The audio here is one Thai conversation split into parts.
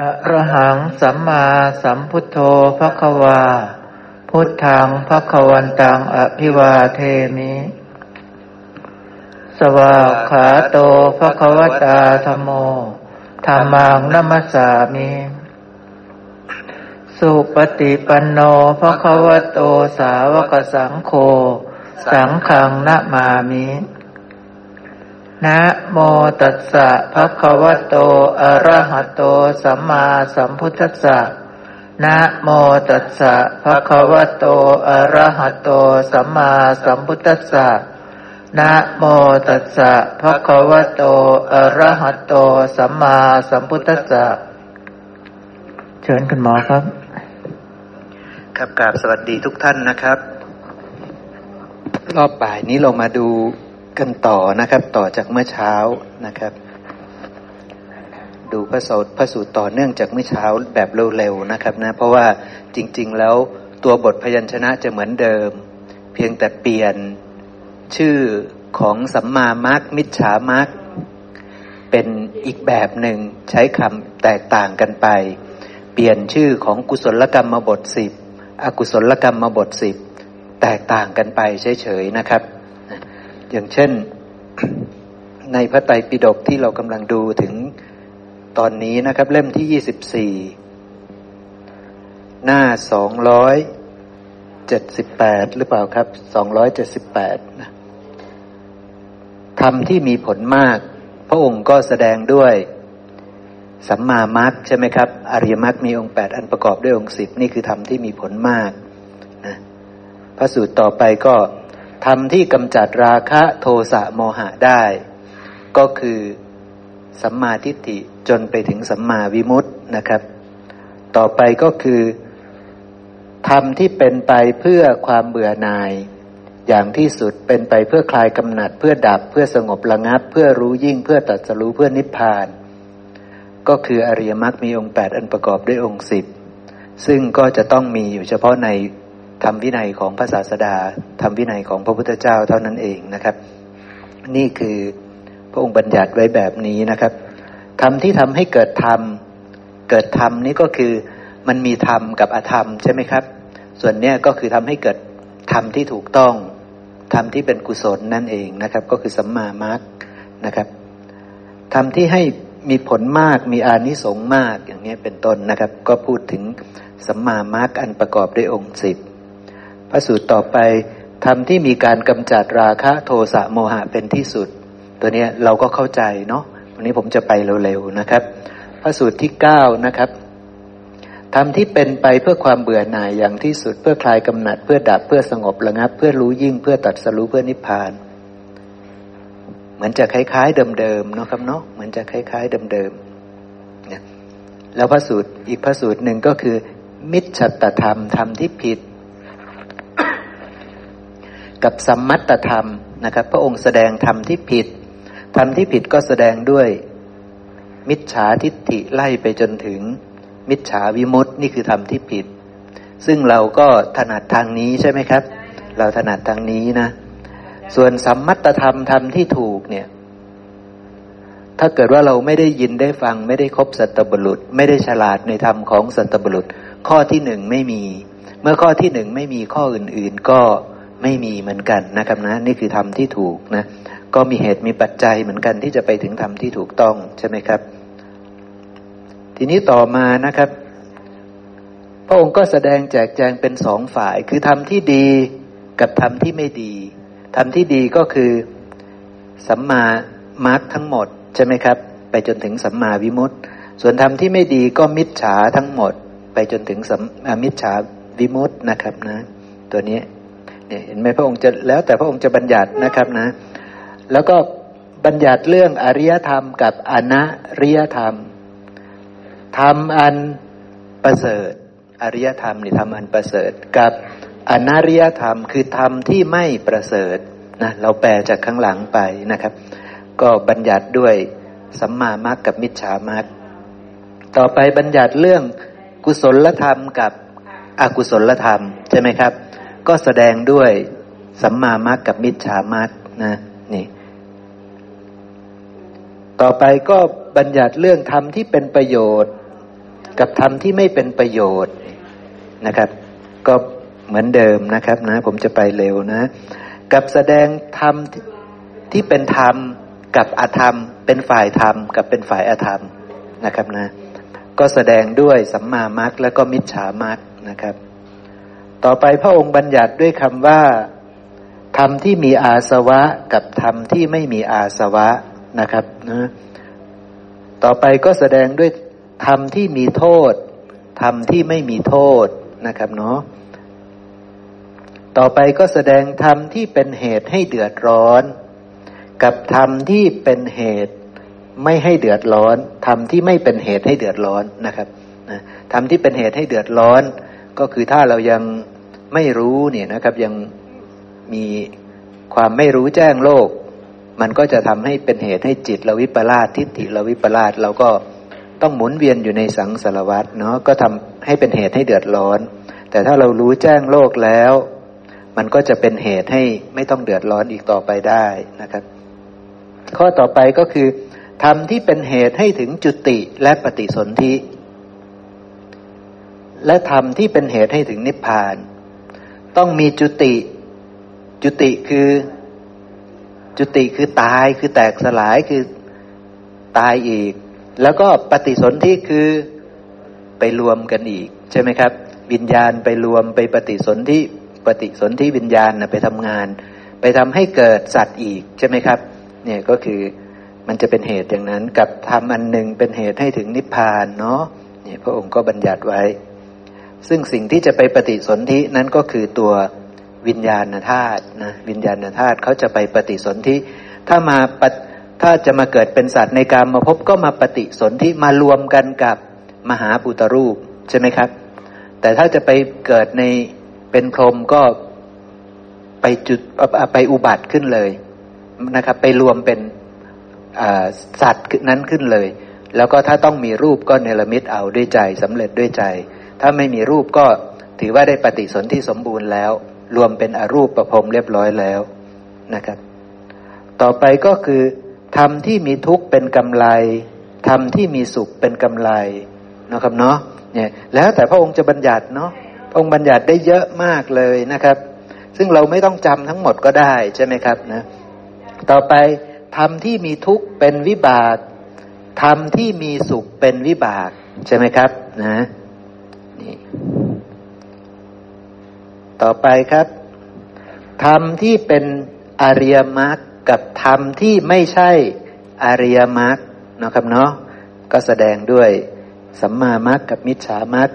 อะระหังสัมมาสัมพุทโธภควา พุทธังภควันตังอภิวาเทมิ สวาขาโตภควตาธโมธรรมังนัมสามิ สุปฏิปันโนภควโตสาวกสังโฆ สังฆังนะมามิ นะโมตัสสะภะคะวะโต อะระหะโต สัมมาสัมพุทธัสสะ นะโมตัสสะภะคะวะโต อะระหะโต สัมมาสัมพุทธัสสะ นะโมตัสสะภะคะวะโต อะระหะโต สัมมาสัมพุทธัสสะ เชิญคุณหมอครับ ครับกราบสวัสดีทุกท่านนะครับ รอบบ่ายนี้เรามาดู กันต่อนะครับ ต่อจากเมื่อเช้านะครับ ดูพระสูตรพระสูตรต่อเนื่องจากเมื่อเช้าแบบเร็วๆนะครับนะเพราะว่าจริง ๆ แล้วตัวบทพยัญชนะจะเหมือนเดิม เพียงแต่เปลี่ยนชื่อของสัมมามัคมิจฉามัคเป็นอีกแบบหนึ่งใช้คำแตกต่างกันไป เปลี่ยนชื่อของกุศลกรรมมาบทสิบอกุศลกรรมมาบทสิบแตกต่างกันไปเฉยๆนะครับ อย่างเช่นในพระไตรปิฎกที่เรากำลังดูถึงตอนนี้นะครับ เล่มที่ยี่สิบสี่หน้าสองร้อยเจ็ดสิบแปดหรือเปล่าครับสองร้อยเจ็ดสิบแปดนะธรรมที่มีผลมาก พระองค์ก็แสดงด้วย สัมมามัคใช่ไหมครับ อริยมัคมีองค์แปดอันประกอบด้วยองค์สิบนี่คือธรรมที่มีผลมากนะพระสูตรต่อไปก็ ธรรมที่กำจัดราคะโทสะโมหะได้ ก็คือสัมมาทิฏฐิจนไปถึงสัมมาวิมุตตินะครับ ต่อไปก็คือธรรมที่เป็นไปเพื่อความเบื่อหน่าย อย่างที่สุดเป็นไปเพื่อคลายกำหนัดเพื่อดับเพื่อสงบระงับ เพื่อรู้ยิ่งเพื่อตัดสรู้เพื่อนิพพาน ก็คืออริยมรรคมีองค์แปดอันประกอบด้วยองค์สิบซึ่งก็จะต้องมีอยู่เฉพาะใน ธรรมวินัยของพระศาสดาธรรมวินัยของพระพุทธเจ้าเท่านั้นเองนะครับ นี่คือพระองค์บัญญัติไว้แบบนี้นะครับธรรมที่ทำให้เกิดธรรมเกิดธรรมนี่ก็คือมันมีธรรมกับอธรรมใช่ไหมครับ ส่วนเนี้ยก็คือทำให้เกิดธรรมที่ถูกต้องธรรมที่เป็นกุศลนั่นเองนะครับ ก็คือสัมมามาร์กนะครับธรรมที่ให้มีผลมากมีอานิสงส์มากอย่างนี้เป็นต้นนะครับ ก็พูดถึงสัมมามาร์อันประกอบด้วยองค์สิบ ระสูตรต่อไปทำที่มีการกำจัดราคะโทสะโมหะเป็นที่สุด ตัวนี้เราก็เข้าใจเนาะวันนี้ผมจะไปเร็วๆนะครับ พระสูตรที่เก้านะครับทำที่เป็นไปเพื่อความเบื่อหน่ายอย่างที่สุด เพื่อคลายกำหนัดเพื่อดับเพื่อสงบระงับ เพื่อรู้ยิ่งเพื่อตัดสรู้เพื่อนิพพาน เหมือนจะคล้าย ๆ เดิมๆเนาะครับเนาะเหมือนจะคล้าย ๆ เดิมๆแล้วพระสูตรอีกพระสูตรหนึ่งก็คือ มิจฉตธรรมธรรมที่ผิด กับสัมมัตธรรมนะครับ พระองค์แสดงธรรมที่ผิดธรรมที่ผิดก็แสดงด้วย มิจฉาทิฏฐิไล่ไปจนถึง มิจฉาวิมุตตินี่คือธรรมที่ผิด ซึ่งเราก็ถนัดทางนี้ใช่ไหมครับ เราถนัดทางนี้นะ ส่วนสัมมัตธรรมธรรมที่ถูกเนี่ย ถ้าเกิดว่าเราไม่ได้ยินได้ฟัง ไม่ได้คบสัตบุรุษ ไม่ได้ฉลาดในธรรมของสัตบุรุษ ข้อที่หนึ่งไม่มี เมื่อข้อที่หนึ่งไม่มีข้ออื่น ๆ ก็ ไม่มีเหมือนกันนะครับนะ นี่คือธรรมที่ถูกนะ ก็มีเหตุมีปัจจัยเหมือนกันที่จะไปถึงธรรมที่ถูกต้องใช่ไหมครับ ทีนี้ต่อมานะครับ พระองค์ก็แสดงแจกแจงเป็นสองฝ่าย คือธรรมที่ดีกับธรรมที่ไม่ดีธรรมที่ดีก็คือสัมมามาร์กทั้งหมดใช่ไหมครับ ไปจนถึงสัมมาวิมุตติ ส่วนธรรมที่ไม่ดีก็มิจฉาทั้งหมด ไปจนถึงสัมมิจฉาวิมุตตินะครับนะ ตัวนี้ เนี่ยเห็นไหมพระองค์จะแล้วแต่พระองค์จะบัญญัตินะครับนะ แล้วก็บัญญัติเรื่องอริยธรรมกับอนัริยธรรมธรรมอันประเสริฐ อริยธรรมนี่ธรรมอันประเสริฐ กับอนาริยธรรมคือธรรมที่ไม่ประเสริฐนะเราแปลจากข้างหลังไปนะครับ ก็บัญญัติด้วยสัมมามัคกับมิจฉามัคต่อไปบัญญัติเรื่องกุศลธรรมกับอกุศลธรรมใช่ไหมครับ ก็แสดงด้วยสัมมามัคกับมิจฉามัคนะนี่ต่อไปก็บัญญัติเรื่องธรรมที่เป็นประโยชน์ กับธรรมที่ไม่เป็นประโยชน์นะครับ ก็เหมือนเดิมนะครับนะ ผมจะไปเร็วนะ กับแสดงธรรมที่เป็นธรรมกับอธรรม เป็นฝ่ายธรรม กับเป็นฝ่ายอธรรมนะครับนะ ก็แสดงด้วยสัมมามัคแล้วก็มิจฉามัคนะครับ ต่อไปพระองค์บัญญัติด้วยคำว่าธรรมที่มีอาสวะกับธรรมที่ไม่มีอาสวะนะครับนะต่อไปก็แสดงด้วยธรรมที่มีโทษธรรมที่ไม่มีโทษนะครับเนาะต่อไปก็แสดงธรรมที่เป็นเหตุให้เดือดร้อน กับธรรมที่เป็นเหตุไม่ให้เดือดร้อนธรรมที่ไม่เป็นเหตุให้เดือดร้อนนะครับนะธรรมที่เป็นเหตุให้เดือดร้อน ก็คือถ้าเรายัง ไม่รู้เนี่ยนะครับยังมีความไม่รู้แจ้งโลก มันก็จะทำให้เป็นเหตุให้จิตเราวิปลาสทิฏฐิเราวิปลาสเราก็ต้องหมุนเวียนอยู่ในสังสารวัฏเนาะก็ทำให้เป็นเหตุให้เดือดร้อน แต่ถ้าเรารู้แจ้งโลกแล้ว มันก็จะเป็นเหตุให้ไม่ต้องเดือดร้อนอีกต่อไปได้นะครับ ข้อต่อไปก็คือทำที่เป็นเหตุให้ถึงจุติและปฏิสนธิและทำที่เป็นเหตุให้ถึงนิพพาน ต้องมีจุติ จุติคือ จุติคือตายคือแตกสลายคือตายอีก แล้วก็ปฏิสนธิคือไปรวมกันอีก ใช่ไหมครับ วิญญาณไปรวมไปปฏิสนธิปฏิสนธิวิญญาณนะไปทำงาน ไปทำให้เกิดสัตว์อีกใช่ไหมครับ เนี่ยก็คือมันจะเป็นเหตุอย่างนั้น กับทำอันหนึ่งเป็นเหตุให้ถึงนิพพานเนาะเนี่ยพระองค์ก็บัญญัติไว้ ซึ่งสิ่งที่จะไปปฏิสนธินั้นก็คือตัววิญญาณธาตุนะวิญญาณธาตุเขาจะไปปฏิสนธิถ้ามาถ้าจะมาเกิดเป็นสัตว์ในการมาพบก็มาปฏิสนธิมารวมกันกับมหาปุตรูปใช่ไหมครับ แต่ถ้าจะไปเกิดในเป็นพรหมก็ไปจุดไปอุบัติขึ้นเลยนะครับ ไปรวมเป็นสัตว์นั้นขึ้นเลย แล้วก็ถ้าต้องมีรูปก็เนรมิตเอาด้วยใจสำเร็จด้วยใจ ถ้าไม่มีรูปก็ถือว่าได้ปฏิสนธิสมบูรณ์แล้ว รวมเป็นอรูปประพรมเรียบร้อยแล้วนะครับ ต่อไปก็คือทำที่มีทุกข์เป็นกำไรทำที่มีสุขเป็นกำไรนะครับเนาะเนี่ยแล้วแต่พระองค์จะบัญญัติเนาะพระองค์บัญญัติได้เยอะมากเลยนะครับ ซึ่งเราไม่ต้องจำทั้งหมดก็ได้ใช่ไหมครับนะต่อไปธรรมที่มีทุกข์เป็นวิบากธรรมที่มีสุขเป็นวิบากใช่ไหมครับนะ ต่อไปครับธรรมที่เป็นอริยมรรคกับธรรมที่ไม่ใช่อริยมรรคนะครับเนาะก็แสดงด้วยสัมมามรรคกับมิจฉามรรค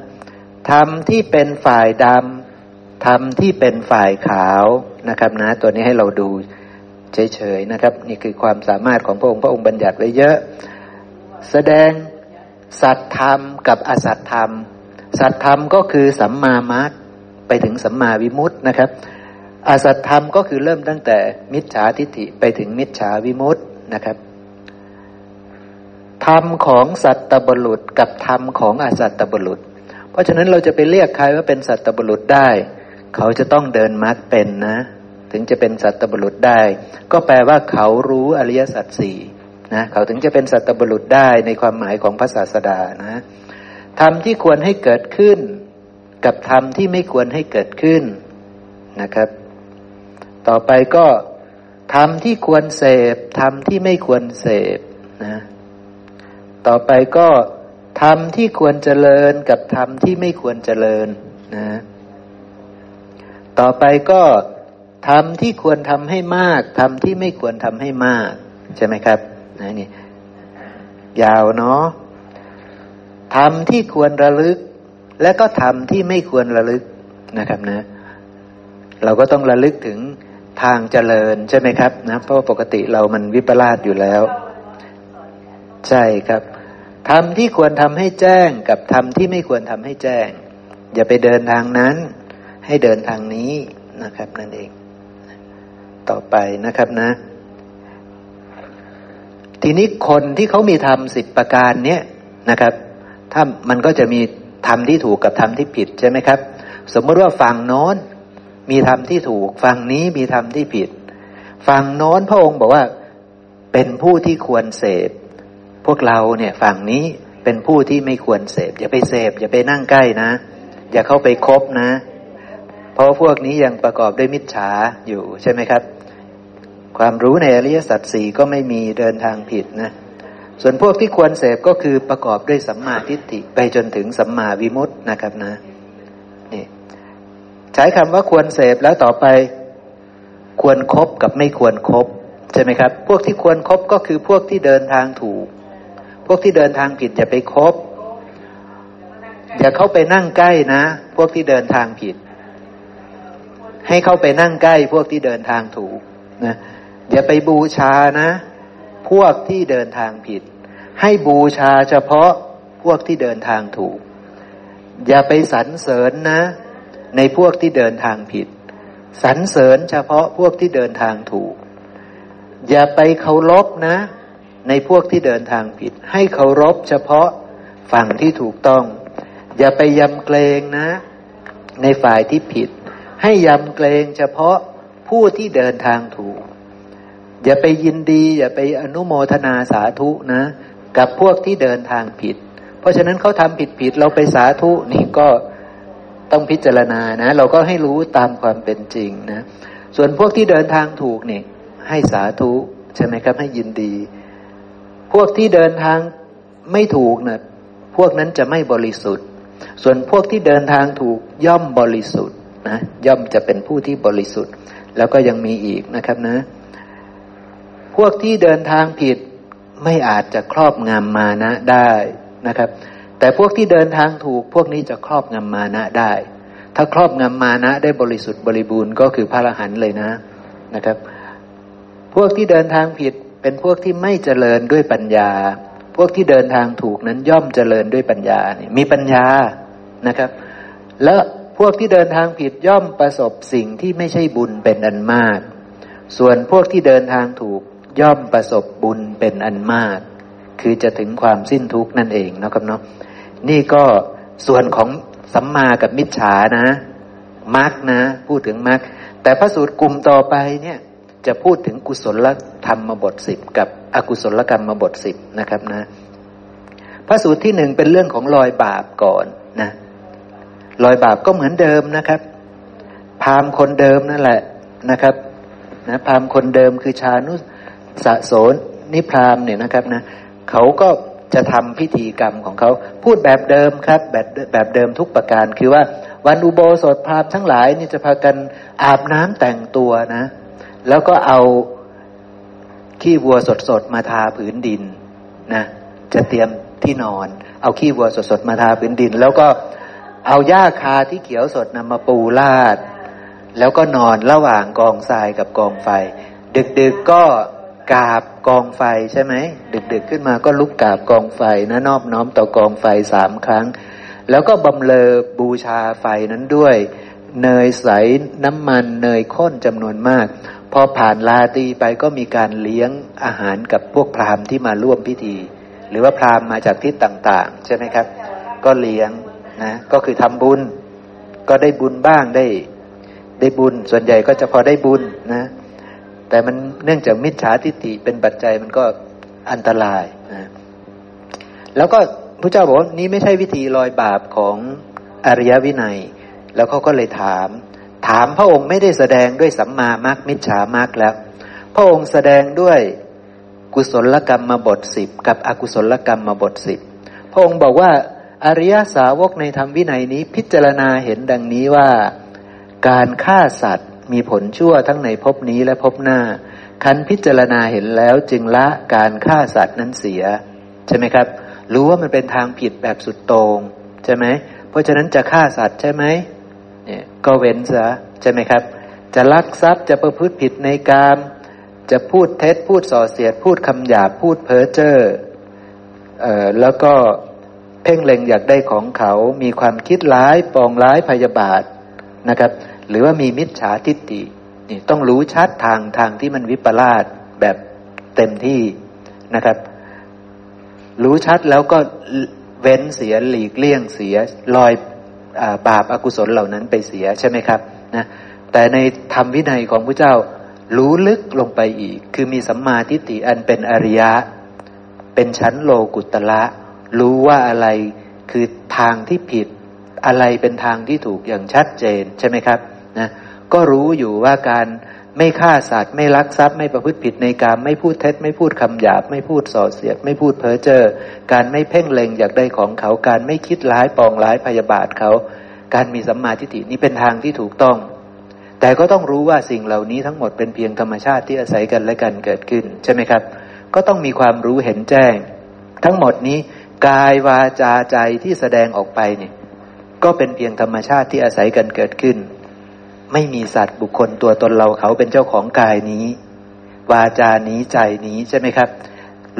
ธรรมที่เป็นฝ่ายดำธรรมที่เป็นฝ่ายขาวนะครับนะ ตัวนี้ให้เราดูเฉยๆนะครับ นี่คือความสามารถของพระองค์พระองค์บัญญัติไว้เยอะ แสดงสัตธรรมกับอสัตธรรม สัตธรรมก็คือสัมมามัค ไปถึงสัมมาวิมุตตินะครับอสัตธรรมก็คือเริ่มตั้งแต่มิจฉาทิฏฐิไปถึงมิจฉาวิมุตตินะครับ ธรรมของสัตตบุรุษกับธรรมของอสัตตบุรุษ เพราะฉะนั้นเราจะไปเรียกใครว่าเป็นสัตตบุรุษได้ เขาจะต้องเดินมรรคเป็นนะ ถึงจะเป็นสัตตบุรุษได้ ก็แปลว่าเขารู้อริยสัจสี่นะเขาถึงจะเป็นสัตบุรุษได้ในความหมายของพระศาสดานะธรรมที่ควรให้เกิดขึ้น กับธรรมที่ไม่ควรให้เกิดขึ้นนะครับ ต่อไปก็ธรรมที่ควรเสพธรรมที่ไม่ควรเสพนะต่อไปก็ธรรมที่ควรเจริญกับธรรมที่ไม่ควรเจริญนะต่อไปก็ทำที่ควรทำให้มากทำที่ไม่ควรทำให้มาก ใช่ไหมครับนะนี่ยาวเนาะทำที่ควรระลึก และก็ทำที่ไม่ควรระลึกนะครับนะ เราก็ต้องระลึกถึงทางเจริญใช่ไหมครับนะเพราะปกติเรามันวิปลาสอยู่แล้ว ใช่ครับทำที่ควรทำให้แจ้งกับทำที่ไม่ควรทำให้แจ้ง อย่าไปเดินทางนั้น ให้เดินทางนี้นะครับนั่นเอง ต่อไปนะครับนะ ทีนี้คนที่เขามีธรรมสิบประการเนี้ยนะครับ ถ้ามันก็จะมี ธรรมที่ถูกกับธรรมที่ผิดใช่ไหมครับ สมมติว่าฝั่งโน้นมีธรรมที่ถูกฝั่งนี้มีธรรมที่ผิดฝั่งโน้นพระองค์บอกว่าเป็นผู้ที่ควรเสพ พวกเราเนี่ยฝั่งนี้เป็นผู้ที่ไม่ควรเสพ อย่าไปเสพ อย่าไปนั่งใกล้นะ อย่าเข้าไปคบนะ เพราะพวกนี้ยังประกอบด้วยมิจฉาอยู่ใช่ไหมครับ ความรู้ในอริยสัจสี่ก็ไม่มีเดินทางผิดนะ ส่วนพวกที่ควรเสพก็คือประกอบด้วยสัมมาทิฏฐิไปจนถึงสัมมาวิมุตตินะครับนะนี่ใช้คำว่าควรเสพแล้วต่อไปควรครบกับไม่ควรครบใช่ไหมครับ พวกที่ควรครบก็คือพวกที่เดินทางถูก พวกที่เดินทางผิดอย่าไปคบอย่าเข้าไปนั่งใกล้นะ พวกที่เดินทางผิด ให้เข้าไปนั่งใกล้พวกที่เดินทางถูกนะอย่าไปบูชานะ พวกที่เดินทางผิด ให้บูชาเฉพาะพวกที่เดินทางถูก อย่าไปสรรเสริญนะ ในพวกที่เดินทางผิด สรรเสริญเฉพาะพวกที่เดินทางถูก อย่าไปเคารพนะ ในพวกที่เดินทางผิด ให้เคารพเฉพาะฝั่งที่ถูกต้อง อย่าไปยำเกรงนะ ในฝ่ายที่ผิด ให้ยำเกรงเฉพาะผู้ที่เดินทางถูก อย่าไปยินดี อย่าไปอนุโมทนาสาธุนะ กับพวกที่เดินทางผิด เพราะฉะนั้นเขาทำผิดผิดเราไปสาธุนี่ก็ต้องพิจารณานะ เราก็ให้รู้ตามความเป็นจริงนะ ส่วนพวกที่เดินทางถูกเนี่ย ให้สาธุใช่ไหมครับ ให้ยินดี พวกที่เดินทางไม่ถูกนะพวกนั้นจะไม่บริสุทธิ์ ส่วนพวกที่เดินทางถูกย่อมบริสุทธิ์นะย่อมจะเป็นผู้ที่บริสุทธิ์ แล้วก็ยังมีอีกนะครับนะ พวกที่เดินทางผิดไม่อาจจะครอบงำมานะได้นะครับ แต่พวกที่เดินทางถูกพวกนี้จะครอบงำมานะได้ ถ้าครอบงำมานะได้บริสุทธิ์บริบูรณ์ก็คือพระอรหันต์เลยนะนะครับ พวกที่เดินทางผิดเป็นพวกที่ไม่เจริญด้วยปัญญา พวกที่เดินทางถูกนั้นย่อมเจริญด้วยปัญญาเนี่ยมีปัญญานะครับ แล้วพวกที่เดินทางผิดย่อมประสบสิ่งที่ไม่ใช่บุญเป็นอันมาก ส่วนพวกที่เดินทางถูก ย่อมประสบบุญเป็นอันมาก คือจะถึงความสิ้นทุกข์นั่นเองนะครับเนาะนี่ก็ส่วนของสัมมากับมิจฉานะมรรคนะ พูดถึงมรรคแต่พระสูตรกลุ่มต่อไปเนี่ย จะพูดถึงกุศลธรรมบทสิบกับอกุศลกรรมมาบทสิบนะครับนะ พระสูตรที่หนึ่งเป็นเรื่องของรอยบาปก่อนนะรอยบาปก็เหมือนเดิมนะครับ พามคนเดิมนั่นแหละนะครับนะพามคนเดิมคือชานุ สะโสนิพรามเนี่ยนะครับนะเขาก็จะทำพิธีกรรมของเขาพูดแบบเดิมครับ แบบแบบเดิมทุกประการคือว่าวันอุโบสถพราหมณ์ทั้งหลายนี่จะพากันอาบน้ำแต่งตัวนะ แล้วก็เอาขี้วัวสดๆมาทาผืนดินนะจะเตรียมที่นอน เอาขี้วัวสดๆมาทาผืนดิน แล้วก็เอาหญ้าคาที่เขียวสดนำมาปูลาด แล้วก็นอนระหว่างกองทรายกับกองไฟ ดึกๆก็ กาบกองไฟใช่ไหมดึกๆขึ้นมาก็ลุกกาบกองไฟนะนอบน้อมต่อกองไฟสามครั้ง แล้วก็บำเลอบูชาไฟนั้นด้วย เนยใสน้ำมันเนยข้นจำนวนมาก พอผ่านลาตีไปก็มีการเลี้ยงอาหารกับพวกพราหมณ์ที่มาร่วมพิธี หรือว่าพราหมณ์มาจากทิศต่างๆ ใช่ไหมครับ ก็เลี้ยงนะก็คือทำบุญ ก็ได้บุญบ้างได้ ได้บุญส่วนใหญ่ก็จะพอได้บุญนะ แต่มันเนื่องจากมิจฉาทิฏฐิเป็นปัจจัยมันก็อันตรายนะแล้วก็พระเจ้าบอกว่านี้ไม่ใช่วิธีลอยบาปของอริยวินัย แล้วเขาก็เลยถาม ถามพระองค์ไม่ได้แสดงด้วยสัมมามรรคมิจฉามรรคแล้ว พระองค์แสดงด้วยกุศลกรรมมาบทสิบกับอกุศลกรรมมาบทสิบพระองค์บอกว่าอริยสาวกในธรรมวินัยนี้พิจารณาเห็นดังนี้ว่า การฆ่าสัตว์ มีผลชั่วทั้งในภพนี้และภพหน้า คันพิจารณาเห็นแล้วจึงละการฆ่าสัตว์นั้นเสีย ใช่ไหมครับ รู้ว่ามันเป็นทางผิดแบบสุดโตง่งใช่ไหมเพราะฉะนั้นจะฆ่าสัตว์ใช่ไหมเนี่ยก็เว้นซะใช่ไหมครับ จะลักทรัพย์จะประพฤติผิดในกามจะพูดเท็จพูดส่อเสียด พูดคำหยาบพูดเพ้อเจ้อเอ่อแล้วก็เพ่งเล็งอยากได้ของเขา มีความคิดร้ายปองร้ายพยาบาทนะครับ หรือว่ามีมิจฉาทิฏฐินี่ต้องรู้ชัดทางทางที่มันวิปลาสแบบเต็มที่นะครับ รู้ชัดแล้วก็เว้นเสียหลีกเลี่ยงเสียลอยอบาปอากุศลเหล่านั้นไปเสียใช่ไหมครับนะแต่ในธรรมวินัยของพระเจ้ารู้ลึกลงไปอีก คือมีสัมมาทิฏฐิอันเป็นอริยะ เป็นชั้นโลกุตละ รู้ว่าอะไรคือทางที่ผิดอะไรเป็นทางที่ถูกอย่างชัดเจนใช่ไหมครับ ก็รู้อยู่ว่าการไม่ฆ่าสัตว์ไม่ลักทรัพย์ไม่ประพฤติผิดในการไม่พูดเท็จ ไม่พูดคำหยาบ ไม่พูดส่อเสียด ไม่พูดเพ้อเจ้อการไม่เพ่งเล็งอยากได้ของเขาการไม่คิดร้ายปองร้ายพยาบาทเขา การมีสัมมาทิฏฐินี่เป็นทางที่ถูกต้อง แต่ก็ต้องรู้ว่าสิ่งเหล่านี้ทั้งหมดเป็นเพียงธรรมชาติที่อาศัยกันและกันเกิดขึ้น ใช่ไหมครับ ก็ต้องมีความรู้เห็นแจ้ง ทั้งหมดนี้กายวาจาใจที่แสดงออกไปเนี่ยก็เป็นเพียงธรรมชาติที่อาศัยกันเกิดขึ้น ไม่มีสัตว์บุคคลตัวตนเราเขาเป็นเจ้าของกายนี้ วาจานี้ใจนี้ใช่ไหมครับ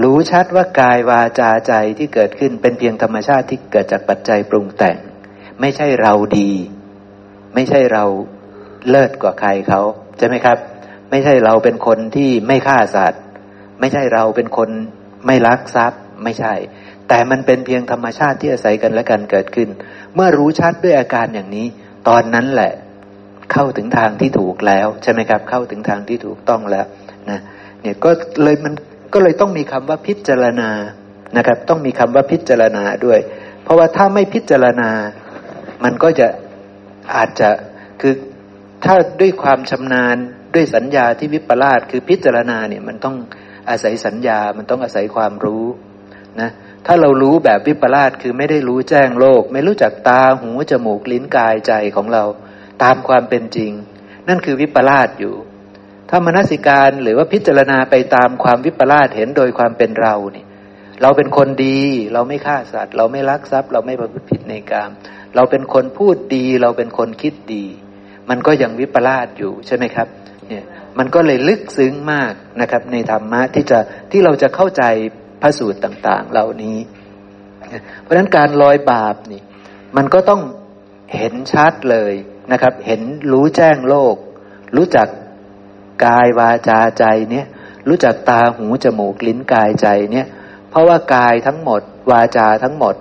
รู้ชัดว่ากายวาจาใจที่เกิดขึ้นเป็นเพียงธรรมชาติที่เกิดจากปัจจัยปรุงแต่ง ไม่ใช่เราดี ไม่ใช่เราเลิศกว่าใครเขาใช่ไหมครับ ไม่ใช่เราเป็นคนที่ไม่ฆ่าสัตว์ ไม่ใช่เราเป็นคนไม่ลักทรัพย์ไม่ใช่ แต่มันเป็นเพียงธรรมชาติที่อาศัยกันและกันเกิดขึ้น เมื่อรู้ชัดด้วยอาการอย่างนี้ ตอนนั้นแหละ เข้าถึงทางที่ถูกแล้วใช่ไหมครับ เข้าถึงทางที่ถูกต้องแล้วนะเนี่ยก็เลยมันก็เลยต้องมีคำว่าพิจารณานะครับ ต้องมีคำว่าพิจารณาด้วย เพราะว่าถ้าไม่พิจารณา มันก็จะอาจจะคือถ้าด้วยความชำนาญด้วยสัญญาที่วิปลาสคือพิจารณาเนี่ยมันต้องอาศัยสัญญา มันต้องอาศัยความรู้นะถ้าเรารู้แบบวิปลาสคือไม่ได้รู้แจ้งโลก ไม่รู้จักตาหูจมูกลิ้นกายใจของเรา ตามความเป็นจริง นั่นคือวิปลาสอยู่ ถ้ามนสิการหรือว่าพิจารณาไปตามความวิปลาสเห็นโดยความเป็นเราเนี่ยเราเป็นคนดี เราไม่ฆ่าสัตว์ เราไม่ลักทรัพย์ เราไม่ประพฤติผิดในกามเราเป็นคนพูดดี เราเป็นคนคิดดี มันก็ยังวิปลาสอยู่ใช่ไหมครับเนี่ยมันก็เลยลึกซึ้งมากนะครับ ในธรรมะที่จะที่เราจะเข้าใจพระสูตรต่าง ๆ เหล่านี้ เพราะฉะนั้นการลอยบาปนี่ มันก็ต้องเห็นชัดเลย นะครับ เห็นรู้แจ้งโลก รู้จักกายวาจาใจเนี่ยรู้จักตาหูจมูกลิ้นกายใจเนี่ยเพราะว่ากายทั้งหมด วาจาทั้งหมด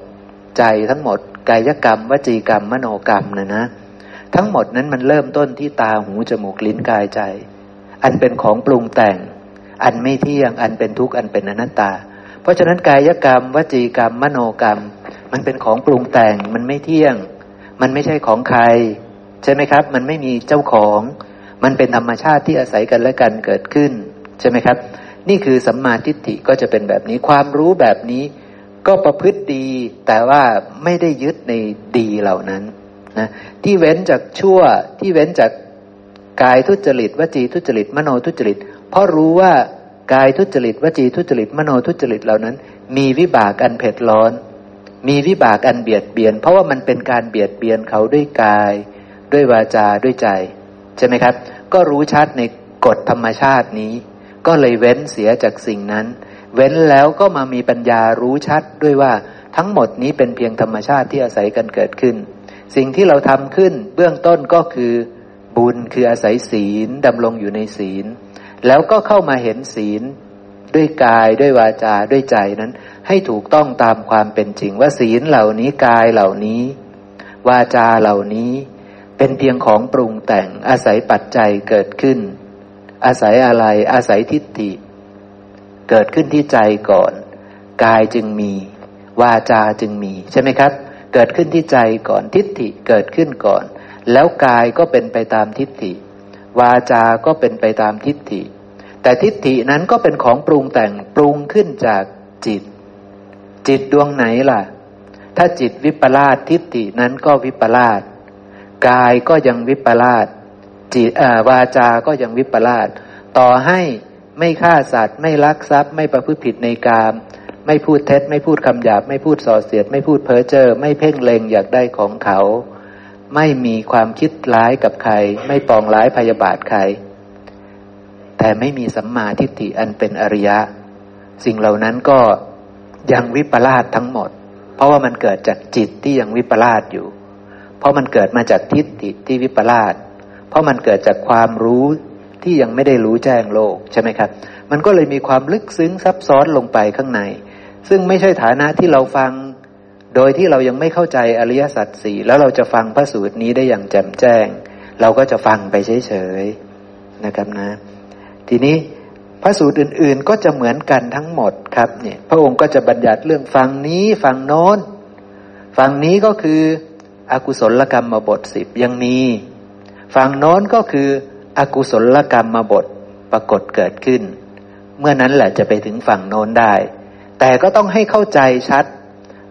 ใจทั้งหมด กายกรรม วจีกรรม มโนกรรมนะนะทั้งหมดนั้นมันเริ่มต้นที่ตาหูจมูกลิ้นกายใจ อันเป็นของปรุงแต่ง อันไม่เที่ยง อันเป็นทุกข์อันเป็นอนัตตา เพราะฉะนั้นกายกรรม วจีกรรม มโนกรรม มันเป็นของปรุงแต่งมันไม่เที่ยง มันไม่ใช่ของใคร ใช่ไหมครับ มันไม่มีเจ้าของ มันเป็นธรรมชาติที่อาศัยกันและกันเกิดขึ้น ใช่ไหมครับ นี่คือสัมมาทิฏฐิก็จะเป็นแบบนี้ความรู้แบบนี้ ก็ประพฤติดีแต่ว่าไม่ได้ยึดในดีเหล่านั้นนะที่เว้นจากชั่วที่เว้นจากกายทุจริตวจีทุจริต มโนทุจริต เพราะรู้ว่ากายทุจริตวจีทุจริต มโนทุจริตเหล่านั้น มีวิบากอันเผ็ดร้อน มีวิบากอันเบียดเบียน เพราะว่ามันเป็นการเบียดเบียนเขาด้วยกาย ด้วยวาจาด้วยใจ ใช่ไหมครับ ก็รู้ชัดในกฎธรรมชาตินี้ ก็เลยเว้นเสียจากสิ่งนั้น เว้นแล้วก็มามีปัญญารู้ชัดด้วยว่าทั้งหมดนี้เป็นเพียงธรรมชาติที่อาศัยกันเกิดขึ้น สิ่งที่เราทำขึ้นเบื้องต้นก็คือบุญคืออาศัยศีลดำรงอยู่ในศีล แล้วก็เข้ามาเห็นศีลด้วยกายด้วยวาจาด้วยใจนั้น ให้ถูกต้องตามความเป็นจริงว่าศีลเหล่านี้กายเหล่านี้ วาจาเหล่านี้ เป็นเพียงของปรุงแต่งอาศัยปัจจัยเกิดขึ้น อาศัยอะไรอาศัยทิฏฐิ เกิดขึ้นที่ใจก่อน กายจึงมี วาจาจึงมี ใช่ไหมครับ เกิดขึ้นที่ใจก่อนทิฏฐิเกิดขึ้นก่อน แล้วกายก็เป็นไปตามทิฏฐิ วาจา ก็เป็นไปตามทิฏฐิ แต่ทิฏฐินั้นก็เป็นของปรุงแต่งปรุงขึ้นจากจิต จิตดวงไหนล่ะ ถ้าจิตวิปลาสทิฏฐินั้นก็วิปลาส กายก็ยังวิปลาสจิตวาจา ก็ยังวิปลาสต่อให้ไม่ฆ่าสัตว์ ไม่ลักทรัพย์ ไม่ประพฤติผิดในกาม ไม่พูดเท็จ ไม่พูดคำหยาบ ไม่พูดส่อเสียด ไม่พูดเพ้อเจ้อไม่เพ่งเลงอยากได้ของเขา ไม่มีความคิดร้ายกับใคร ไม่ปองร้ายพยาบาทใคร แต่ไม่มีสัมมาทิฏฐิอันเป็นอริยะ สิ่งเหล่านั้นก็ยังวิปลาสทั้งหมด เพราะว่ามันเกิดจากจิตที่ยังวิปลาสอยู่ เพราะมันเกิดมาจากทิฏฐิที่วิปลาสเพราะมันเกิดจากความรู้ที่ยังไม่ได้รู้แจ้งโลกใช่ไหมครับ มันก็เลยมีความลึกซึ้งซับซ้อนลงไปข้างใน ซึ่งไม่ใช่ฐานะที่เราฟัง โดยที่เรายังไม่เข้าใจอริยสัจสี่แล้วเราจะฟังพระสูตรนี้ได้อย่างแจ่มแจ้ง เราก็จะฟังไปเฉยๆนะครับนะ ทีนี้พระสูตรอื่น ๆ ก็จะเหมือนกันทั้งหมดครับเนี่ยพระองค์ก็จะบัญญัติเรื่องฝั่งนี้ฝั่งโน้นฝั่งนี้ก็คือ อกุศลกรรมมาบทสิบยังมี ฝั่งโน้นก็คือ อกุศลกรรมมาบทปรากฏเกิดขึ้น เมื่อนั้นแหละจะไปถึงฝั่งโน้นได้ แต่ก็ต้องให้เข้าใจชัด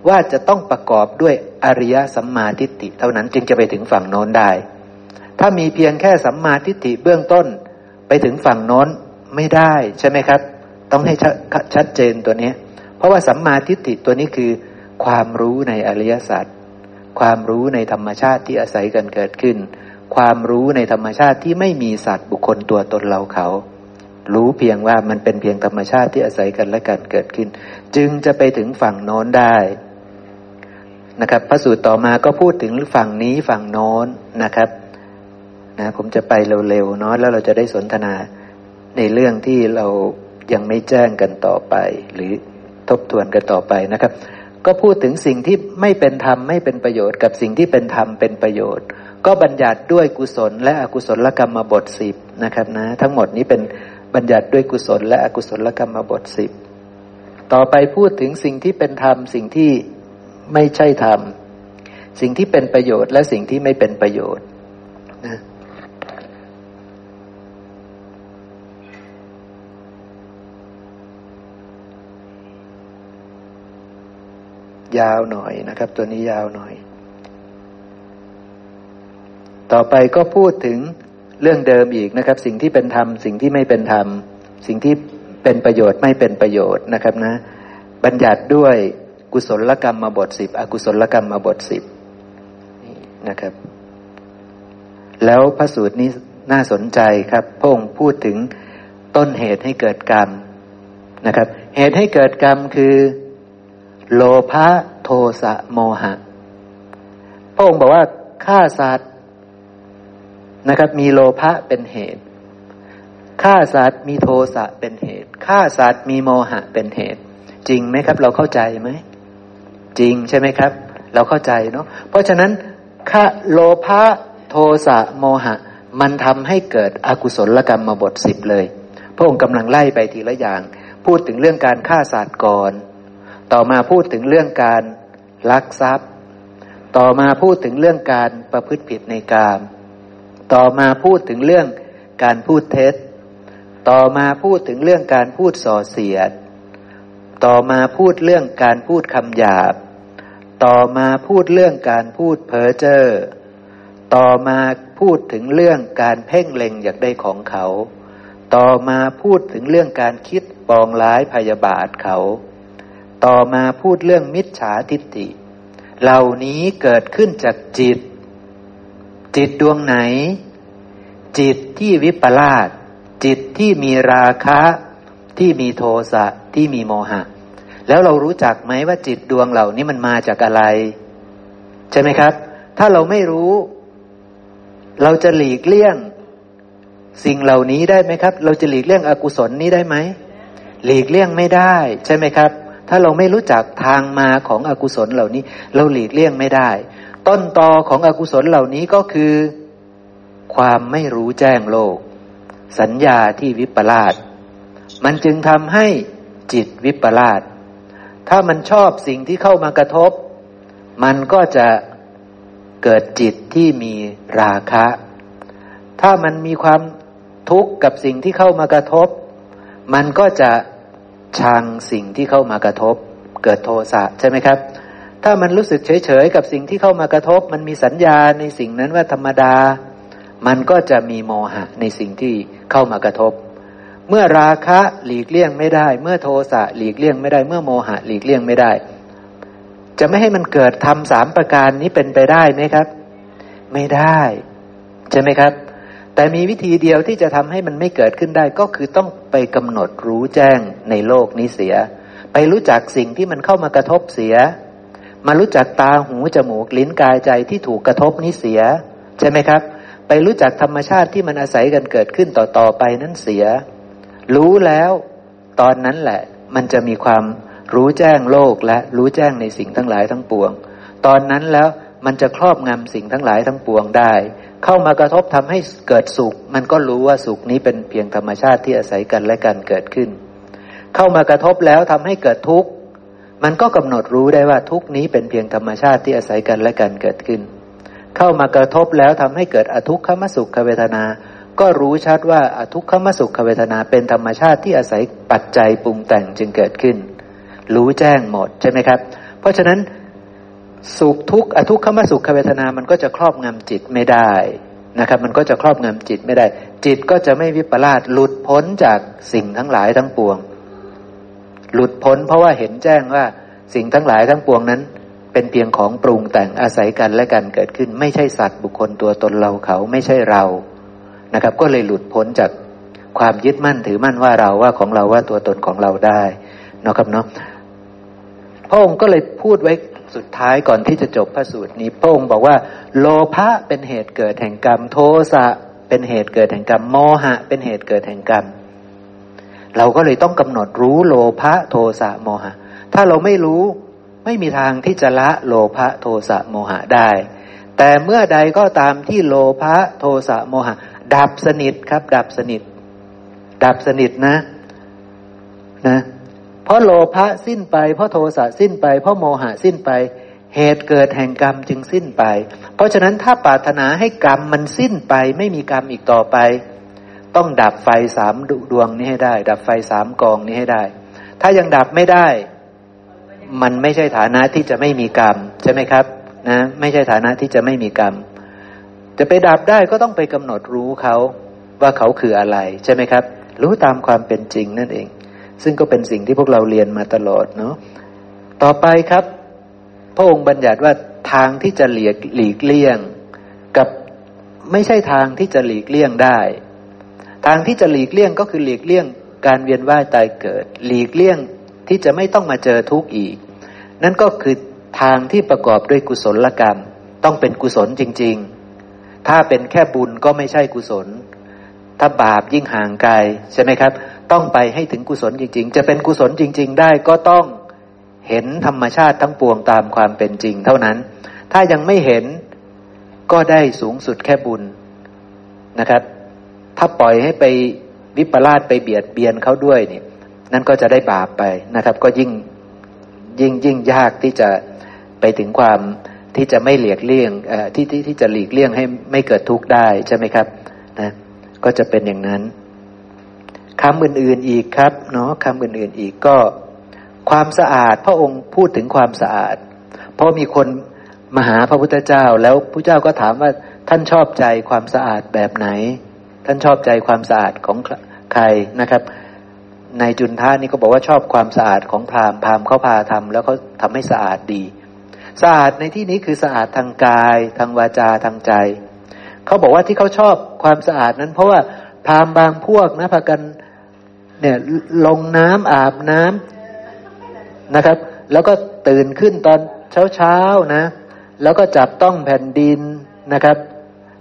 ว่าจะต้องประกอบด้วยอริยสัมมาทิฏฐิเท่านั้นจึงจะไปถึงฝั่งโน้นได้ ถ้ามีเพียงแค่สัมมาทิฏฐิเบื้องต้น ไปถึงฝั่งโน้นไม่ได้ใช่ไหมครับ ต้องให้ชัดเจนตัวนี้ เพราะว่าสัมมาทิฏฐิตัวนี้คือ ความรู้ในอริยสัจ ความรู้ในธรรมชาติที่อาศัยกันเกิดขึ้น ความรู้ในธรรมชาติที่ไม่มีสัตว์บุคคลตัวตนเราเขา รู้เพียงว่ามันเป็นเพียงธรรมชาติที่อาศัยกันและกันเกิดขึ้น จึงจะไปถึงฝั่งโน้นได้นะครับพระสูตรต่อมาก็พูดถึงฝั่งนี้ฝั่งโน้นนะครับนะผมจะไปเร็วๆเนาะแล้วเราจะได้สนทนาในเรื่องที่เรายังไม่แจ้งกันต่อไป หรือทบทวนกันต่อไปนะครับ ก็พูดถึงสิ่งที่ไม่เป็นธรรมไม่เป็นประโยชน์กับสิ่งที่เป็นธรรมเป็นประโยชน์ ก็บัญญัติด้วยกุศล และอกุศลกรรมบทสิบนะครับนะ ทั้งหมดนี้เป็นบัญญัติด้วยกุศล และอกุศลกรรมบทสิบต่อไปพูดถึงสิ่งที่เป็นธรรมสิ่งที่ไม่ใช่ธรรมสิ่งที่เป็นประโยชน์และสิ่งที่ไม่เป็นประโยชน์ ยาวหน่อยนะครับ ตัวนี้ยาวหน่อย ต่อไปก็พูดถึงเรื่องเดิมอีกนะครับ สิ่งที่เป็นธรรมสิ่งที่ไม่เป็นธรรม สิ่งที่เป็นประโยชน์ไม่เป็นประโยชน์นะครับนะ บัญญัติด้วยกุศลกรรมมาบทสิบอกุศลกรรมมาบทสิบนะครับ แล้วพระสูตรนี้น่าสนใจครับพระองค์พูดถึงต้นเหตุให้เกิดกรรมนะครับ เหตุให้เกิดกรรมคือ โลภะโทสะโมหะ พระองค์บอกว่าฆ่าสัตว์นะครับ มีโลภะเป็นเหตุฆ่าสัตว์มีโทสะเป็นเหตุฆ่าสัตว์มีโมหะเป็นเหตุ จริงไหมครับ เราเข้าใจไหมจริงใช่ไหมครับ เราเข้าใจเนาะเพราะฉะนั้นฆ่าโลภะโทสะโมหะ มันทำให้เกิดอกุศลกรรมมาบทสิบเลย พระองค์กำลังไล่ไปทีละอย่าง พูดถึงเรื่องการฆ่าสัตว์ก่อน ต่อมาพูดถึงเรื่องการลักทรัพย์ ต่อมาพูดถึงเรื่องการประพฤติผิดในกาม ต่อมาพูดถึงเรื่องการพูดเท็จ ต่อมาพูดถึงเรื่องการพูดส่อเสียด ต่อมาพูดเรื่องการพูดคำหยาบ ต่อมาพูดเรื่องการพูดเพ้อเจ้อ ต่อมาพูดถึงเรื่องการเพ่งเล็งอยากได้ของเขา ต่อมาพูดถึงเรื่องการคิดปองร้ายพยาบาทเขา ต่อมาพูดเรื่องมิจฉาทิฏฐิ เหล่านี้เกิดขึ้นจากจิต จิตดวงไหน จิตที่วิปลาสจิตที่มีราคะ ที่มีโทสะที่มีโมหะ แล้วเรารู้จักไหมว่าจิตดวงเหล่านี้มันมาจากอะไร ใช่ไหมครับ ถ้าเราไม่รู้ เราจะหลีกเลี่ยง สิ่งเหล่านี้ได้ไหมครับ เราจะหลีกเลี่ยงอกุศลนี้ได้ไหมหลีกเลี่ยงไม่ได้ ใช่ไหมครับ ถ้าเราไม่รู้จักทางมาของอกุศลเหล่านี้ เราหลีกเลี่ยงไม่ได้ ต้นตอของอกุศลเหล่านี้ก็คือ ความไม่รู้แจ้งโลก สัญญาที่วิปลาสมันจึงทำให้จิตวิปลาสถ้ามันชอบสิ่งที่เข้ามากระทบ มันก็จะเกิดจิตที่มีราคะ ถ้ามันมีความทุกข์กับสิ่งที่เข้ามากระทบ มันก็จะ ชังสิ่งที่เข้ามากระทบ เกิดโทสะใช่ไหมครับ ถ้ามันรู้สึกเฉยๆกับสิ่งที่เข้ามากระทบ มันมีสัญญาในสิ่งนั้นว่าธรรมดา มันก็จะมีโมหะในสิ่งที่เข้ามากระทบ เมื่อราคะหลีกเลี่ยงไม่ได้ เมื่อโทสะหลีกเลี่ยงไม่ได้ เมื่อโมหะหลีกเลี่ยงไม่ได้ จะไม่ให้มันเกิดทำสามประการนี้เป็นไปได้ไหมครับ ไม่ได้ ใช่ไหมครับ แต่มีวิธีเดียวที่จะทำให้มันไม่เกิดขึ้นได้ก็คือต้องไปกำหนดรู้แจ้งในโลกนี้เสีย ไปรู้จักสิ่งที่มันเข้ามากระทบเสีย มารู้จักตาหูจมูกลิ้นกายใจที่ถูกกระทบนี้เสีย ใช่ไหมครับ ไปรู้จักธรรมชาติที่มันอาศัยกันเกิดขึ้นต่อต่อไปนั้นเสีย รู้แล้วตอนนั้นแหละ มันจะมีความรู้แจ้งโลกและรู้แจ้งในสิ่งทั้งหลายทั้งปวง ตอนนั้นแล้วมันจะครอบงำสิ่งทั้งหลายทั้งปวงได้ เข้ามากระทบทำให้เกิดสุข มันก็รู้ว่าสุขนี้เป็นเพียงธรรมชาติที่อาศัยกันและกันเกิดขึ้น เข้ามากระทบแล้วทำให้เกิดทุกข์ มันก็กำหนดรู้ได้ว่าทุกข์นี้เป็นเพียงธรรมชาติที่อาศัยกันและกันเกิดขึ้น เข้ามากระทบแล้วทำให้เกิดอทุกขมสุขเวทนา ก็รู้ชัดว่าอทุกขมสุขเวทนาเป็นธรรมชาติที่อาศัยปัจจัยปรุงแต่งจึงเกิดขึ้น รู้แจ้งหมดใช่ไหมครับ เพราะฉะนั้น สุขทุกข์อทุกขมสุขเวทนา มันก็จะครอบงำจิตไม่ได้นะครับ มันก็จะครอบงำจิตไม่ได้ จิตก็จะไม่วิปลาสหลุดพ้นจากสิ่งทั้งหลายทั้งปวง หลุดพ้นเพราะว่าเห็นแจ้งว่าสิ่งทั้งหลายทั้งปวงนั้น เป็นเพียงของปรุงแต่งอาศัยกันและกันเกิดขึ้น ไม่ใช่สัตว์บุคคลตัวตนเราเขาไม่ใช่เรานะครับ ก็เลยหลุดพ้นจากความยึดมั่นถือมั่นว่าเราว่าของเราว่าตัวตนของเราได้นะครับเนาะพระองค์ก็เลยพูดไว้ สุดท้ายก่อนที่จะจบพระสูตรนี้พระองค์บอกว่า โลภะเป็นเหตุเกิดแห่งกรรม โทสะเป็นเหตุเกิดแห่งกรรมโมหะ เป็นเหตุเกิดแห่งกรรม เราก็เลยต้องกำหนดรู้โลภะโทสะโมหะ ถ้าเราไม่รู้ไม่มีทางที่จะละโลภะโทสะโมหะได้ แต่เมื่อใดก็ตามที่โลภะโทสะโมหะ ดับสนิทครับ ดับสนิท ดับสนิทนะ นะ เพราะโลภะสิ้นไป เพราะโทสะสิ้นไป เพราะโมหะสิ้นไป เหตุเกิดแห่งกรรมจึงสิ้นไป เพราะฉะนั้นถ้าปรารถนาให้กรรมมันสิ้นไป ไม่มีกรรมอีกต่อไป ต้องดับไฟสามดวงนี้ให้ได้ ดับไฟสามกองนี้ให้ได้ ถ้ายังดับไม่ได้ มันไม่ใช่ฐานะที่จะไม่มีกรรมใช่ไหมครับนะไม่ใช่ฐานะที่จะไม่มีกรรม จะไปดับได้ก็ต้องไปกำหนดรู้เขาว่าเขาคืออะไรใช่ไหมครับ รู้ตามความเป็นจริงนั่นเอง ซึ่งก็เป็นสิ่งที่พวกเราเรียนมาตลอดเนาะต่อไปครับ พระองค์บัญญัติว่าทางที่จะหลีกหลีกเลี่ยง กับไม่ใช่ทางที่จะหลีกเลี่ยงได้ ทางที่จะหลีกเลี่ยงก็คือหลีกเลี่ยง การเวียนว่ายตายเกิด หลีกเลี่ยงที่จะไม่ต้องมาเจอทุกข์อีก นั่นก็คือทางที่ประกอบด้วยกุศลกรรม ต้องเป็นกุศลจริง ๆ ถ้าเป็นแค่บุญก็ไม่ใช่กุศล ถ้าบาปยิ่งห่างไกลใช่ไหมครับ ต้องไปให้ถึงกุศลจริง ๆ จะเป็นกุศลจริง ๆ ได้ก็ต้องเห็นธรรมชาติทั้งปวงตามความเป็นจริง เท่านั้น ถ้ายังไม่เห็นก็ได้สูงสุดแค่บุญนะครับ ถ้าปล่อยให้ไปวิปลาสไปเบียดเบียนเขาด้วยเนี่ยนั่นก็จะได้บาปไปนะครับ ก็ยิ่งยิ่งยิ่งยากที่จะไปถึงความที่จะไม่เหลียกเลี่ยงที่ที่ที่จะหลีกเลี่ยงให้ไม่เกิดทุกข์ได้ใช่ไหมครับนะก็จะเป็นอย่างนั้น คำอื่นๆอีกครับเนาะคำอื่นๆอีกก็ความสะอาดพระองค์พูดถึงความสะอาด เพราะมีคนมาหาพระพุทธเจ้า แล้วพระเจ้าก็ถามว่าท่านชอบใจความสะอาดแบบไหน ท่านชอบใจความสะอาดของใครนะครับในจุนท่านี่ก็บอกว่าชอบความสะอาดของพราหมณ์พราหมณ์เขาพาทำแล้วเขาทาให้สะอาดดี สะอาดในที่นี้คือสะอาดทางกาย ทางวาจาทางใจเขาบอกว่าที่เขาชอบความสะอาดนั้น เพราะว่าพราหมณ์บางพวกนะพากัน เนี่ยลงน้ำอาบน้ำนะครับ แล้วก็ตื่นขึ้นตอนเช้าเช้านะ แล้วก็จับต้องแผ่นดินนะครับ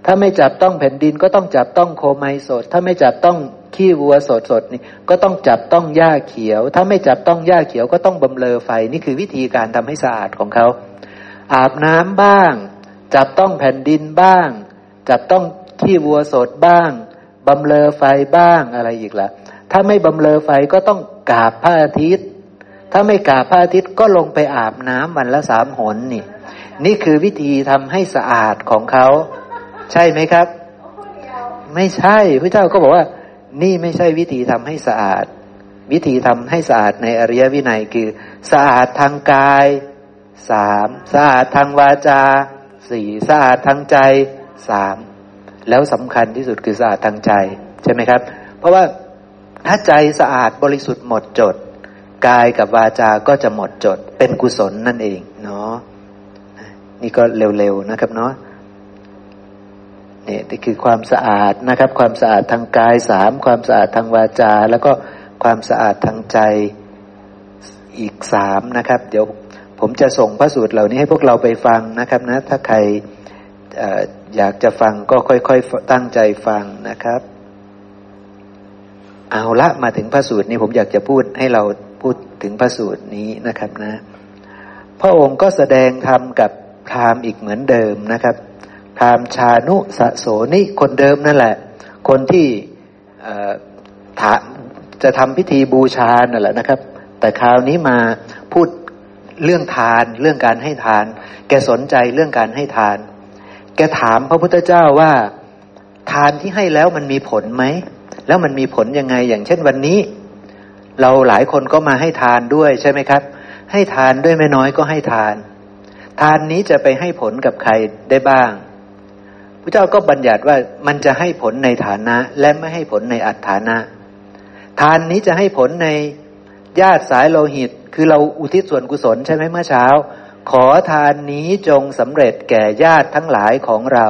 ถ้าไม่จับต้องแผ่นดินก็ต้องจับต้องโคไมสด ถ้าไม่จับต้องขี้วัวสดสดนี่ก็ต้องจับต้องหญ้าเขียว ถ้าไม่จับต้องหญ้าเขียวก็ต้องบำเรอไฟนี่คือวิธีการทำให้สะอาดของเขา อาบน้ำบ้าง จับต้องแผ่นดินบ้าง จับต้องขี้วัวสดบ้างบำเรอไฟบ้างอะไรอีกละ่ะ ถ้าไม่บำเรอไฟก็ต้องกราบพระอาทิตย์ ถ้าไม่กราบพระอาทิตย์ก็ลงไปอาบน้ำวันละสามหนนี่ นี่คือวิธีทำให้สะอาดของเขา ใช่ไหมครับ ไม่ใช่พระเจ้าก็บอกว่า นี่ไม่ใช่วิธีทำให้สะอาด วิธีทำให้สะอาดในอริยวินัยคือสะอาดทางกายสามสะอาดทางวาจาสี่สะอาดทางใจสามแล้วสำคัญที่สุดคือสะอาดทางใจใช่ไหมครับ เพราะว่า ถ้าใจสะอาดบริสุทธิ์หมดจด กายกับวาจาก็จะหมดจด เป็นกุศลนั่นเองเนาะนี่ก็เร็วๆนะครับเนาะนี่นี่คือความสะอาดนะครับ ความสะอาดทางกายสามความสะอาดทางวาจา แล้วก็ความสะอาดทางใจอีกสามนะครับ เดี๋ยวผมจะส่งพระสูตรเหล่านี้ให้พวกเราไปฟังนะครับนะ ถ้าใครอยากจะฟังก็ค่อยๆตั้งใจฟังนะครับ เอาละมาถึงพระสูตรนี้ผมอยากจะพูดให้เราพูดถึงพระสูตรนี้นะครับนะ พระองค์ก็แสดงธรรมกับพราหมณ์อีกเหมือนเดิมนะครับพราหมณ์ชานุสะโสนี่คนเดิมนั่นแหละ คนที่ถาจะทำพิธีบูชานั่นแหละนะครับ แต่คราวนี้มาพูดเรื่องทานเรื่องการให้ทาน แกสนใจเรื่องการให้ทาน แกถามพระพุทธเจ้าว่า ทานที่ให้แล้วมันมีผลไหม แล้วมันมีผลยังไง อย่างเช่นวันนี้ เราหลายคนก็มาให้ทานด้วยใช่ไหมครับ ให้ทานด้วยไม่น้อยก็ให้ทาน ทานนี้จะไปให้ผลกับใครได้บ้างพระเจ้าก็บัญญัติว่ามันจะให้ผลในฐานะ และไม่ให้ผลในอัตฐานะ ทานนี้จะให้ผลในญาติสายโลหิต คือเราอุทิศส่วนกุศลใช่ไหมเมื่อเช้า ขอทานนี้จงสำเร็จแก่ญาติทั้งหลายของเรา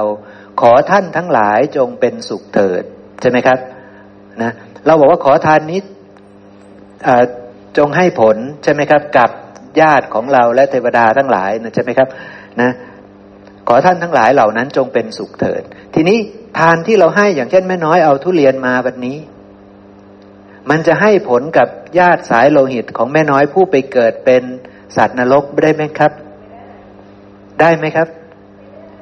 ขอท่านทั้งหลายจงเป็นสุขเถิดใช่ไหมครับ นะเราบอกว่าขอทานนี้จงให้ผลใช่ไหมครับ กับญาติของเราและเทวดาทั้งหลายนะใช่ไหมครับนะขอท่านทั้งหลายเหล่านั้นจงเป็นสุขเถิด ทีนี้ทานที่เราให้อย่างเช่นแม่น้อยเอาทุเรียนมาวันนี้ มันจะให้ผลกับญาติสายโลหิตของแม่น้อยผู้ไปเกิดเป็นสัตว์นรกได้ไหมครับ ได้ไหมครับ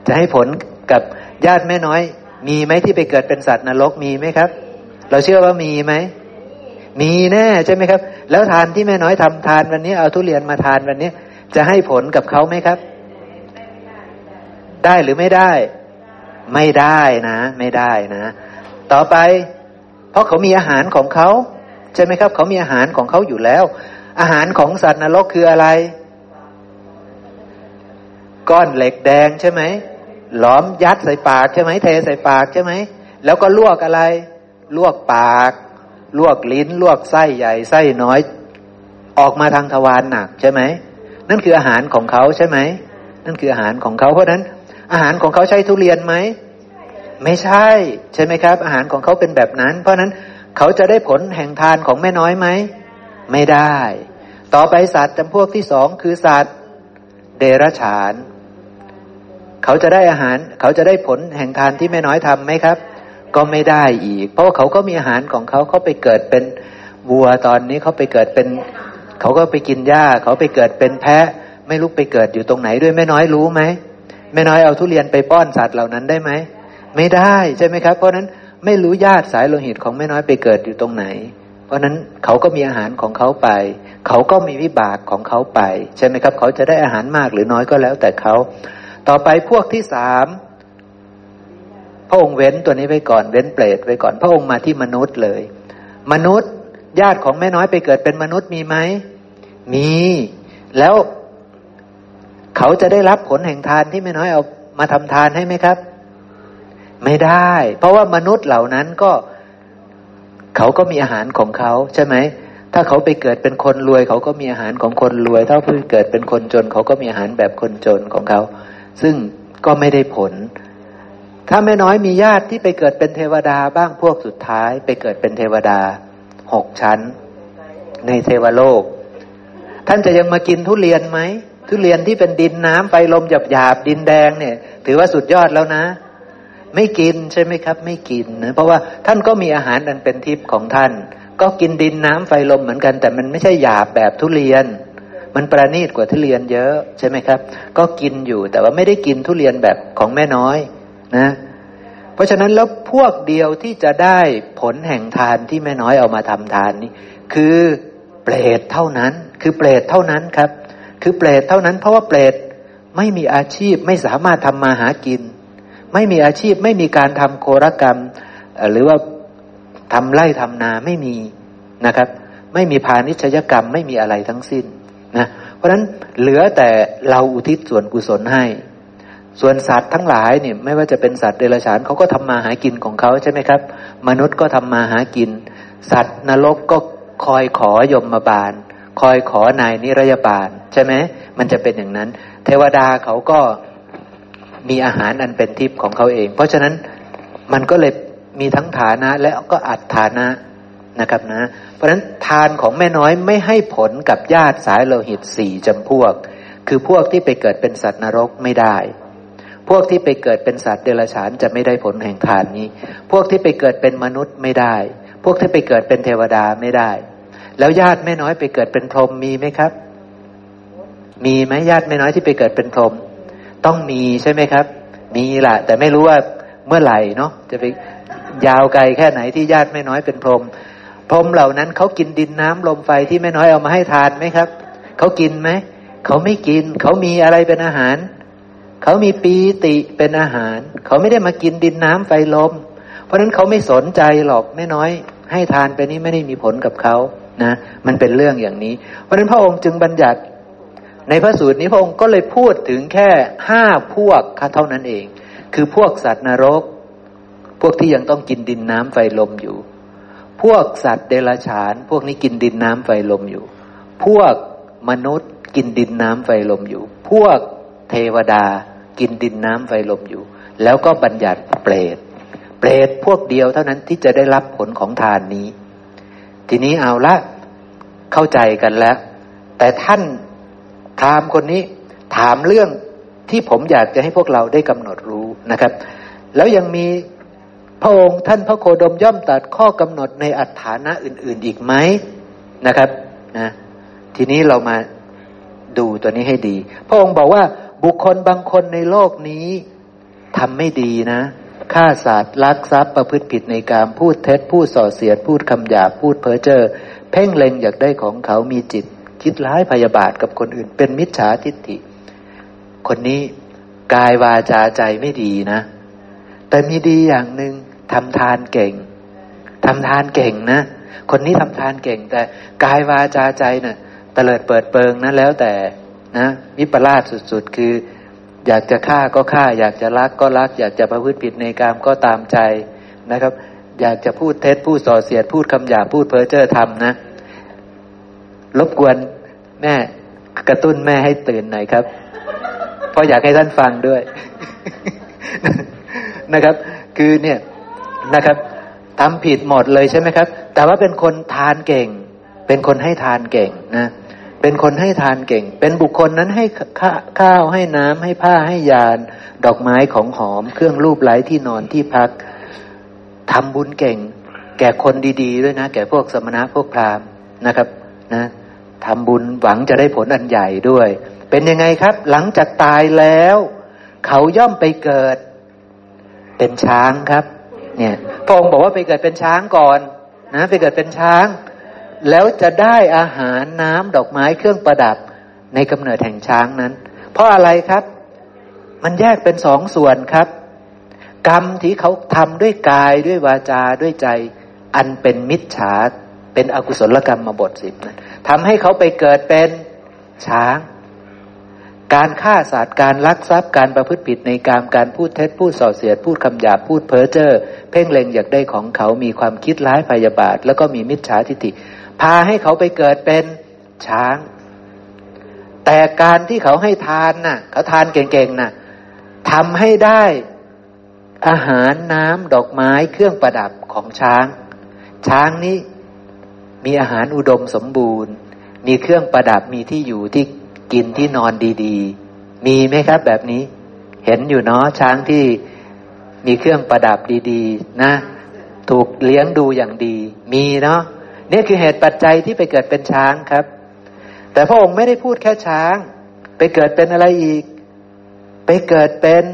จะให้ผลกับญาติแม่น้อย มีไหมที่ไปเกิดเป็นสัตว์นรกมีไหมครับ เราเชื่อว่ามีไหม มีแน่ใช่ไหมครับ แล้วทานที่แม่น้อยทำทานวันนี้ เอาทุเรียนมาทานวันนี้ จะให้ผลกับเขาไหมครับ ได้หรือไม่ได้ ไม่ได้นะ ไม่ได้นะ ต่อไป เพราะเขามีอาหารของเขาใช่ไหมครับ เขามีอาหารของเขาอยู่แล้ว อาหารของสัตว์นรกคืออะไร ก้อนเหล็กแดงใช่ไหมหลอมยัดใส่ปากใช่ไหมเทใส่ปากใช่ไหมแล้วก็ลวกอะไร ลวกปาก ลวกลิ้น ลวกไส้ใหญ่ไส้น้อย ออกมาทางทวารหนักใช่ไหม นั่นคืออาหารของเขาใช่ไหม นั่นคืออาหารของเขาเพราะนั้น อาหารของเขาใช่ทุเรียนไหม ไม่ใช่ ใช่ไหมครับ อาหารของเขาเป็นแบบนั้น เพราะนั้นเขาจะได้ผลแห่งทานของแม่น้อยไหม ไม่ได้ ต่อไปสัตว์จำพวกที่สองคือสัตว์เดรัจฉาน เขาจะได้อาหาร เขาจะได้ผลแห่งทานที่แม่น้อยทำไหมครับ ก็ไม่ได้อีก เพราะว่าเขาก็มีอาหารของเขาเขาไปเกิดเป็นวัวตอนนี้เขาไปเกิดเป็น เขาก็ไปกินหญ้าเขาไปเกิดเป็นแพะ ไม่รู้ไปเกิดอยู่ตรงไหนด้วยแม่น้อยรู้ไหมแม่น้อยเอาทุเรียนไปป้อนสัตว์เหล่านั้นได้ไหมไม่ได้ใช่ไหมครับ เพราะนั้นไม่รู้ญาติสายโลหิตของแม่น้อยไปเกิดอยู่ตรงไหน เพราะนั้นเขาก็มีอาหารของเขาไป เขาก็มีวิบากของเขาไป ใช่ไหมครับ เขาจะได้อาหารมากหรือน้อยก็แล้วแต่เขา ต่อไปพวกที่สาม ระองค์เว้นตัวนี้ไว้ก่อนเว้นเปรตไว้ก่อน พระองค์มาที่มนุษย์เลย มนุษย์ญาติของแม่น้อยไปเกิดเป็นมนุษย์มีไหมมีแล้วเขาจะได้รับผลแห่งทานที่แม่น้อยเอามาทำทานให้ไหมครับ ไม่ได้ เพราะว่ามนุษย์เหล่านั้นก็ เขาก็มีอาหารของเขาใช่ไหมถ้าเขาไปเกิดเป็นคนรวย เขาก็มีอาหารของคนรวย ถ้าเพิ่งเกิดเป็นคนจน เขาก็มีอาหารแบบคนจนของเขา ซึ่งก็ไม่ได้ผล ถ้าไม่น้อยมีญาติที่ไปเกิดเป็นเทวดาบ้างพวกสุดท้าย ไปเกิดเป็นเทวดาหกชั้น ในเทวโลก ท่านจะยังมากินทุเรียนไหมทุเรียนที่เป็นดินน้ำไฟลมหยาบหยาบดินแดงเนี่ย ถือว่าสุดยอดแล้วนะ ไม่กินใช่ไหมครับ ไม่กินนะเพราะว่าท่านก็มีอาหารอันเป็นทิพย์ของท่าน ก็กินดินน้ำไฟลมเหมือนกัน แต่มันไม่ใช่หยาบแบบทุเรียน มันประณีตกว่าทุเรียนเยอะใช่ไหมครับ ก็กินอยู่แต่ว่าไม่ได้กินทุเรียนแบบของแม่น้อย นะ เพราะฉะนั้นแล้วพวกเดียวที่จะได้ผลแห่งทานที่แม่น้อยเอามาทำทานนี่คือเปรตเท่านั้น คือเปรตเท่านั้นครับ คือเปรตเท่านั้น เพราะว่าเปรตไม่มีอาชีพไม่สามารถทำมาหากิน ไม่มีอาชีพไม่มีการทำโครกรรม หรือว่าทำไร่ทำนาไม่มีนะครับ ไม่มีพาณิชยกรรมไม่มีอะไรทั้งสิ้นนะเพราะฉะนั้นเหลือแต่เราอุทิศส่วนกุศลให้ ส่วนสัตว์ทั้งหลายเนี่ยไม่ว่าจะเป็นสัตว์เดรัจฉานเขาก็ทำมาหากินของเขาใช่ไหมครับ มนุษย์ก็ทำมาหากิน สัตว์นรกก็คอยขอยมมาบาล คอยขอนายนิรยบาลใช่ไหมมันจะเป็นอย่างนั้น เทวดาเขาก็มีอาหารอันเป็นทิพย์ของเขาเอง เพราะฉะนั้นมันก็เลยมีทั้งฐานะและก็อัตฐานะนะครับนะ เพราะฉะนั้นทานของแม่น้อยไม่ให้ผลกับญาติสายโลหิตสี่จำพวก คือพวกที่ไปเกิดเป็นสัตว์นรกไม่ได้ พวกที่ไปเกิดเป็นสัตว์เดรัจฉานจะไม่ได้ผลแห่งทานนี้ พวกที่ไปเกิดเป็นมนุษย์ไม่ได้ พวกที่ไปเกิดเป็นเทวดาไม่ได้ แล้วญาติแม่น้อยไปเกิดเป็นพรหมมีไหมครับ มีไหมญาติแม่น้อยที่ไปเกิดเป็นพรหมต้องมีใช่ไหมครับ มีแหละแต่ไม่รู้ว่าเมื่อไหร่เนาะจะไปยาวไกลแค่ไหนที่ญาติไม่น้อยเป็นพรหมพรหมเหล่านั้นเขากินดินน้ำลมไฟที่แม่น้อยเอามาให้ทานไหมครับเขากินไหมเขาไม่กินเขามีอะไรเป็นอาหาร เขามีปีติเป็นอาหาร เขาไม่ได้มากินดินน้ำไฟลม เพราะนั้นเขาไม่สนใจหรอกไม่น้อย ให้ทานไปนี้ไม่ได้มีผลกับเขานะ มันเป็นเรื่องอย่างนี้ เพราะฉะนั้นพระองค์จึงบัญญัติ ในพระสูตรนี้พระองค์ก็เลยพูดถึงแค่ห้าพวกเท่านั้นเอง คือพวกสัตว์นรก พวกที่ยังต้องกินดินน้ำไฟลมอยู่ พวกสัตว์เดรัจฉาน พวกนี้กินดินน้ำไฟลมอยู่ พวกมนุษย์กินดินน้ำไฟลมอยู่ พวกเทวดา กินดินน้ำไฟลมอยู่ แล้วก็บัญญัติเปรตเปรตพวกเดียวเท่านั้นที่จะได้รับผลของทานนี้ ทีนี้เอาละเข้าใจกันแล้ว แต่ท่านถามคนนี้ ถามเรื่องที่ผมอยากจะให้พวกเราได้กำหนดรู้นะครับ แล้วยังมีพระองค์ท่านพระโคดมย่อมตัดข้อกำหนดในอัฐานะอื่น ๆอีกไหมนะครับนะทีนี้เรามาดูตัวนี้ให้ดี พระองค์บอกว่า บุคคลบางคนในโลกนี้ทำไม่ดีนะฆ่าสัตว์ลักทรัพย์ประพฤติผิดในการพูดเท็จพูดส่อเสียดพูดคำหยาพูดเพ้อเจ้อเพ่งเล็งอยากได้ของเขามีจิต คิดร้ายพยาบาทกับคนอื่น เป็นมิจฉาทิฏฐิ คนนี้กายวาจาใจไม่ดีนะ แต่มีดีอย่างหนึ่งทำทานเก่งทำทานเก่งนะ คนนี้ทำทานเก่ง แต่กายวาจาใจเนะ่ะเตลิดเปิดเปิงนะแล้วแต่ นะวิปลาสสุดๆ คือ อยากจะฆ่าก็ฆ่า อยากจะรักก็รัก อยากจะประพฤติผิดในกามก็ตามใจนะครับ อยากจะพูดเท็จพูดส่อเสียด พูดคำหยาพูดเพ้อเจ้อทำนะ รบกวนแม่กระตุ้นแม่ให้ตื่นหน่อยครับเพราะอยากให้ท่านฟังด้วยนะครับ คือเนี่ยนะครับทำผิดหมดเลยใช่ไหมครับ แต่ว่าเป็นคนทานเก่ง เป็นคนให้ทานเก่งนะ เป็นคนให้ทานเก่ง เป็นบุคคลนั้นให้ข้าวให้น้ำให้ผ้าให้ยาน ดอกไม้ของหอม เครื่องรูปไล้ที่นอนที่พักทำบุญเก่ง แก่คนดี ๆ ด้วยนะ แก่พวกสมณะพวกพราหมณ์นะครับนะทำบุญหวังจะได้ผลอันใหญ่ด้วย เป็นยังไงครับ หลังจากตายแล้ว เขาย่อมไปเกิด เป็นช้างครับ เนี่ยพระองค์บอกว่าไปเกิดเป็นช้างก่อนนะไปเกิดเป็นช้าง แล้วจะได้อาหารน้ำดอกไม้เครื่องประดับในกำเนิดแห่งช้างนั้น เพราะอะไรครับ มันแยกเป็นสองส่วนครับ กรรมที่เขาทำด้วยกายด้วยวาจาด้วยใจ อันเป็นมิจฉาเป็นอกุศลกรรมมาบทสิบนะทำให้เขาไปเกิดเป็นช้าง การฆ่าสัตว์การลักทรัพย์การประพฤติผิดในการการพูดเท็จพูดส่อเสียดพูดคำหยาบพูดเพ้อเจ้อเพ่งเล็งอยากได้ของเขามีความคิดร้ายพยาบาท แล้วก็มีมิจฉาทิฏฐิ พาให้เขาไปเกิดเป็นช้าง แต่การที่เขาให้ทานน่ะ เขาทานเก่งๆน่ะทำให้ได้อาหารน้ำดอกไม้เครื่องประดับของช้าง ช้างนี้มีอาหารอุดมสมบูรณ์ มีเครื่องประดับมีที่อยู่ที่กินที่นอนดีๆ มีไหมครับแบบนี้ เห็นอยู่เนาะช้างที่มีเครื่องประดับดี ๆ นะ ถูกเลี้ยงดูอย่างดี มีเนาะ นี่คือเหตุปัจจัยที่ไปเกิดเป็นช้างครับ แต่พระองค์ไม่ได้พูดแค่ช้าง ไปเกิดเป็นอะไรอีก ไปเกิดเป็น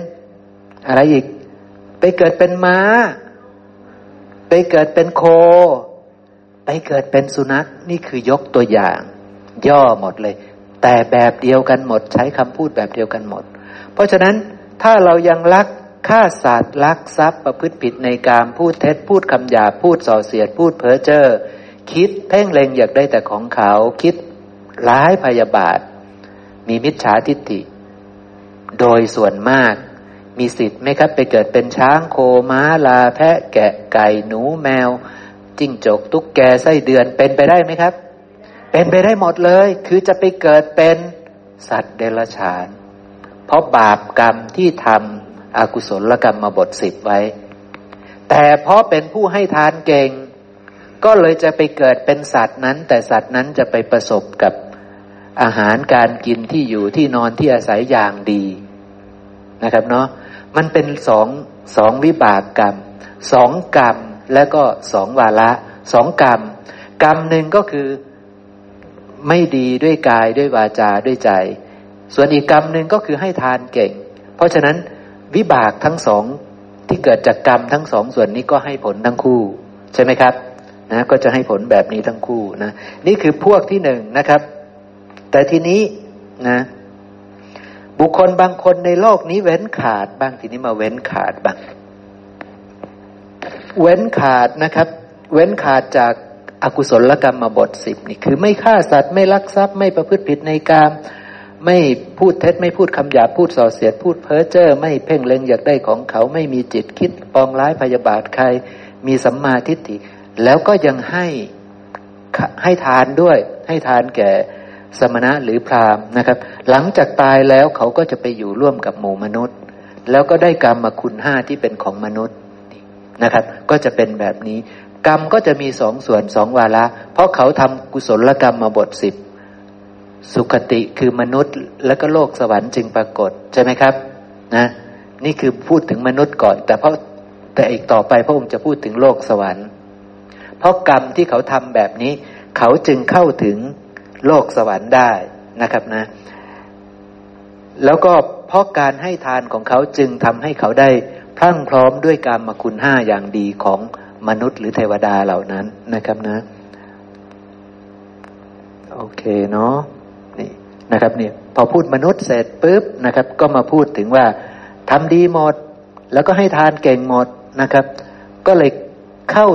อะไรอีก ไปเกิดเป็นม้า ไปเกิดเป็นโค ไปเกิดเป็นสุนัข นี่คือยกตัวอย่าง ย่อหมดเลย แต่แบบเดียวกันหมด ใช้คำพูดแบบเดียวกันหมด เพราะฉะนั้นถ้าเรายังรักฆ่าสัตว์ลักทรัพย์ประพฤติผิดในการพูดเท็จพูดคำหยาพูดส่อเสียดพูดเพ้อเจ้อ คิดเพ่งเล็งอยากได้แต่ของเขาคิดร้ายพยาบาท มีมิจฉาทิฏฐิ โดยส่วนมาก มีสิทธิ์ไหมครับ ไปเกิดเป็นช้างโคม้าลาแพะแกะไก่หนูแมว จิ้งจกตุ๊กแกไส้เดือนเป็นไปได้ไหมครับ เป็นไปได้หมดเลย คือจะไปเกิดเป็นสัตว์เดรัจฉาน เพราะบาปกรรมที่ทำอกุศลกรรมมาบทสิบไว้ แต่เพราะเป็นผู้ให้ทานเก่ง ก็เลยจะไปเกิดเป็นสัตว์นั้น แต่สัตว์นั้นจะไปประสบกับอาหารการกินที่อยู่ที่นอนที่อาศัยอย่างดีนะครับเนาะมันเป็นสองสองวิบากกรรมสองกรรมแล้วก็สองวาระสองกรรม กรรมหนึ่งก็คือไม่ดีด้วยกายด้วยวาจาด้วยใจ ส่วนอีกกรรมหนึ่งก็คือให้ทานเก่ง เพราะฉะนั้นวิบากทั้งสองที่เกิดจากกรรมทั้งสองส่วนนี้ก็ให้ผลทั้งคู่ ใช่ไหมครับ นะก็จะให้ผลแบบนี้ทั้งคู่นะนี่คือพวกที่หนึ่งนะครับ แต่ทีนี้นะบุคคลบางคนในโลกนี้เว้นขาดบ้างทีนี้มาเว้นขาดบ้างเว้นขาดนะครับ เว้นขาดจากอากุศลกรรมมาบทสิบนี่คือไม่ฆ่าสัตว์ไม่ลักทรัพย์ไม่ประพฤติผิดในกามไม่พูดเท็จไม่พูดคำหยาพูดส่อเสียด พูดเพ้อเจ้อไม่เพ่งเล็งอยากได้ของเขาไม่มีจิตคิดปองร้ายพยาบาทใคร มีสัมมาทิฏฐิ แล้วก็ยังให้ให้ทานด้วย ให้ทานแก่สมณะหรือพราหมณ์นะครับ หลังจากตายแล้วเขาก็จะไปอยู่ร่วมกับหมู่มนุษย์ แล้วก็ได้กรรมมาคุณห้าที่เป็นของมนุษย์นะครับ ก็จะเป็นแบบนี้ กรรมก็จะมีสองส่วนสองวาระ เพราะเขาทำกุศลกรรมมาบทสิบสุขติคือมนุษย์ แล้วก็โลกสวรรค์จึงปรากฏใช่ไหมครับนะนี่คือพูดถึงมนุษย์ก่อน แต่เพราะแต่อีกต่อไปพระองค์จะพูดถึงโลกสวรรค์ เพราะกรรมที่เขาทำแบบนี้ เขาจึงเข้าถึงโลกสวรรค์ได้นะครับนะ แล้วก็เพราะการให้ทานของเขาจึงทำให้เขาได้พรั่งพร้อมด้วยการมาคุณห้าอย่างดีของมนุษย์หรือเทวดาเหล่านั้นนะครับนะ โอเคเนาะนี่นะครับเนี่ยพอพูดมนุษย์เสร็จปุ๊บนะครับ ก็มาพูดถึงว่าทำดีหมด แล้วก็ให้ทานเก่งหมดนะครับ ก็เลยเข้า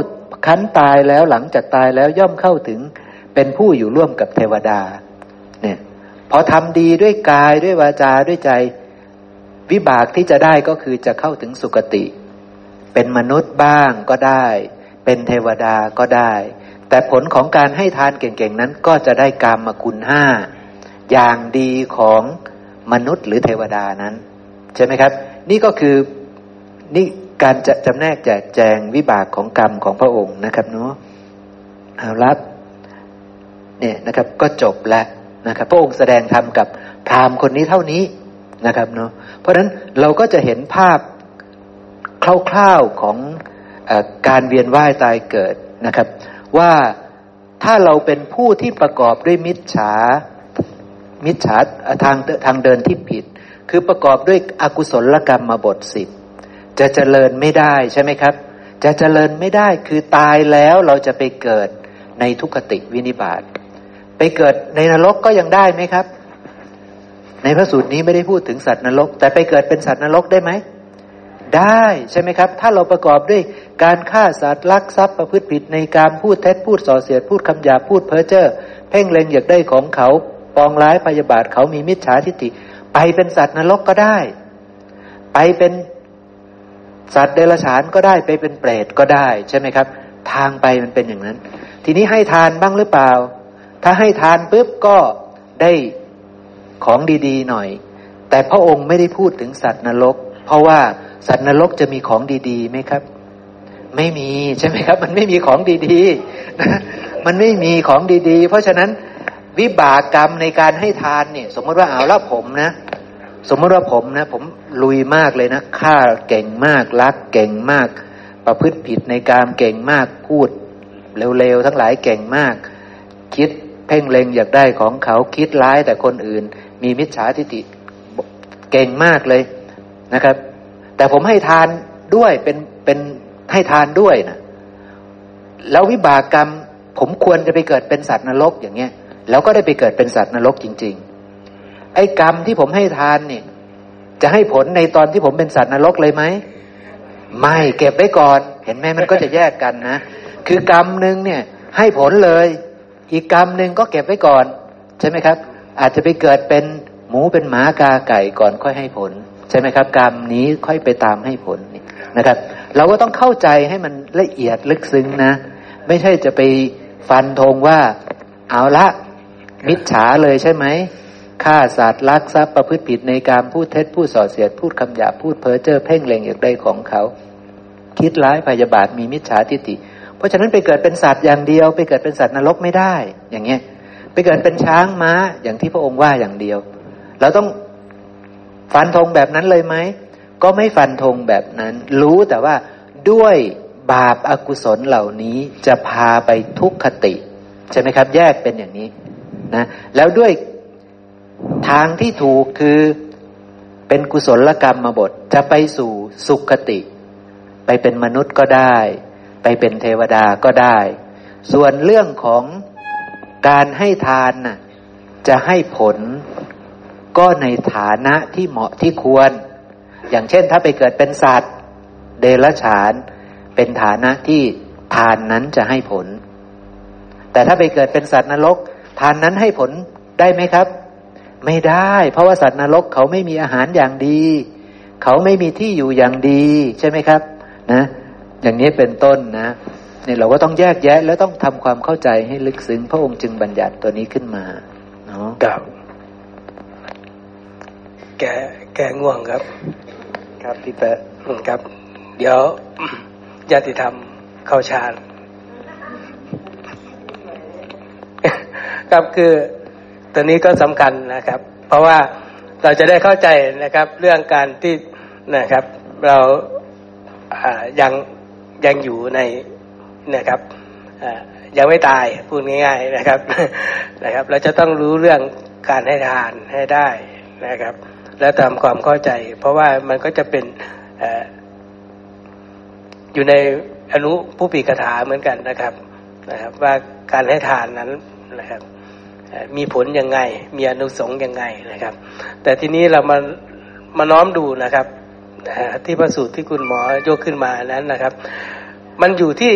คันตายแล้วหลังจากตายแล้วย่อมเข้าถึงเป็นผู้อยู่ร่วมกับเทวดา เนี่ยพอทำดีด้วยกายด้วยวาจาด้วยใจ วิบากที่จะได้ก็คือจะเข้าถึงสุคติ เป็นมนุษย์บ้างก็ได้ เป็นเทวดาก็ได้ แต่ผลของการให้ทานเก่งๆนั้นก็จะได้กรรมคุณห้าอย่างดีของมนุษย์หรือเทวดานั้น ใช่ไหมครับ นี่ก็คือนี่ การจะจำแนกแจกแจงวิบากของกรรมของพระองค์นะครับเนาะเอาละเนี่ยนะครับก็จบแล้วนะครับพระองค์แสดงธรรมกับพราหมณ์คนนี้เท่านี้นะครับเนาะเพราะฉะนั้นเราก็จะเห็นภาพคร่าวๆของอการเวียนว่ายตายเกิดนะครับ ว่าถ้าเราเป็นผู้ที่ประกอบด้วยมิจฉามิจฉาทางทางเดินที่ผิด คือประกอบด้วยอกุศลกรรมมาบทสิบ จะเจริญไม่ได้ใช่ไหมครับ จะเจริญไม่ได้คือตายแล้วเราจะไปเกิดในทุกขติวินิบาตไปเกิดในนรกก็ยังได้ไหมครับ ในพระสูตรนี้ไม่ได้พูดถึงสัตว์นรก แต่ไปเกิดเป็นสัตว์นรกได้ไหมได้ใช่ไหมครับ ถ้าเราประกอบด้วยการฆ่าสัตว์ลักทรัพย์ประพฤติผิดในการพูดเท็จพูดส่อเสียดพูดคำหยาพูดเพ้อเจ้อเพ่งเล็งอยากได้ของเขาปองร้ายพยาบาทเขามีมิจฉาทิฏฐิไปเป็นสัตว์นรกก็ได้ ไปเป็น สัตว์เดรัจฉานก็ได้ไปเป็นเปรตก็ได้ใช่ไหมครับ ทางไปมันเป็นอย่างนั้น ทีนี้ให้ทานบ้างหรือเปล่า ถ้าให้ทานปุ๊บก็ได้ของดีๆหน่อย แต่พระองค์ไม่ได้พูดถึงสัตว์นรก เพราะว่าสัตว์นรกจะมีของดีๆไหมครับ ไม่มีใช่ไหมครับ มันไม่มีของดีๆนะมันไม่มีของดีๆ เพราะฉะนั้นวิบากกรรมในการให้ทานเนี่ย สมมติว่าเอาละผมนะ สมมติว่าผมนะ ผม ลุยมากเลยนะฆ่าเก่งมากรักเก่งมาก ประพฤติผิดในการเก่งมากพูดเร็วๆทั้งหลายเก่งมาก คิดเพ่งเล็งอยากได้ของเขาคิดร้ายแต่คนอื่น มีมิจฉาทิฏฐิเก่งมากเลยนะครับ แต่ผมให้ทานด้วยเป็นเป็นให้ทานด้วยนะแล้ววิบากกรรม ผมควรจะไปเกิดเป็นสัตว์นรกอย่างเงี้ย แล้วก็ได้ไปเกิดเป็นสัตว์นรกจริง ๆ ไอ้กรรมที่ผมให้ทานเนี่ย จะให้ผลในตอนที่ผมเป็นสัตว์นรกเลยไหมไม่เก็บไว้ก่อน เห็นไหมมันก็จะแยกกันนะ คือกรรมหนึ่งเนี่ย ให้ผลเลย อีกกรรมหนึ่งก็เก็บไว้ก่อน ใช่ไหมครับ อาจจะไปเกิดเป็นหมูเป็นหมากาไก่ก่อนค่อยให้ผล ใช่ไหมครับ กรรมนี้ค่อยไปตามให้ผลนะครับ เราก็ต้องเข้าใจให้มันละเอียดลึกซึ้งนะ ไม่ใช่จะไปฟันธงว่า เอาละมิจฉาเลยใช่ไหม ฆ่าสัตว์ลักทรัพย์ประพฤติผิดในการพูดเท็จพูดส่อเสียดพูดคำหยาพูดเพ้อเจ้อเพ่งเล็งอยากได้ของเขา คิดร้ายพยาบาทมีมิจฉาทิฏฐิเพราะฉะนั้นไปเกิดเป็นสัตว์อย่างเดียว ไปเกิดเป็นสัตว์นรกไม่ได้ อย่างเงี้ยไปเกิดเป็นช้างม้าอย่างที่พระองค์ว่าอย่างเดียว เราต้องฟันธงแบบนั้นเลยไหมก็ไม่ฟันธงแบบนั้น รู้แต่ว่าด้วยบาปอากุศลเหล่านี้จะพาไปทุกขติ ใช่ไหมครับ แยกเป็นอย่างนี้นะแล้วด้วย ทางที่ถูกคือเป็นกุศลกรรมมาบทจะไปสู่สุขติ ไปเป็นมนุษย์ก็ได้ ไปเป็นเทวดาก็ได้ ส่วนเรื่องของการให้ทานน่ะจะให้ผลก็ในฐานะที่เหมาะที่ควร อย่างเช่นถ้าไปเกิดเป็นสัตว์ เดรัจฉาน เป็นฐานะที่ทานนั้นจะให้ผล แต่ถ้าไปเกิดเป็นสัตว์นรก ทานนั้นให้ผลได้ไหมครับ ไม่ได้ เพราะว่าสัตว์นรกเขาไม่มีอาหารอย่างดี เขาไม่มีที่อยู่อย่างดี ใช่ไหมครับ นะ อย่างนี้เป็นต้นนะเนี่ยเราก็ต้องแยกแยะ แล้วต้องทำความเข้าใจให้ลึกซึ้งพระองค์จึงบัญญัติตัวนี้ขึ้นมาเนาะครับแกแกง่วงครับ ครับพี่แปะครับ เดี๋ยวญาติธรรมเข้าฌานครับคือ ตัวนี้ก็สำคัญนะครับ เพราะว่าเราจะได้เข้าใจนะครับเรื่องการที่นะครับเรายังยังอยู่ในนะครับยังไม่ตายพูดง่าย ๆนะครับนะครับ เราจะต้องรู้เรื่องการให้ทานให้ได้นะครับ แล้วตามความเข้าใจ เพราะว่ามันก็จะเป็นอยู่ในอนุผู้ปีกถาเหมือนกันนะครับนะครับ ว่าการให้ทานนั้นนะครับ มีผลยังไง มีอนุสงส์ยังไงนะครับ แต่ทีนี้เรามามาน้อมดูนะครับที่ประสูตรที่คุณหมอยกขึ้นมานั้นนะครับ มันอยู่ที่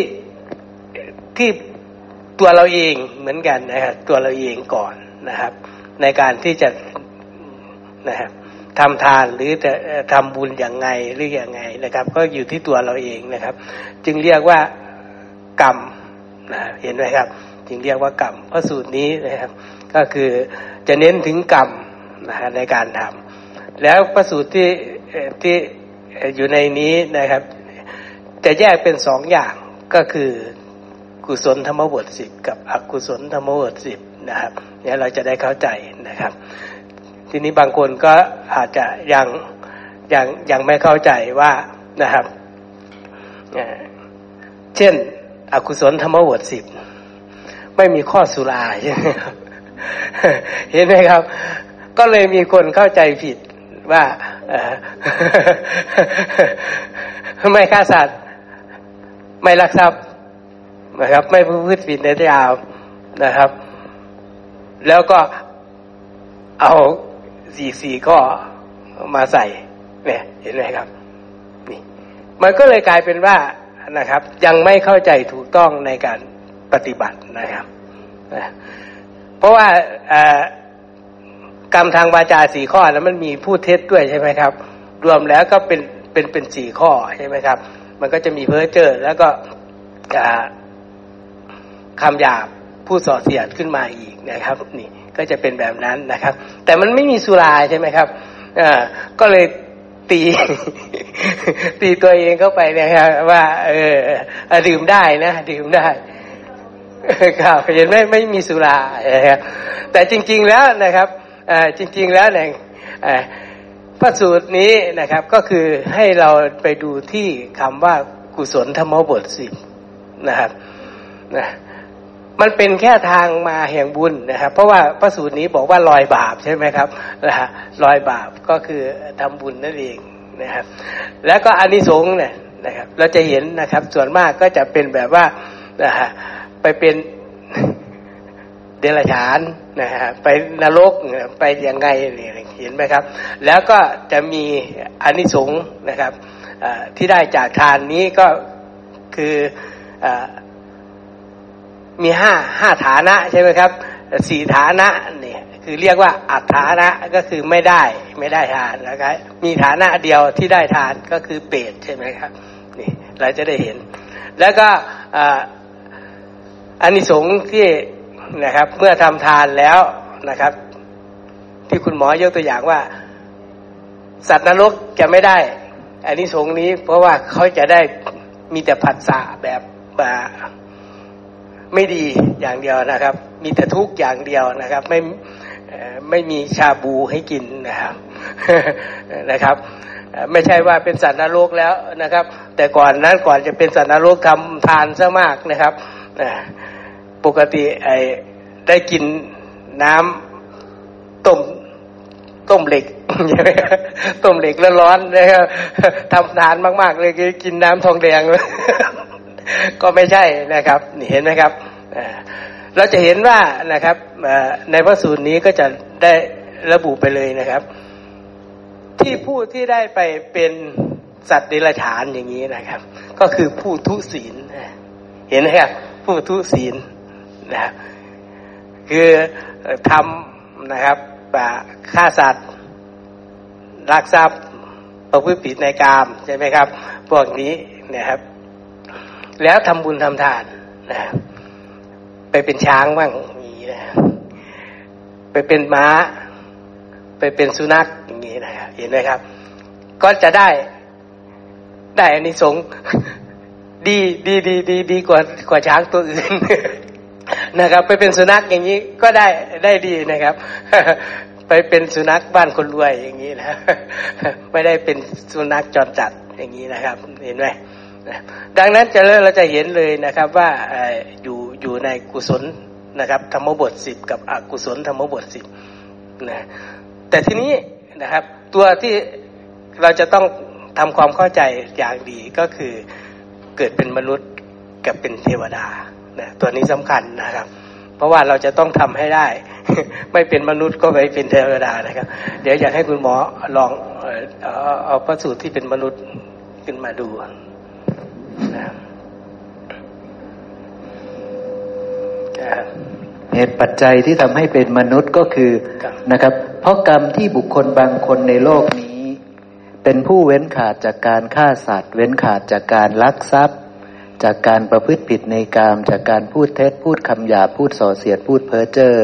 ที่ตัวเราเองเหมือนกันนะครับ ตัวเราเองก่อนนะครับ ในการที่จะนะครับทำทานหรือจะทำบุญอย่างไงหรืออย่างไงนะครับ ก็อยู่ที่ตัวเราเองนะครับ จึงเรียกว่ากรรมนะเห็นไหมครับ จึงเรียกว่ากรรมเพราะสูตรนี้นะครับก็คือจะเน้นถึงกรรมนะฮะในการทำแล้วพระสูตรที่ที่อยู่ในนี้นะครับ จะแยกเป็นสองอย่างก็คือกุศลธรรมบทสิบกับอกุศลธรรมบทสิบนะครับเนี่ยเราจะได้เข้าใจนะครับ ทีนี้บางคนก็อาจจะยังยังยังไม่เข้าใจว่านะครับ เช่น อกุศลธรรมบทสิบ ไม่มีข้อสุราใช่ไหมครับเห็นไหมครับ ก็เลยมีคนเข้าใจผิดว่าไม่ฆ่าสัตว์ ไม่ลักทรัพย์นะครับ ไม่พูดผิดในยาวนะครับ แล้วก็เอาสี่สี่ข้อมาใส่เนี่ยเห็นไหมครับ นี่ มันก็เลยกลายเป็นว่านะครับ ยังไม่เข้าใจถูกต้องในการ ปฏิบัตินะครับเพราะว่ากรรมทางวาจาสี่ข้อแล้วมันมีพูดเท็จด้วยใช่ไหมครับ รวมแล้วก็เป็นเป็นเป็นสี่ข้อใช่ไหมครับ มันก็จะมีเพ้อเจอแล้วก็คำหยาบพูดส่อเสียดขึ้นมาอีกนะครับนี่ก็จะเป็นแบบนั้นนะครับ แต่มันไม่มีสุราใช่ไหมครับอก็เลยตีตีตัวเองเข้าไปนะครับว่า เออดื่มได้นะดื่มได้ ครับเห็นไหมไม่มีสุราแต่จริง ๆแล้วนะครับจริง ๆแล้วเนี่ยพระสูตรนี้นะครับก็คือให้เราไปดูที่คำว่ากุศลธรรมบทสินะครับนะมันเป็นแค่ทางมาแห่งบุญนะครับ เพราะว่าพระสูตรนี้บอกว่าลอยบาปใช่ไหมครับนะฮะลอยบาปก็คือทำบุญนั่นเองนะครับ แล้วก็อานิสงส์เนี่ยนะครับ เราจะเห็นนะครับ ส่วนมากก็จะเป็นแบบว่านะฮะ ไปเป็นเดรัจฉานนะฮะไปนรกไปยังไงเนี่ยเห็นไหมครับ แล้วก็จะมีอนิสงส์นะครับที่ได้จากทานนี้ก็คืออมีห้าห้าฐานะใช่ไหมครับสี่ฐานะเนี่ยคือเรียกว่าอัฐานะก็คือไม่ได้ไม่ได้ทานนะครับมีฐานะเดียวที่ได้ทานก็คือเปรตใช่ไหมครับนี่เราจะได้เห็น แล้วก็ อันนี้สงที่นะครับ เมื่อทำทานแล้วนะครับ ที่คุณหมอยกตัวอย่างว่า สัตว์นรกจะไม่ได้ อันนี้สงนี้เพราะว่าเขาจะได้มีแต่ผัสสะแบบไม่ดีอย่างเดียวนะครับ มีแต่ทุกอย่างเดียวนะครับ ไม่ไม่มีชาบูให้กินนะครับนะครับ ไม่ใช่ว่าเป็นสัตว์นรกแล้วนะครับ แต่ก่อนนั้นก่อนจะเป็นสัตว์นรกทำทานซะมากนะครับ ปกติไอ้ได้กินน้ำต้มต้มเหล็กต้มเหล็กแล้วร้อนนะครับทำทานมาก ๆ เลยกินน้ำทองแดงเลยก็ไม่ใช่นะครับเห็นไหมครับเราจะเห็นว่านะครับในพระสูตรนี้ก็จะได้ระบุไปเลยนะครับ ที่ผู้ที่ได้ไปเป็นสัตว์เดรัจฉานอย่างนี้นะครับ ก็คือผู้ทุศีลเห็นไหมครับผู้ทุศีล นะครับคือทำนะครับฆ่าสัตว์ลักทรัพย์ประพฤติผิดในกามใช่ไหมครับ พวกนี้นะครับ แล้วทำบุญทำทานนะไปเป็นช้างบ้างมีนะไปเป็นม้า ไปเป็นสุนัขอย่างนี้นะครับเห็นไหมครับ ก็จะได้ได้อันนี้สงดีดีดีดีดีกว่ากว่าช้างตัวอื่น นะครับ ไปเป็นสุนัขอย่างนี้ก็ได้ได้ดีนะครับ ไปเป็นสุนัขบ้านคนรวยอย่างนี้นะ ไม่ได้เป็นสุนัขจรจัดอย่างนี้นะครับ เห็นไหมดังนั้นจะเราจะเห็นเลยนะครับว่าอยู่อยู่ในกุศลนะครับธรรมบทสิบกับอกุศลธรรมบทสิบนะแต่ทีนี้นะครับ ตัวที่เราจะต้องทำความเข้าใจอย่างดีก็คือเกิดเป็นมนุษย์กับเป็นเทวดา นะตัวนี้สำคัญนะครับ เพราะว่าเราจะต้องทำให้ได้ ไม่เป็นมนุษย์ก็ไปเป็นเทวดานะครับ เดี๋ยวอยากให้คุณหมอลองเอาเอาพระสูตรที่เป็นมนุษย์ขึ้นมาดูนะเหตุปัจจัยที่ทำให้เป็นมนุษย์ก็คือนะครับ เพราะกรรมที่บุคคลบางคนในโลกนี้ เป็นผู้เว้นขาดจากการฆ่าสัตว์ เว้นขาดจากการลักทรัพย์ จากการประพฤติผิดในกาม จากการพูดเท็จพูดคำหยาพูดส่อเสียดพูดเพ้อเจ้อ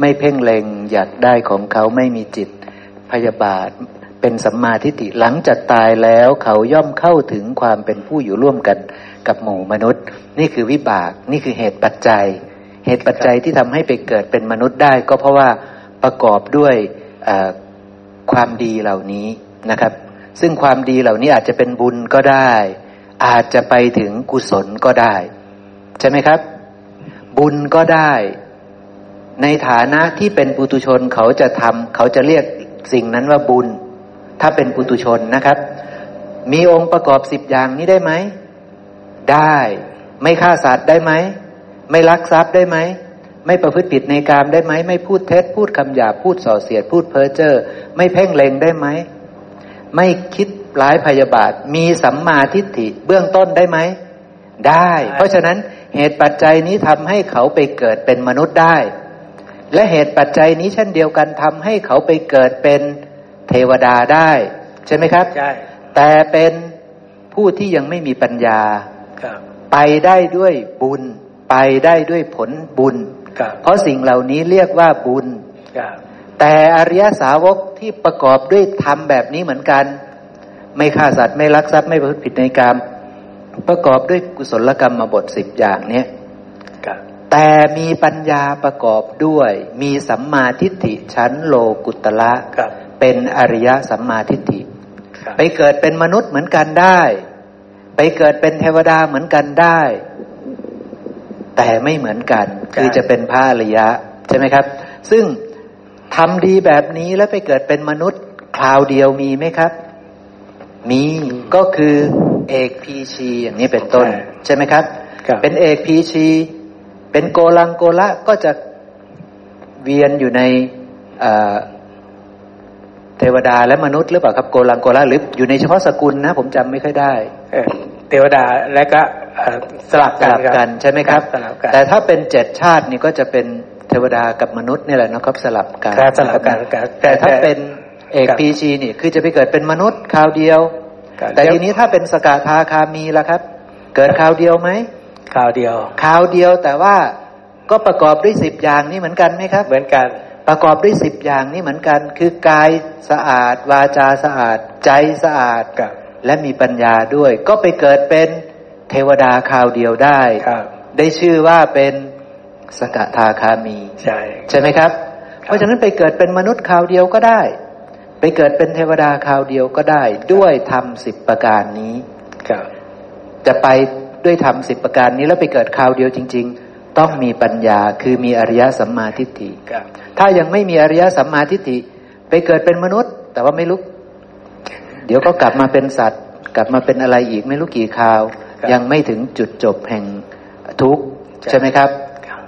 ไม่เพ่งเล็งอยากได้ของเขาไม่มีจิตพยาบาท เป็นสัมมาทิฏฐิหลังจากตายแล้วเขาย่อมเข้าถึงความเป็นผู้อยู่ร่วมกันกับหมู่มนุษย์ นี่คือวิบากนี่คือเหตุปัจจัย เหตุปัจจัยที่ทำให้ไปเกิดเป็นมนุษย์ได้ ก็เพราะว่าประกอบด้วยความดีเหล่านี้นะครับ ซึ่งความดีเหล่านี้อาจจะเป็นบุญก็ได้ อาจจะไปถึงกุศลก็ได้ ใช่ไหมครับ บุญก็ได้ ในฐานะที่เป็นปุตุชนเขาจะทำเขาจะเรียกสิ่งนั้นว่าบุญ ถ้าเป็นปุตุชนนะครับ มีองค์ประกอบสิบอย่างนี้ได้ไหม ได้ ไม่ฆ่าสัตว์ได้ไหม ไม่ลักทรัพย์ได้ไหมไม่ประพฤติผิดในกามได้ไหม ไม่พูดเท็จ พูดคำหยาพูดส่อเสียด พูดเพ้อเจ้อไม่เพ่งเล็งได้ไหม ไม่คิด ร้ายพยาบาท มีสัมมาทิฏฐิเบื้องต้นได้ไหมได้ เพราะฉะนั้นเหตุปัจจัยนี้ทำให้เขาไปเกิดเป็นมนุษย์ได้ และเหตุปัจจัยนี้เช่นเดียวกันทำให้เขาไปเกิดเป็นเทวดาได้ ใช่ไหมครับใช่แต่เป็นผู้ที่ยังไม่มีปัญญาไปได้ด้วยบุญ ไปได้ด้วยผลบุญ เพราะสิ่งเหล่านี้เรียกว่าบุญแต่อริยสาวกที่ประกอบด้วยธรรมแบบนี้เหมือนกัน ไม่ฆ่าสัตว์ไม่ลักทรัพย์ไม่ประพฤติผิดในกรรมประกอบด้วยกุศลกรรมมาบทสิบอย่างเนี้ยแต่มีปัญญาประกอบด้วย มีสัมมาทิฏฐิชั้นโลกุตละเป็นอริยสัมมาทิฏฐิ ไปเกิดเป็นมนุษย์เหมือนกันได้ ไปเกิดเป็นเทวดาเหมือนกันได้ แต่ไม่เหมือนกัน คือจะเป็นพระอริยะใช่ไหมครับ ซึ่งทำดีแบบนี้แล้วไปเกิดเป็นมนุษย์คราวเดียวมีไหมครับ มีก็คือเอกพีชีอย่างนี้เป็นต้น ใช่ไหมครับ เป็นเอกพีชี เป็นโกลังโกละก็จะเวียนอยู่ในเทวดาและมนุษย์หรือเปล่าครับโกลังโกละหรืออยู่ในเฉพาะสกุลนะ ผมจำไม่ค่อยได้เทวดาและก็สลับกันกันใช่ไหมครับ แต่ถ้าเป็นเจ็ดชาตินี่ก็จะเป็นเทวดากับมนุษย์นี่แหละนะครับสลับกันสลับกันแต่ถ้าเป็น เอกพีชีนี่คือจะไปเกิดเป็นมนุษย์คราวเดียว แต่ทีนี้ถ้าเป็นสกทาคามีล่ะครับ เกิดคราวเดียวไหมคราวเดียวคราวเดียวแต่ว่าก็ประกอบด้วยสิบอย่างนี้เหมือนกันไหมครับ เหมือนกันประกอบด้วยสิบอย่างนี้เหมือนกัน คือกายสะอาด วาจาสะอาด ใจสะอาดและมีปัญญาด้วย ก็ไปเกิดเป็นเทวดาคราวเดียวได้ได้ชื่อว่าเป็นสกทาคามี ใช่ใช่ไหมครับ เพราะฉะนั้นไปเกิดเป็นมนุษย์คราวเดียวก็ได้ ไปเกิดเป็นเทวดาคราวเดียวก็ได้ ด้วยธรรมสิบประการนี้จะไปด้วยธรรมสิบประการนี้แล้วไปเกิดคราวเดียวจริง ๆ ต้องมีปัญญาคือมีอริยสัมมาทิฏฐิถ้ายังไม่มีอริยสัมมาทิฏฐิไปเกิดเป็นมนุษย์แแต่ว่าไม่รู้เดี๋ยวก็กลับมาเป็นสัตว์ กลับมาเป็นอะไรอีกไม่รู้กี่คราว ยังไม่ถึงจุดจบแห่งทุกข์ใช่ไหมครับ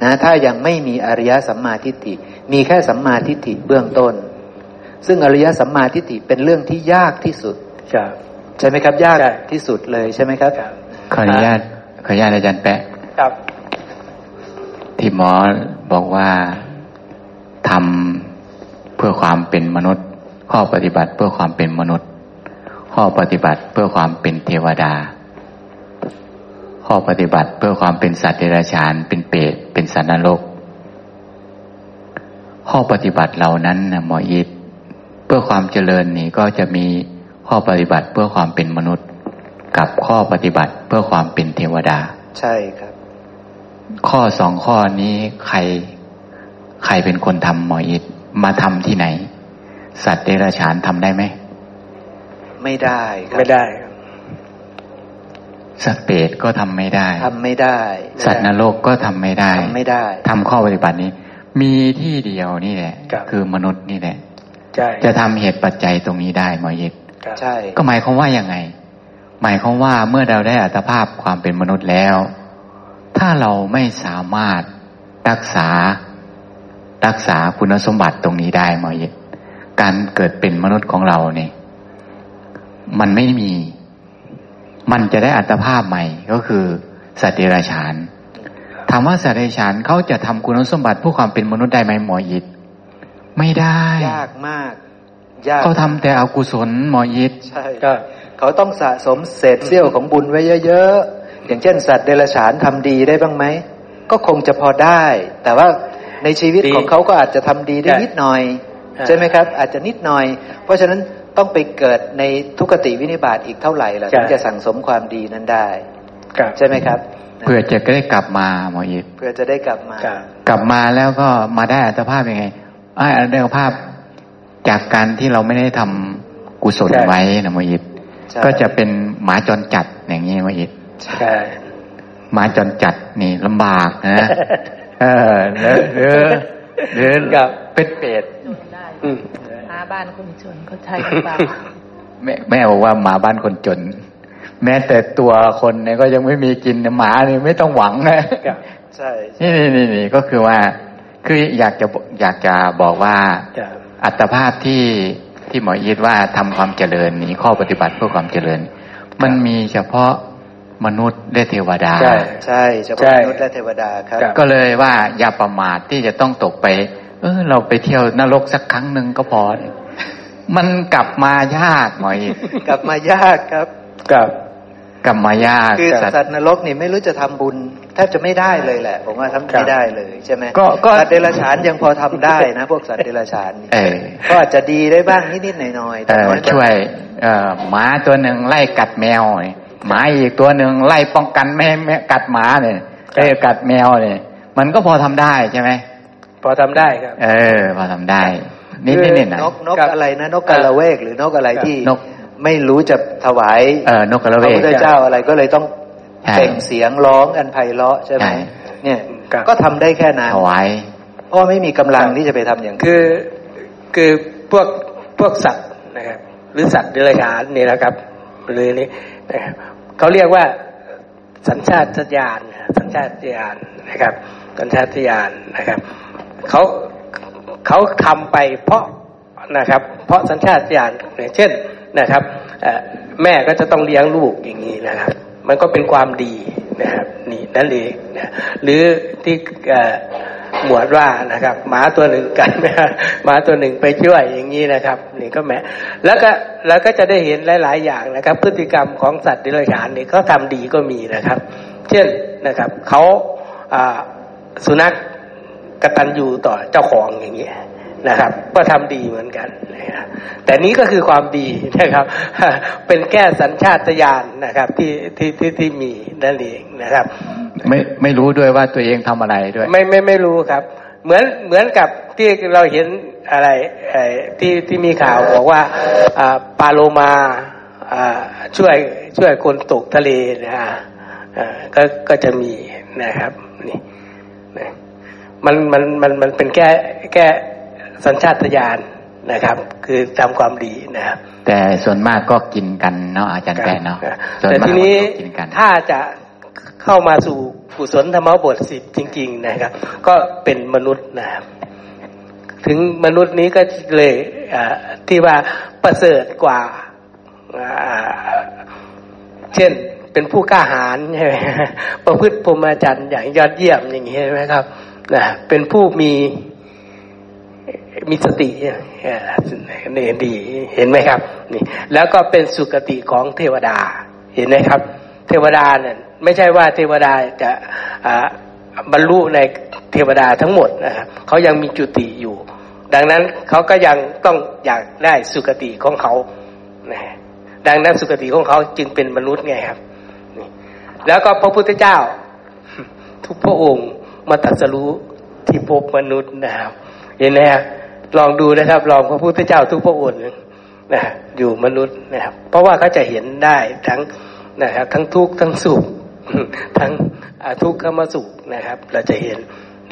นะถ้ายังไม่มีอริยสัมมาทิฏฐิมีแค่สัมมาทิฏฐิเบื้องต้น ซึ่งอริยสัมมาทิฏฐิเป็นเรื่องที่ยากที่สุดใช่ไหมครับ ยากที่สุดเลยใช่ไหมครับขออนุญาตขออนุญาตอาจารย์แปะครับที่หมอบอกว่าทำเพื่อความเป็นมนุษย์ ข้อปฏิบัติเพื่อความเป็นมนุษย์ ข้อปฏิบัติเพื่อความเป็นเทวดา ข้อปฏิบัติเพื่อความเป็นสัตว์เดรัจฉานเป็นเปรตเป็นสัตว์นรก ข้อปฏิบัติเหล่านั้นนะหมอยิดเพื่อความเจริญนี่ก็จะมีข้อปฏิบัติเพื่อความเป็นมนุษย์ กับข้อปฏิบัติเพื่อความเป็นเทวดา ใช่ครับ ข้อสองข้อนี้ใคร ใครเป็นคนทำหมออิดมาทำที่ไหน สัตว์เดรัจฉานทำได้ไหม ไม่ได้ไม่ได้สัตว์เปรตก็ทำไม่ได้ทำไม่ได้ สัตว์นรกก็ทำไม่ได้ทำไม่ได้ทำข้อปฏิบัตินี้ มีที่เดียวนี่แหละ คือมนุษย์นี่แหละ จะทำเหตุปัจจัยตรงนี้ได้หมออิดใช่ ก็หมายความว่ายังไง หมายความว่าเมื่อเราได้อัตภาพความเป็นมนุษย์แล้ว ถ้าเราไม่สามารถรักษารักษาคุณสมบัติตรงนี้ได้หมอเย็การเกิดเป็นมนุษย์ของเราเนี่ยมันไม่มี มันจะได้อัตภาพใหม่ก็คือสัตว์เดรัจฉานถามว่าสัตว์เดรัจฉานเขาจะทำคุณสมบัติผู้ความเป็นมนุษย์ได้ไหมหมอยิด ไม่ได้ ยากมาก ยากเขาทำแต่อกุศลหมอยิดใช่ก็เขาต้องสะสมเศษเสี้ยวของบุญไว้เยอะๆ อย่างเช่น สัตว์เดรัจฉานทำดีได้บ้างไหม ก็คงจะพอได้ แต่ว่าในชีวิตของเขาก็อาจจะทำดีได้นิดหน่อย ใช่ไหมครับ อาจจะนิดหน่อย เพราะฉะนั้นต้องไปเกิดในทุกติวินิบาตอีกเท่าไหร่ล่ะถึงจะสั่งสมความดีนั้นได้ใช่ไหมครับเพื่อจะได้กลับมาหมออิดเพื่อจะได้กลับมา กลับมาแล้วก็มาได้อัตภาพยังไง อ้อัตภาพจากการที่เราไม่ได้ทำกุศลไว้นะหมออิดก็จะเป็นหมาจรจัดอย่างนี้หมออิดหมาจรจัดนี่ลำบากนะเออหรือหรือหรือกับเป็นเป็ดหมาบ้านคนจนเขาใช้กันเปล่าแม่แม่บอกว่าหมาบ้านคนจน แม้แต่ตัวคนเนี่ยก็ยังไม่มีกินหมาเนี่ยไม่ต้องหวังนะใช่นี่นี่นี่นี่ก็คือว่า คืออยากจะอยากจะบอกว่าอัตภาพที่ที่หมอยิดว่าทำความเจริญนี้ข้อปฏิบัติเพื่อความเจริญ มันมีเฉพาะมนุษย์และเทวดา ใช่ใช่เฉพาะมนุษย์และเทวดาครับ ก็เลยว่าอย่าประมาทที่จะต้องตกไป เออเราไปเที่ยวนรกสักครั้งหนึ่งก็พอ มันกลับมายากหน่อยกลับมายากครับกลับ กลับมายากคือสัตว์นรกนี่ไม่รู้จะทำบุญแทบจะไม่ได้เลยแหละ ผมว่าทำไม่ได้เลยใช่ไหมก็สัตว์เดรัจฉานยังพอทำได้นะ พวกสัตว์เดรัจฉานก็อาจจะดีได้บ้างนิดๆหน่อยๆแต่ช่วยหมาตัวหนึ่งไล่กัดแมวหมาอีกตัวหนึ่งไล่ป้องกันไม่ให้กัดหมาเนี่ยไอ้กัดแมวเนี่ยมันก็พอทำได้ใช่ไหมพอทำได้ครับ เออ พอทำได้นิดนิดนิดนกนกอะไรนะนกกระเวกหรือนกอะไรที่นก ไม่รู้จะถวายเออนกกระเวกพระพุทธเจ้าอะไรก็เลยต้องเป่งเสียงร้องอันไพเราะใช่ไหมเนี่ยก็ทำได้แค่นั้นถวายเพราะไม่มีกำลังที่จะไปทำอย่างคือคือพวกพวกสัตว์นะครับหรือสัตว์เดรัจฉานนี่แหละครับหรือนี่นะครับเขาเรียกว่าสัญชาตญาณสัญชาตญาณนะครับ สัญชาตญาณนะครับเขาเขาทำไปเพราะนะครับ เพราะสัญชาตญาณเช่น นะครับแม่ก็จะต้องเลี้ยงลูกอย่างนี้นะครับ มันก็เป็นความดีนะครับนี่นั่นเองนะหรือที่หมวดว่านะครับหมาตัวหนึ่งกันหมาตัวหนึ่งไปช่วยอย่างนี้นะครับนี่ก็แม่แล้วก็แล้วก็จะได้เห็นหลาย ๆ อย่างนะครับ พฤติกรรมของสัตว์ดิรัจฉานนี่เขาทาดีก็มีนะครับ เช่นนะครับเขาสุนัขกตัญญูต่อเจ้าของอย่างนี้ นะครับ ก็ทำดีเหมือนกันนะแต่นี้ก็คือความดีนะครับ เป็นแก้สัญชาตญาณนะครับที่ที่ที่ที่มีนั่นเองนะครับ ไม่ไม่รู้ด้วยว่าตัวเองทำอะไรด้วย ไม่ไม่ไม่รู้ครับ เหมือนเหมือนกับที่เราเห็นอะไรที่ที่มีข่าวบอกว่าปาโลมาช่วยช่วยคนตกทะเลนะฮะก็ก็จะมีนะครับนี่มันมันมันมันเป็นแก้แก้ สัญชาตญาณนะครับ คือทำความดีนะครับ แต่ส่วนมากก็กินกันเนาะอาจารย์แปะเนาะแต่ทีนี้ถ้าจะเข้ามาสู่กุศลธรรมบทสิบจริง ๆ นะครับ ก็เป็นมนุษย์นะครับถึงมนุษย์นี้ก็เลยที่ว่าประเสริฐกว่า เช่นเป็นผู้กล้าหาญใช่ไหมประพฤติพรหมจรรย์อย่างยอดเยี่ยมอย่างนี้ใช่ไหมครับนะเป็นผู้มี มีสติเนี่ดีเห็นไหมครับ นี่ แล้วก็เป็นสุคติของเทวดา เห็นไหมครับ เทวดาเนี่ยไม่ใช่ว่าเทวดาจะบรรลุในเทวดาทั้งหมดนะครับเขายังมีจุติอยู่ ดังนั้นเขาก็ยังต้องอยากได้สุคติของเขานะดังนั้นสุคติของเขาจึงเป็นมนุษย์ไงครับนี่แล้วก็พระพุทธเจ้า ทุกพระองค์มาตรัสรู้ที่พบมนุษย์นะครับ เห็นไหมครับ ลองดูนะครับลองพระพุทธเจ้าทุกพระองค์นะอยู่มนุษย์นะครับ เพราะว่าเขาจะเห็นได้ทั้งนะครับ ทั้งทุกข์ทั้งสุขทั้งทุกข์ข้ามสุขนะครับ เราจะเห็น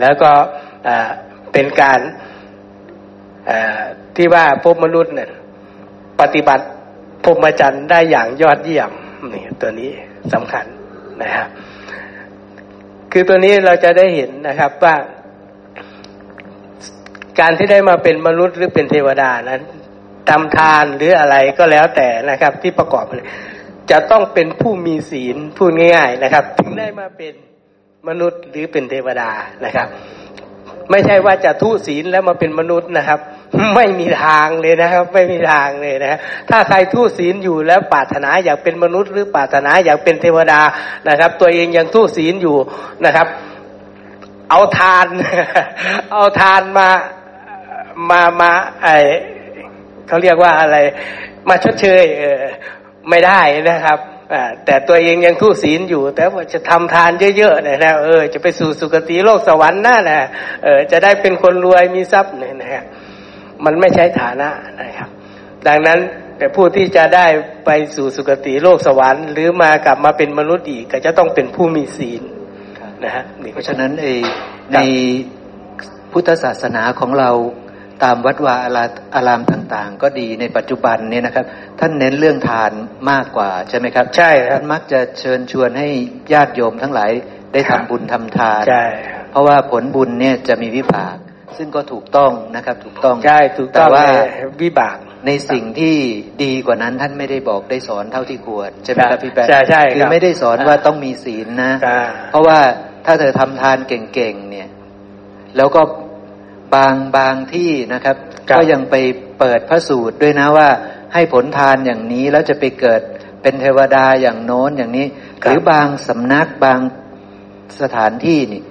แล้วก็เป็นการที่ว่าพบมนุษย์เนี่ยปฏิบัติพรหมจรรย์ได้อย่างยอดเยี่ยมนี่ตัวนี้สำคัญนะครับ คือตัวนี้เราจะได้เห็นนะครับว่า การที่ได้มาเป็นมนุษย์หรือเป็นเทวดานั้นทำทานหรืออะไรก็แล้วแต่นะครับ ที่ประกอบจะต้องเป็นผู้มีศีลพูดง่ายๆนะครับ ถึงได้มาเป็นมนุษย์หรือเป็นเทวดานะครับ ไม่ใช่ว่าจะทุศีลแล้วมาเป็นมนุษย์นะครับ ไม่มีทางเลยนะครับ ไม่มีทางเลยนะถ้าใครทุศีลอยู่แล้วปรารถนาอยากเป็นมนุษย์หรือปรารถนาอยากเป็นเทวดานะครับ ตัวเองยังทุศีลอยู่นะครับ เอาทาน เอาทานมา มามาไอเขาเรียกว่าอะไร มาชดเชยเออไม่ได้นะครับแต่ตัวเองยังทุศีลอยู่ แต่ว่าจะทำทานเยอะๆเนี่ยนะเออจะไปสู่สุคติโลกสวรรค์น่านะเออจะได้เป็นคนรวยมีทรัพย์เนี่ยนะครับมันไม่ใช่ฐานะนะครับ ดังนั้นแต่ผู้ที่จะได้ไปสู่สุคติโลกสวรรค์ หรือมากลับมาเป็นมนุษย์อีกก็จะต้องเป็นผู้มีศีลนะฮะเพราะฉะนั้นในพุทธศาสนาของเรา ตามวัดวาอารามต่างๆ ก็ดีในปัจจุบันเนี่ยนะครับ ท่านเน้นเรื่องทานมากกว่าใช่ไหมครับ ใช่ท่านมักจะเชิญชวนให้ญาติโยมทั้งหลายได้ทำบุญทำทานใช่เพราะว่าผลบุญเนี่ยจะมีวิบาก ซึ่งก็ถูกต้องนะครับ ถูกต้องใช่ถูกต้องแต่ว่าวิบากในสิ่งที่ดีกว่านั้นท่านไม่ได้บอกได้สอนเท่าที่ควรใช่ไหมครับพี่แป๊ะใช่ใช่คือไม่ได้สอนว่าต้องมีศีลนะ เพราะว่าถ้าเธอทำทานเก่งๆเนี่ย แล้วก็ บางบางที่นะครับ ก็ยังไปเปิดพระสูตรด้วยนะว่าให้ผลทานอย่างนี้แล้วจะไปเกิดเป็นเทวดาอย่างโน้นอย่างนี้ หรือบางสำนักบางสถานที่นี่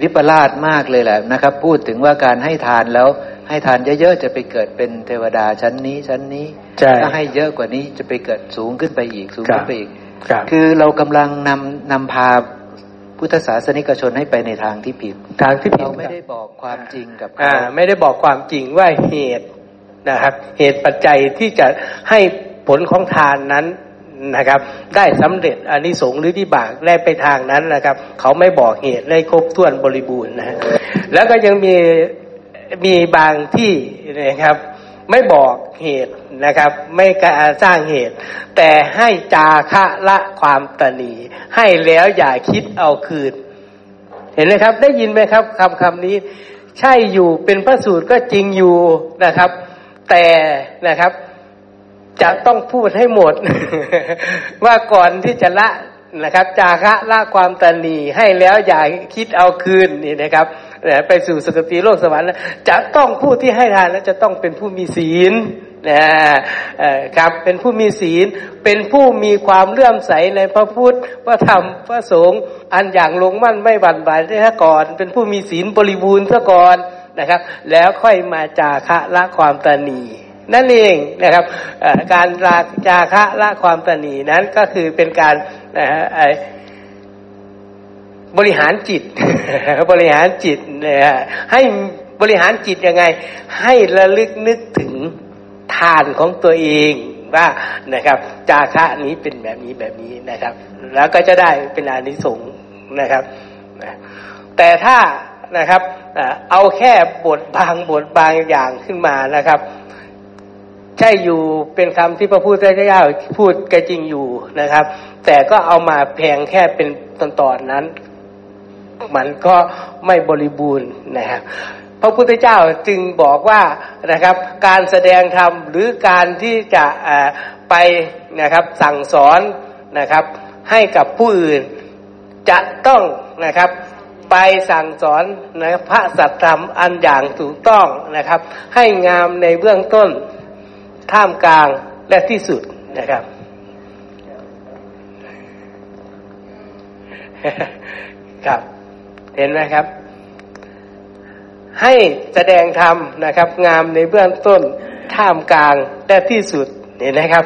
วิปลาสมากเลยแหละนะครับ พูดถึงว่าการให้ทานแล้ว ให้ทานเยอะๆจะไปเกิดเป็นเทวดาชั้นนี้ชั้นนี้ถ้าให้เยอะกว่านี้จะไปเกิดสูงขึ้นไปอีกสูงขึ้นไปอีกคือเรากำลังนำนำพา พุทธศาสนิกชนให้ไปในทางที่ผิด ทางที่ผิดเราไม่ได้บอกความจริงกับเขาไม่ได้บอกความจริงว่าเหตุนะครับ เหตุปัจจัยที่จะให้ผลของทานนั้นนะครับ ได้สำเร็จอันนี้สงหรือที่บากได้ไปทางนั้นนะครับ เขาไม่บอกเหตุได้ครบถ้วนบริบูรณ์นะแล้วก็ยังมีมีบางที่นะครับ ไม่บอกเหตุ นะครับ ไม่การสร้างเหตุ แต่ให้จาคะละความตนีให้แล้วอย่าคิดเอาคืน เห็นไหมครับ ได้ยินไหมครับคำคำนี้ ใช่อยู่เป็นพระสูตรก็จริงอยู่นะครับ แต่นะครับจะต้องพูดให้หมด ว่าก่อนที่จะละนะครับ จาคะละความตนีให้แล้วอย่าคิดเอาคืนนี่นะครับไปสู่สกติโลกสวรรค์จะต้องผู้ที่ให้ทานแล้วจะต้องเป็นผู้มีศีล นะครับเป็นผู้มีศีลเป็นผู้มีความเลื่อมใสในพระพุทธพระธรรมพระสงฆ์อันอย่างลงมั่นไม่หวั่นไหวซะก่อน เป็นผู้มีศีลบริบูรณ์ซะก่อนนะครับ แล้วค่อยมาจาคะละความตนีนั่นเองนะครับการลาจาคะละความตนีนั้นก็คือเป็นการนะฮะบริหารจิต บริหารจิตนี่ยให้บริหารจิตยังไง ให้ระลึกนึกถึง ทานของตัวเองว่านะครับ จาคะนี้เป็นแบบนี้แบบนี้นะครับ แล้วก็จะได้เป็นอานิสงส์นะครับแต่ถ้านะครับเอาแค่บทบางบทบางอย่างขึ้นมานะครับ ใช่อยู่เป็นคำที่พระพุทธเจ้าพูดก็จริงอยู่นะครับ แต่ก็เอามาแพงแค่เป็นตอนตอนนั้น มันก็ไม่บริบูรณ์นะครับ พระพุทธเจ้าจึงบอกว่านะครับการแสดงธรรมหรือการที่จะไปนะครับสั่งสอนนะครับให้กับผู้อื่นจะต้องนะครับไปสั่งสอนนะพระสัตธรรมอันอย่างถูกต้องนะครับ ให้งามในเบื้องต้นท่ามกลางและที่สุดนะครับครับเห็นไหมครับ ให้แสดงธรรมนะครับ งามในเบื้องต้นท่ามกลางและที่สุดเห็นไหมครับ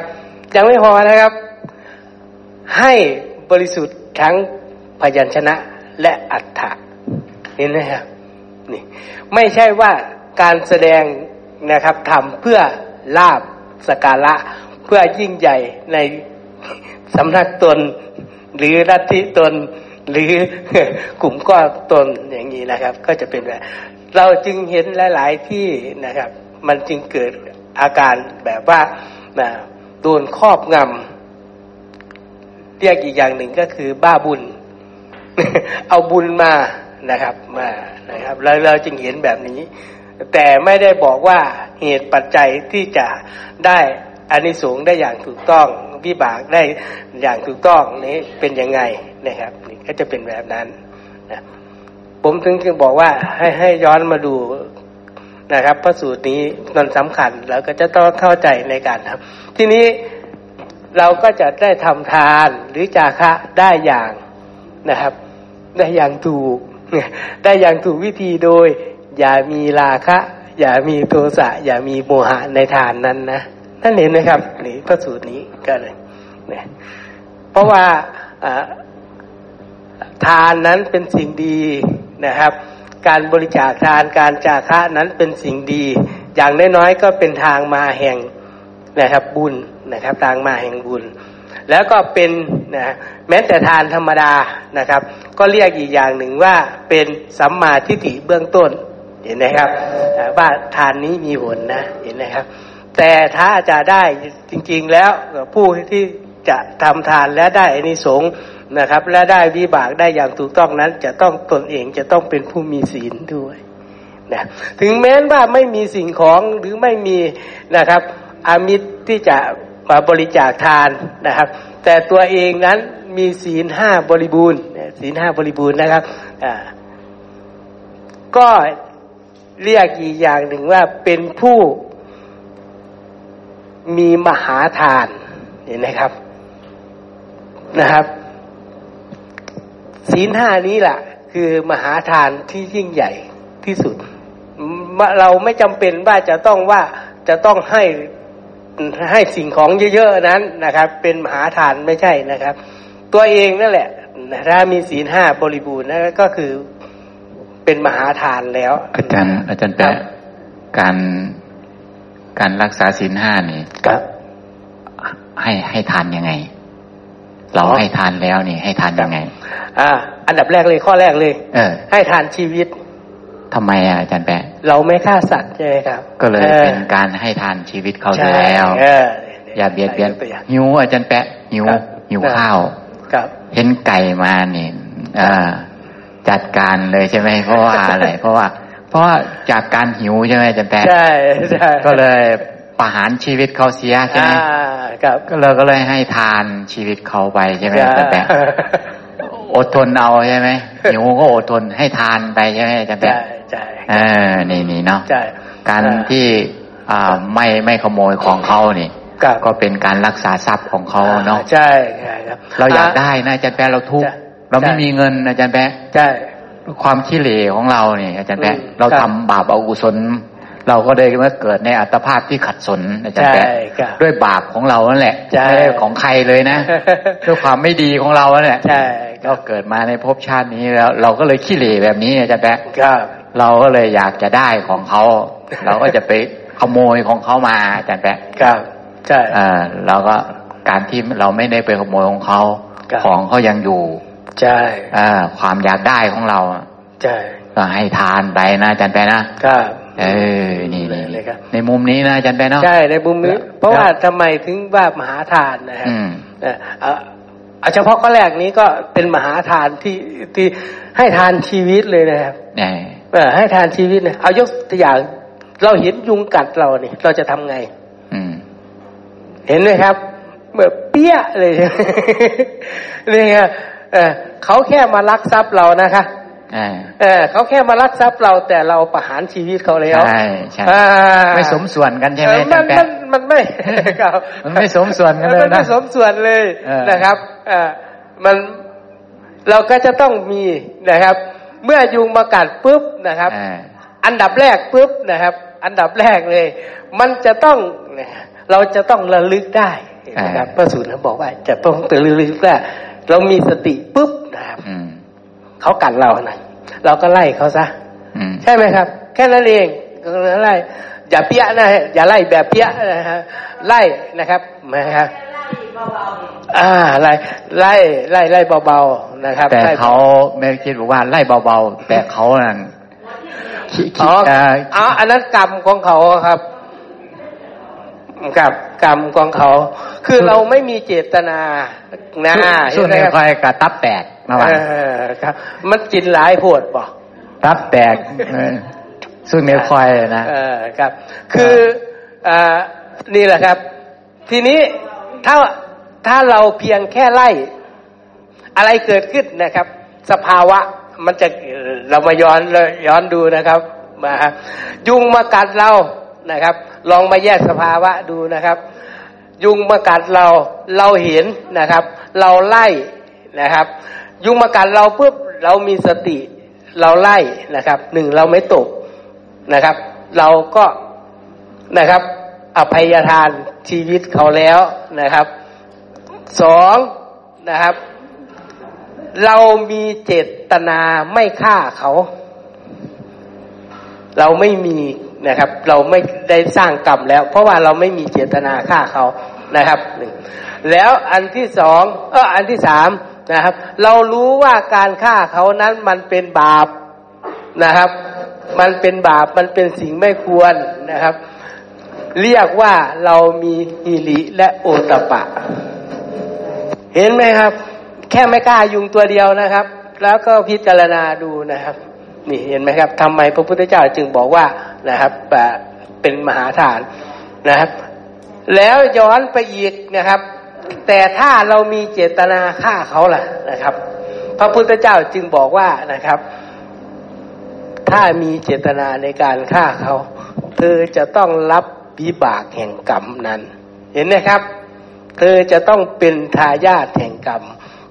ยังไม่พอนะครับ ให้บริสุทธิ์ทั้งพยัญชนะและอัฏฐะเห็นไหมครับนี่ไม่ใช่ว่าการแสดงนะครับทำเพื่อลาบสการะ เพื่อยิ่งใหญ่ในสำนักตน หรือรัฐิตน หรือกลุ่มก้อนตนอย่างนี้นะครับ ก็จะเป็นแบบ เราจึงเห็นหลาย ๆ ที่นะครับ มันจึงเกิดอาการแบบว่านะโดนครอบงำเรียกอีกอย่างหนึ่งก็คือบ้าบุญ เอาบุญมานะครับมานะครับเราเราจึงเห็นแบบนี้ แต่ไม่ได้บอกว่าเหตุปัจจัยที่จะได้อานิสงส์ได้อย่างถูกต้องวิบากได้อย่างถูกต้องนี้เป็นยังไงนะครับนี่ก็จะเป็นแบบนั้น ผมถึงจึงบอกว่าให้ให้ย้อนมาดูนะครับพระสูตรนี้มันสำคัญแล้วก็จะต้องเข้าใจในการทำทีนี้เราก็จะได้ทำทานหรือจาคะได้อย่างนะครับ ได้อย่างถูกได้อย่างถูกวิธีโดย อย่ามีราคะ อย่ามีโทสะอย่ามีโมหะในทานนั้นนะท่นเห็นไหมครับนี่พระสูตรนี้ก็เลยเนี่ยเพราะว่า ทานนั้นเป็นสิ่งดีนะครับ การบริจาคทานการจาคะนั้นเป็นสิ่งดี อย่างน้อยๆก็เป็นทางมาแห่งนะครับบุญนะครับทางมาแห่งบุญ แล้วก็เป็นนะแม้แต่ทานธรรมดานะครับ ก็เรียกอีกอย่างหนึ่งว่าเป็นสัมมาทิฏฐิเบื้องต้นเห็นไหมครับว่าทานนี้มีผลนะเห็นไหมครับ แต่ถ้าจะได้จริง ๆแล้วผู้ที่จะทำทานและได้อานิสงส์ นะครับ และได้วิบากได้อย่างถูกต้องนั้น จะต้องตนเองจะต้องเป็นผู้มีศีลด้วยนะถึงแม้ว่าไม่มีสิ่งของหรือไม่มีนะครับ อามิตรที่จะมาบริจาคทานนะครับ แต่ตัวเองนั้นมีศีลห้าบริบูรณ์ศีลห้าบริบูรณ์นะครับก็เรียกอีกอย่างหนึ่งว่าเป็นผู้มีมหาทานเห็นไหมครับนะครับ ศีลห้านี้แหละคือมหาทานที่ยิ่งใหญ่ที่สุด เราไม่จำเป็นว่าจะต้องว่าจะต้องให้ให้สิ่งของเยอะๆนั้นนะครับ เป็นมหาทานไม่ใช่นะครับ ตัวเองนั่นแหละถ้ามีศีลห้าบริบูรณ์นั่นก็คือเป็นมหาทานแล้ว อาจารย์ อาจารย์แปะการการรักษาศีลห้านี่ครับให้ให้ทานยังไง เราให้ทานแล้วนี่ให้ทานยังไง อ่า อันดับแรกเลยข้อแรกเลย เออ ให้ทานชีวิตทำไมอะอาจารย์แปะเราไม่ฆ่าสัตว์ใช่ไหมครับ ก็เลยเป็นการให้ทานชีวิตเขาแล้วอย่าเบียดเบียนหิวอาจารย์แปะหิวหิวข้าวเห็นไก่มาเนี่ยจัดการเลยใช่ไหมเพราะว่าอะไรเพราะว่า เพราะจากการหิวใช่ไหมอาจารย์แปะใช่ใช่ก็เลย ประหารชีวิตเขาเสียใช่ไหมครับก็เลยก็เลยให้ทานชีวิตเขาไปใช่ไหมอาจารย์แปะอดทนเอาใช่ไหมหิวก็อดทนให้ทานไปใช่ไหมอาจารย์แปะใช่เออนี่นี่เนาะใช่การที่อ่าไม่ไม่ขโมยของเขานี่ก็เป็นการรักษาทรัพย์ของเขาเนาะใช่ครับเราอยากได้นะอาจารย์แปะเราทุกเราไม่มีเงินอาจารย์แปะใช่ความขี้เหร่ของเราเนี่ยอาจารย์แปะเราทำบาปอกุศล เราก็เลยมาเกิดในอัตภาพที่ขัดสนอาจารย์แปะด้วยบาปของเรานั่นแหละไม่ได้ของใครเลยนะด้วยความไม่ดีของเรานั่นแหละก็เกิดมาในภพชาตินี้แล้ว เราก็เลยขี้เหร่แบบนี้อาจารย์แปะเราก็เลยอยากจะได้ของเขา เราก็จะไปขโมยของเขามาอาจารย์แปะครับใช่อ่าเราก็การที่เราไม่ได้ไปขโมยของเขาของเขายังอยู่ใช่อ่าความอยากได้ของเราใช่ ก็ให้ทานไปนะอาจารย์แปนะครับเออนี่นี่เลยครับในมุมนี้นะอาจารย์แปเนาะใช่ในมุมนี้ครับเพราะว่าทำไมถึงว่ามหาทานนะครับอืมเอ่อเอาเอาเฉพาะข้อแรกนี้ก็เป็นมหาทานที่ที่ให้ทานชีวิตเลยนะครับเออเออให้ทานชีวิตนะเอายกตัวอย่างเราเห็นยุงกัดเราเนี่ยเราจะทำไง อืมเห็นไหมครับเมื่อเปี้ยเลยนี่ไงเออเขาแค่มาลักทรัพย์เรานะคะ เออเออเขาแค่มาลักทรัพย์เราแต่เราประหารชีวิตเขาแล้วใช่ใช่อ่าไม่สมส่วนกันใช่ไหมเอออาจารย์แปมันมันไม่ครับมันไม่สมส่วนกันเลยมันไม่นะสมส่วนเลยเออนะครับเออมันเราก็จะต้องมีนะครับ เมื่อยุงมากัดปุ๊บนะครับเอออันดับแรกปุ๊บนะครับ อันดับแรกเลย มันจะต้องเนี่ยเราจะต้องระลึกได้นะครับพระสูตรเขาบอกว่า จะต้องตื่นระลึกได้เรามีสติปุ๊บนะครับอืม เขากัดเรานะเราก็ไล่เขาซะอืมใช่ไหมครับ แค่นั้นเองก็ไล่อย่าเปี้ยนะฮะอย่าไล่แบบเปี้ยนะฮะไล่นะครับนะครับอ่าไล่ไล่ไล่ไล่เบาๆนะครับ แต่ไล่เขาไม่คิดบอกว่าไล่เบาๆแต่เขานั่นคิดอ๋อเอ่ออ๋ออันนั้นกรรมของเขาครับ กับกรรมของเขา คือเราไม่มีเจตนานะสู้เห็นไหในมครับไฟกับตับแตกนะวันเออครับ มันกินหลายโพดป่ะตับแตกเออสู้ในไฟนะเออครับ คืออ่านี่แหละครับ ทีนี้ถ้าถ้าเราเพียงแค่ไล่ อะไรเกิดขึ้นนะครับ สภาวะมันจะเรามาย้อนย้อนดูนะครับมายุงมากัดเรานะครับ ลองมาแยกสภาวะดูนะครับ ยุงมากัดเราเราเห็นนะครับ เราไล่นะครับ ยุงมากัดเราปุ๊บเรามีสติเราไล่นะครับหนึ่งเราไม่ตกนะครับ เราก็นะครับอภัยทานชีวิตเขาแล้วนะครับสองนะครับ เรามีเจตนาไม่ฆ่าเขา เราไม่มี นะครับ เราไม่ได้สร้างกรรมแล้ว เพราะว่าเราไม่มีเจตนาฆ่าเขานะครับหนึ่งแล้วอันที่สองเอออันที่สามนะครับ เรารู้ว่าการฆ่าเขานั้นมันเป็นบาปนะครับ มันเป็นบาปมันเป็นสิ่งไม่ควรนะครับ เรียกว่าเรามีฮิริและโอตปะ เห็นไหมครับ แค่ไม่กล้ายุงตัวเดียวนะครับ แล้วก็พิจารณาดูนะครับ นี่เห็นไหมครับทำไมพระพุทธเจ้าจึงบอกว่านะครับแบบเป็นมหาฐานนะครับ แล้วย้อนไปอีกนะครับ แต่ถ้าเรามีเจตนาฆ่าเขาล่ะนะครับ พระพุทธเจ้าจึงบอกว่านะครับ ถ้ามีเจตนาในการฆ่าเขา เธอจะต้องรับวิบากแห่งกรรมนั้น เห็นไหมครับ เธอจะต้องเป็นทายาทแห่งกรรม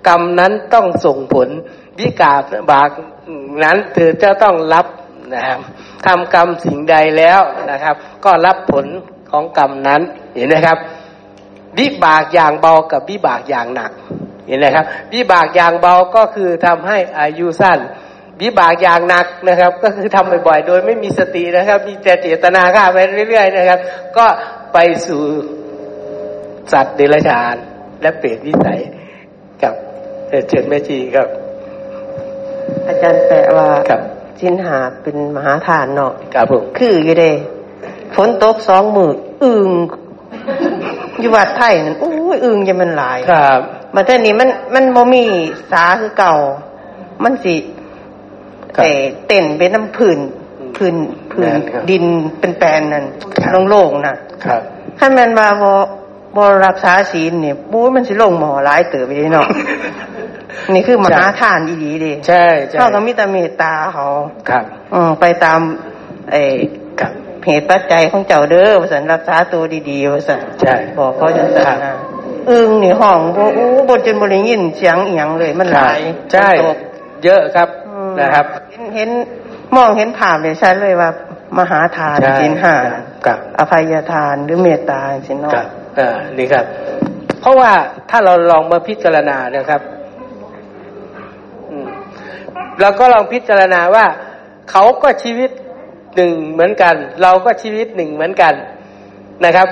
กรรมนั้นต้องส่งผลวิกาบาก นั้นเธอจะต้องรับนะครับทำกรรมสิ่งใดแล้วนะครับ ก็รับผลของกรรมนั้นเห็นไหมครับวิบากอย่างเบากับวิบากอย่างหนักเห็นไหมครับวิบากอย่างเบาก็คือทำให้อายุสั้นวิบากอย่างหนักนะครับ ก็คือทำบ่อยๆ โดยไม่มีสตินะครับ มีแต่เจตนาฆ่าไปเรื่อย ๆ นะครับ ก็ไปสู่สัตว์เดรัจฉานและเปรตวิสัยกับเอ่อเจิดแม่จีครับ อาจารย์แปลว่าครับสินหาเป็นมหาทานเนาะครับผมคืออยู่เด้ฝนตกสองมืออึงอยู่วัดไทยนั่นอู้ยอึงยังมันหลายครับมาเท่านี้มันมันบ่มีสาคือเก่า มันสิครับแต่เต้นเป็นน้ำพื้นพื้นพื้นแม่นครับดินเป็นแปลนนั่นครับโล่งๆน่ะครับถ้ามันมาบ่บ่รักษาศีลเนี่ยบู๊มันสิลงหมอหลายเติบไปเด้เนาะ นี่คือมหาทานอีหลีเด้ใช่ใช่เขาก็มีแต่เมตตาเขาครับ อืมไปตามไอ้ครับเหตุปัจจัยของเจ้าเด้อว่าสันรักษาตัวดีๆว่าสันใช่ บอกเขาจังสันนะอึ้งนี่ห้องบ่อู้บนจนบ่ได้ยินเสียงเอียงเลยมันหลายใช่ฝนตกเยอะครับอืมนะครับเห็นเห็นมองเห็นภาพเลยชัดเลยว่ามหาทานใช่ศีลห้าครับอภัยทานหรือเมตตาสิเนาะครับอ่านี่ครับ เพราะว่าถ้าเราลองมาพิจารณานะครับอืม เราก็ลองพิจารณาว่า เขาก็ชีวิตหนึ่งเหมือนกัน เราก็ชีวิตหนึ่งเหมือนกันนะครับ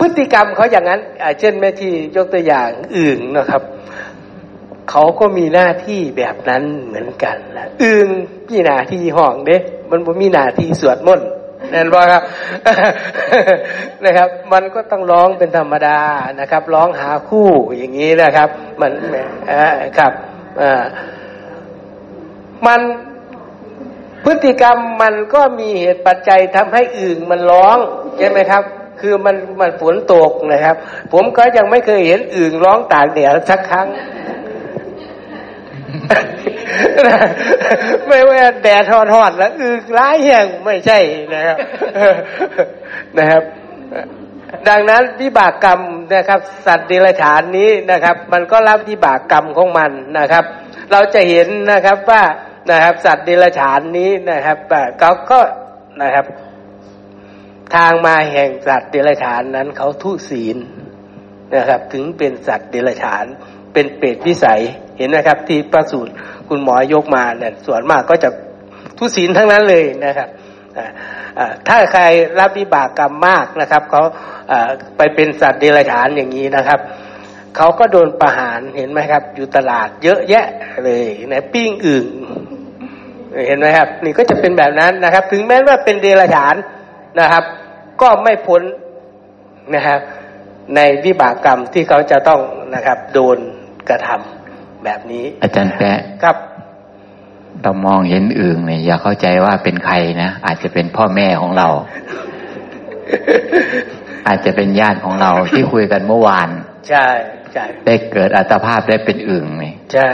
พฤติกรรมเขาอย่างนั้นเช่นแม่ที่ยกตัวอย่างอื่นนะครับ เขาก็มีหน้าที่แบบนั้นเหมือนกันนะอึงมีหน้าที่ห้องเด้มันมีหน้าที่สวดมนต์นั่นว่าครับนะครับ มันก็ต้องร้องเป็นธรรมดานะครับ ร้องหาคู่อย่างนี้นะครับ มันครับอ่า มันพฤติกรรมมันก็มีเหตุปัจจัยทำให้อื่นมันร้องใช่ไหมครับ คือมันมันฝนตกนะครับ ผมก็ยังไม่เคยเห็นอื่นร้องตากแดดสักครั้งไม่ว่าแดดทอดทอดแล้วอึกร้ายแห่งไม่ใช่นะครับนะครับ ดังนั้นวิบากกรรมนะครับ สัตว์เดรัจฉานนี้นะครับ มันก็รับวิบากกรรมของมันนะครับ เราจะเห็นนะครับว่า นะครับ สัตว์เดรัจฉานนี้นะครับเขาก็นะครับ ทางมาแห่งสัตว์เดรัจฉานนั้นเขาทุศีลนะครับ ถึงเป็นสัตว์เดรัจฉาน เป็นเปรตพิสัยเห็นไหมครับ ที่ประสูตรคุณหมอยกมาเนี่ยส่วนมากก็จะทุศีลทั้งนั้นเลยนะครับถ้าใครรับวิบากกรรมมากนะครับเขาไปเป็นสัตว์เดรัจฉานอย่างนี้นะครับเขาก็โดนประหารเห็นไหมครับ อยู่ตลาดเยอะแยะเลยนะปิ้งอึ่ง เห็นไหมครับ นี่ก็จะเป็นแบบนั้นนะครับ ถึงแม้ว่าเป็นเดรัจฉานนะครับ ก็ไม่พ้นนะครับ ในวิบากกรรมที่เขาจะต้องนะครับโดนกระทำแบบนี้ อาจารย์แปะครับเรามองเห็นอื่นเนี่ยอย่าเข้าใจว่าเป็นใครนะอาจจะเป็นพ่อแม่ของเรา อาจจะเป็นญาติของเราที่คุยกันเมื่อวาน ใช่ใช่ได้เกิดอัตภาพได้เป็นอื่นนี่ใช่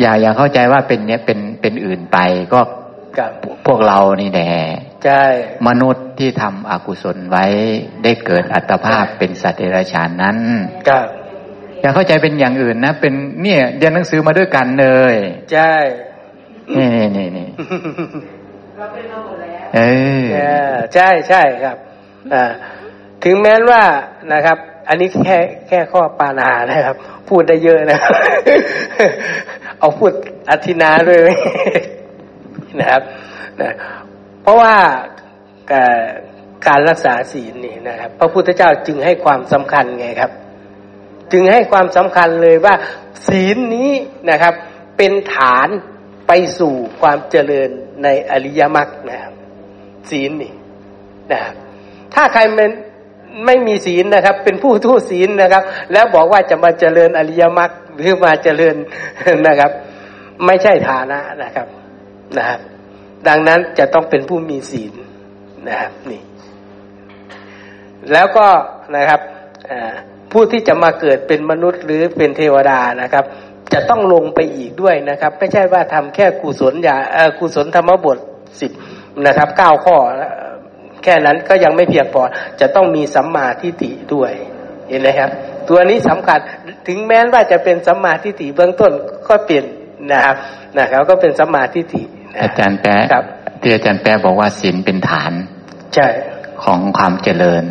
อย่าอย่าเข้าใจว่าเป็นเนี้ยเป็นเป็นอื่นไปก็พวกเรานี่แหละใช่มนุษย์ที่ทำอกุศลไว้ได้เกิดอัตภาพเป็นสัตว์เดรัจฉานนั้นครับอย่าเข้าใจเป็นอย่างอื่นนะ เป็นเนี่ยเรียนหนังสือมาด้วยกันเลยใช่นี่นี่นี่นี่เออใช่ใช่ครับอ่าถึงแม้ว่านะครับ อันนี้แค่แค่ข้อปานานะครับ พูดได้เยอะนะ เอาพูดอธินาด้วยนะครับนะเพราะว่าการรักษาศีลนี่นะครับ พระพุทธเจ้าจึงให้ความสำคัญไงครับ จึงให้ความสำคัญเลยว่า ศีลนี้นะครับ เป็นฐานไปสู่ความเจริญในอริยมรรคนะครับศีลนี่นะครับถ้าใครเมัน ไม่มีศีลนะครับ เป็นผู้ทุศีลนะครับ แล้วบอกว่าจะมาเจริญอริยมรรคหรือมาเจริญนะครับ ไม่ใช่ฐานะนะครับนะครับ ดังนั้นจะต้องเป็นผู้มีศีลนะครับนี่ แล้วก็นะครับผู้ที่จะมาเกิดเป็นมนุษย์หรือเป็นเทวดานะครับ จะต้องลงไปอีกด้วยนะครับ ไม่ใช่ว่าทำแค่กุศลอย่ากุศลธรรมบทสิบนะครับเก้าข้อ แค่นั้นก็ยังไม่เพียงพอจะต้องมีสัมมาทิฏฐิด้วยเห็นไหมครับ ตัวนี้สำคัญถึงแม้ว่าจะเป็นสัมมาทิฏฐิเบื้องต้นก็เปลี่ยนนะครับนะครับก็เป็นสัมมาทิฏฐิอาจารย์แปะครับที่อาจารย์แปะบอกว่าศีลเป็นฐาน ใช่ของความเจริญ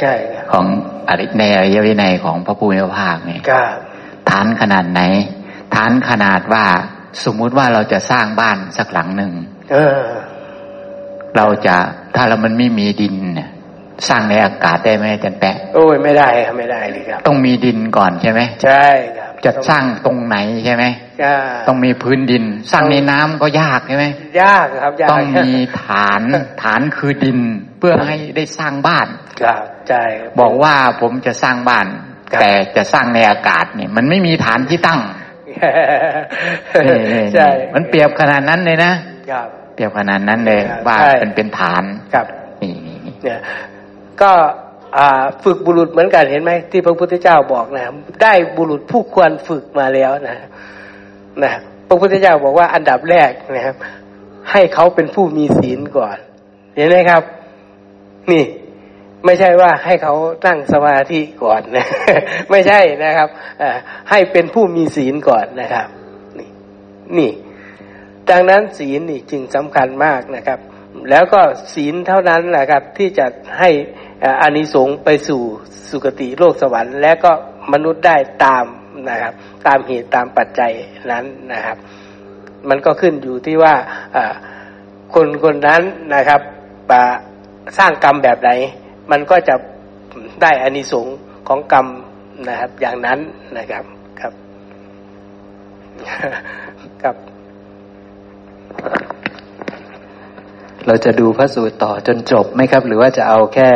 ใช่ของอริในอริยวินัยของพระภูมิภาคเนี่ยฐานขนาดไหน ฐานขนาดว่าสมมุติว่าเราจะสร้างบ้านสักหลังหนึ่ง เออเราจะถ้าเรามันไม่มีดินเนี่ยสร้างในอากาศได้ไหมจันแปะโอ้ยไม่ได้ครับไม่ได้เลยครับ ต้องมีดินก่อนใช่ไหมใช่ครับจะสร้างตรงไหนใช่ไหมต้องมีพื้นดิน สร้างในน้ำก็ยากใช่ไหมยากครับยากต้องมีฐานฐานคือดินเพื่อให้ได้สร้างบ้านครับใช่บอกว่าผมจะสร้างบ้าน แต่จะสร้างในอากาศเนี่ย มันไม่มีฐานที่ตั้งใช่มันเปรียบขนาดนั้นเลยนะครับ เปรียบขนาดนั้นเลยว่าเป็นเป็นฐานครับนี่เนี่ยก็ฝึกบุรุษเหมือนกันเห็นไหมที่พระพุทธเจ้าบอกนะได้บุรุษผู้ควรฝึกมาแล้วนะนะพระพุทธเจ้าบอกว่าอันดับแรกนะครับ ให้เขาเป็นผู้มีศีลก่อน เห็นไหมครับ นี่ ไม่ใช่ว่าให้เขาตั้งสมาธิก่อนนะไม่ใช่นะครับให้เป็นผู้มีศีลก่อนนะครับ นี่นี่ ดังนั้นศีลนี่จึงสำคัญมากนะครับ แล้วก็ศีลเท่านั้นแหละครับที่จะให้อานิสงส์ไปสู่สุคติโลกสวรรค์ และก็มนุษย์ได้ตามนะครับ ตามเหตุตามปัจจัยนั้นนะครับ มันก็ขึ้นอยู่ที่ว่าคนคนนั้นนะครับสร้างกรรมแบบไหน มันก็จะได้อานิสงส์ของกรรมนะครับอย่างนั้นนะครับครับครับ เราจะดูพระสูตรต่อจนจบไหมครับ หรือว่าจะเอาแค่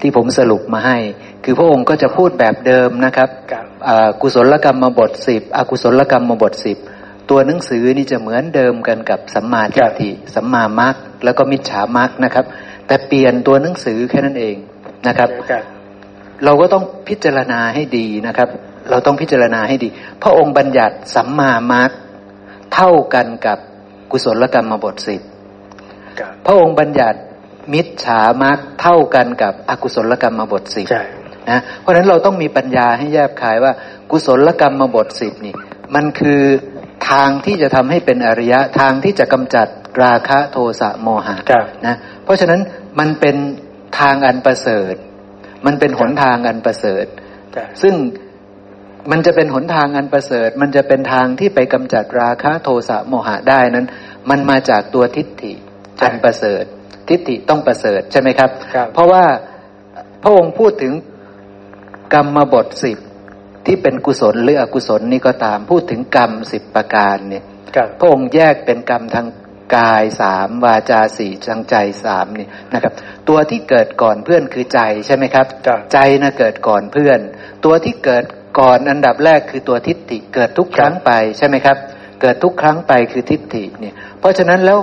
ที่ผมสรุปมาให้ คือพระองค์ก็จะพูดแบบเดิมนะครับกุศลกรรมมาบทสิบอกุศลกรรมมาบทสิบตัวหนังสือนี่จะเหมือนเดิมกันกับสัมมาทิฏฐิสัมมามัคแล้วก็มิจฉามัคนะครับ แต่เปลี่ยนตัวหนังสือแค่นั้นเองนะครับ เราก็ต้องพิจารณาให้ดีนะครับ เราต้องพิจารณาให้ดี พระองค์บัญญัติสัมมามัคเท่ากันกับ กุศลกรรมมาบทสิบพระองค์บัญญัติมิจฉามัคเท่ากันกับอกุศลกรรมมาบทสิบนะเพราะฉะนั้นเราต้องมีปัญญาให้แยบคายว่ากุศลกรรมมาบทสิบนี่ มันคือทางที่จะทำให้เป็นอริยะทางที่จะกำจัดราคะโทสะโมหะนะเพราะฉะนั้นมันเป็นทางอันประเสริฐ มันเป็นหนทางอันประเสริฐ ซึ่ง มันจะเป็นหนทางอันประเสริฐ มันจะเป็นทางที่ไปกำจัดราคะโทสะโมหะได้นั้น มันมาจากตัวทิฏฐิอันประเสริฐ ทิฏฐิต้องประเสริฐใช่ไหมครับ เพราะว่าพระองค์พูดถึงกรรมบทสิบที่เป็นกุศลหรืออกุศลนี่ก็ตามพูดถึงกรรมสิบประการเนี่ยพระองค์แยกเป็นกรรมทางกายสามวาจาสี่ทางใจสามนี่นะครับ ตัวที่เกิดก่อนเพื่อนคือใจใช่ไหมครับ ใจนะเกิดก่อนเพื่อน ตัวที่เกิด ก่อนอันดับแรกคือตัวทิฏฐิเกิดทุกครั้งไปใช่ไหมครับ เกิดทุกครั้งไปคือทิฏฐิเนี่ย เพราะฉะนั้นแล้ว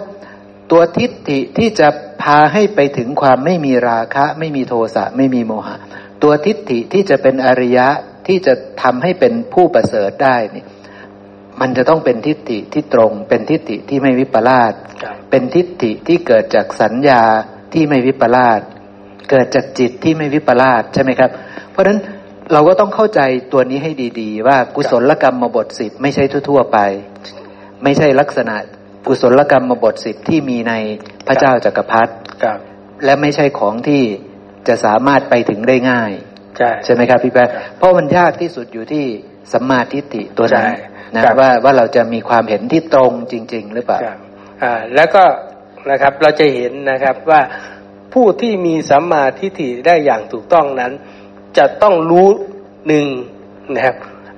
ตัวทิฏฐิที่จะพาให้ไปถึงความไม่มีราคะ ไม่มีโทสะไม่มีโมหะ ตัวทิฏฐิที่จะเป็นอริยะที่จะทำให้เป็นผู้ประเสริฐได้นี่มันจะต้องเป็นทิฏฐิที่ตรง เป็นทิฏฐิที่ไม่วิปลาสเป็นทิฏฐิที่เกิดจากสัญญาที่ไม่วิปลาสเกิดจากจิตที่ไม่วิปลาสใช่ไหมครับ เพราะฉะนั้น เราก็ต้องเข้าใจตัวนี้ให้ดี ๆ ว่ากุศลกรรมมาบทสิบไม่ใช่ทั่ว ๆ ไป ไม่ใช่ลักษณะกุศลกรรมมาบทสิบที่มีในพระเจ้าจากักรพรรดิและไม่ใช่ของที่จะสามารถไปถึงได้ง่ายใช่ใช่ไหมครับพี่แป๊ะเพราะมันยากที่สุดอยู่ที่สัมมาทิฏฐิตัวนั้นนะว่าว่าเราจะมีความเห็นที่ตรงจริง ๆ หรือเปล่าอ่าแล้วก็นะครับเราจะเห็นนะครับว่าผู้ที่มีสัมมาทิฏฐิได้อย่างถูกต้องนั้น จะต้องรู้หนึ่งนะครับ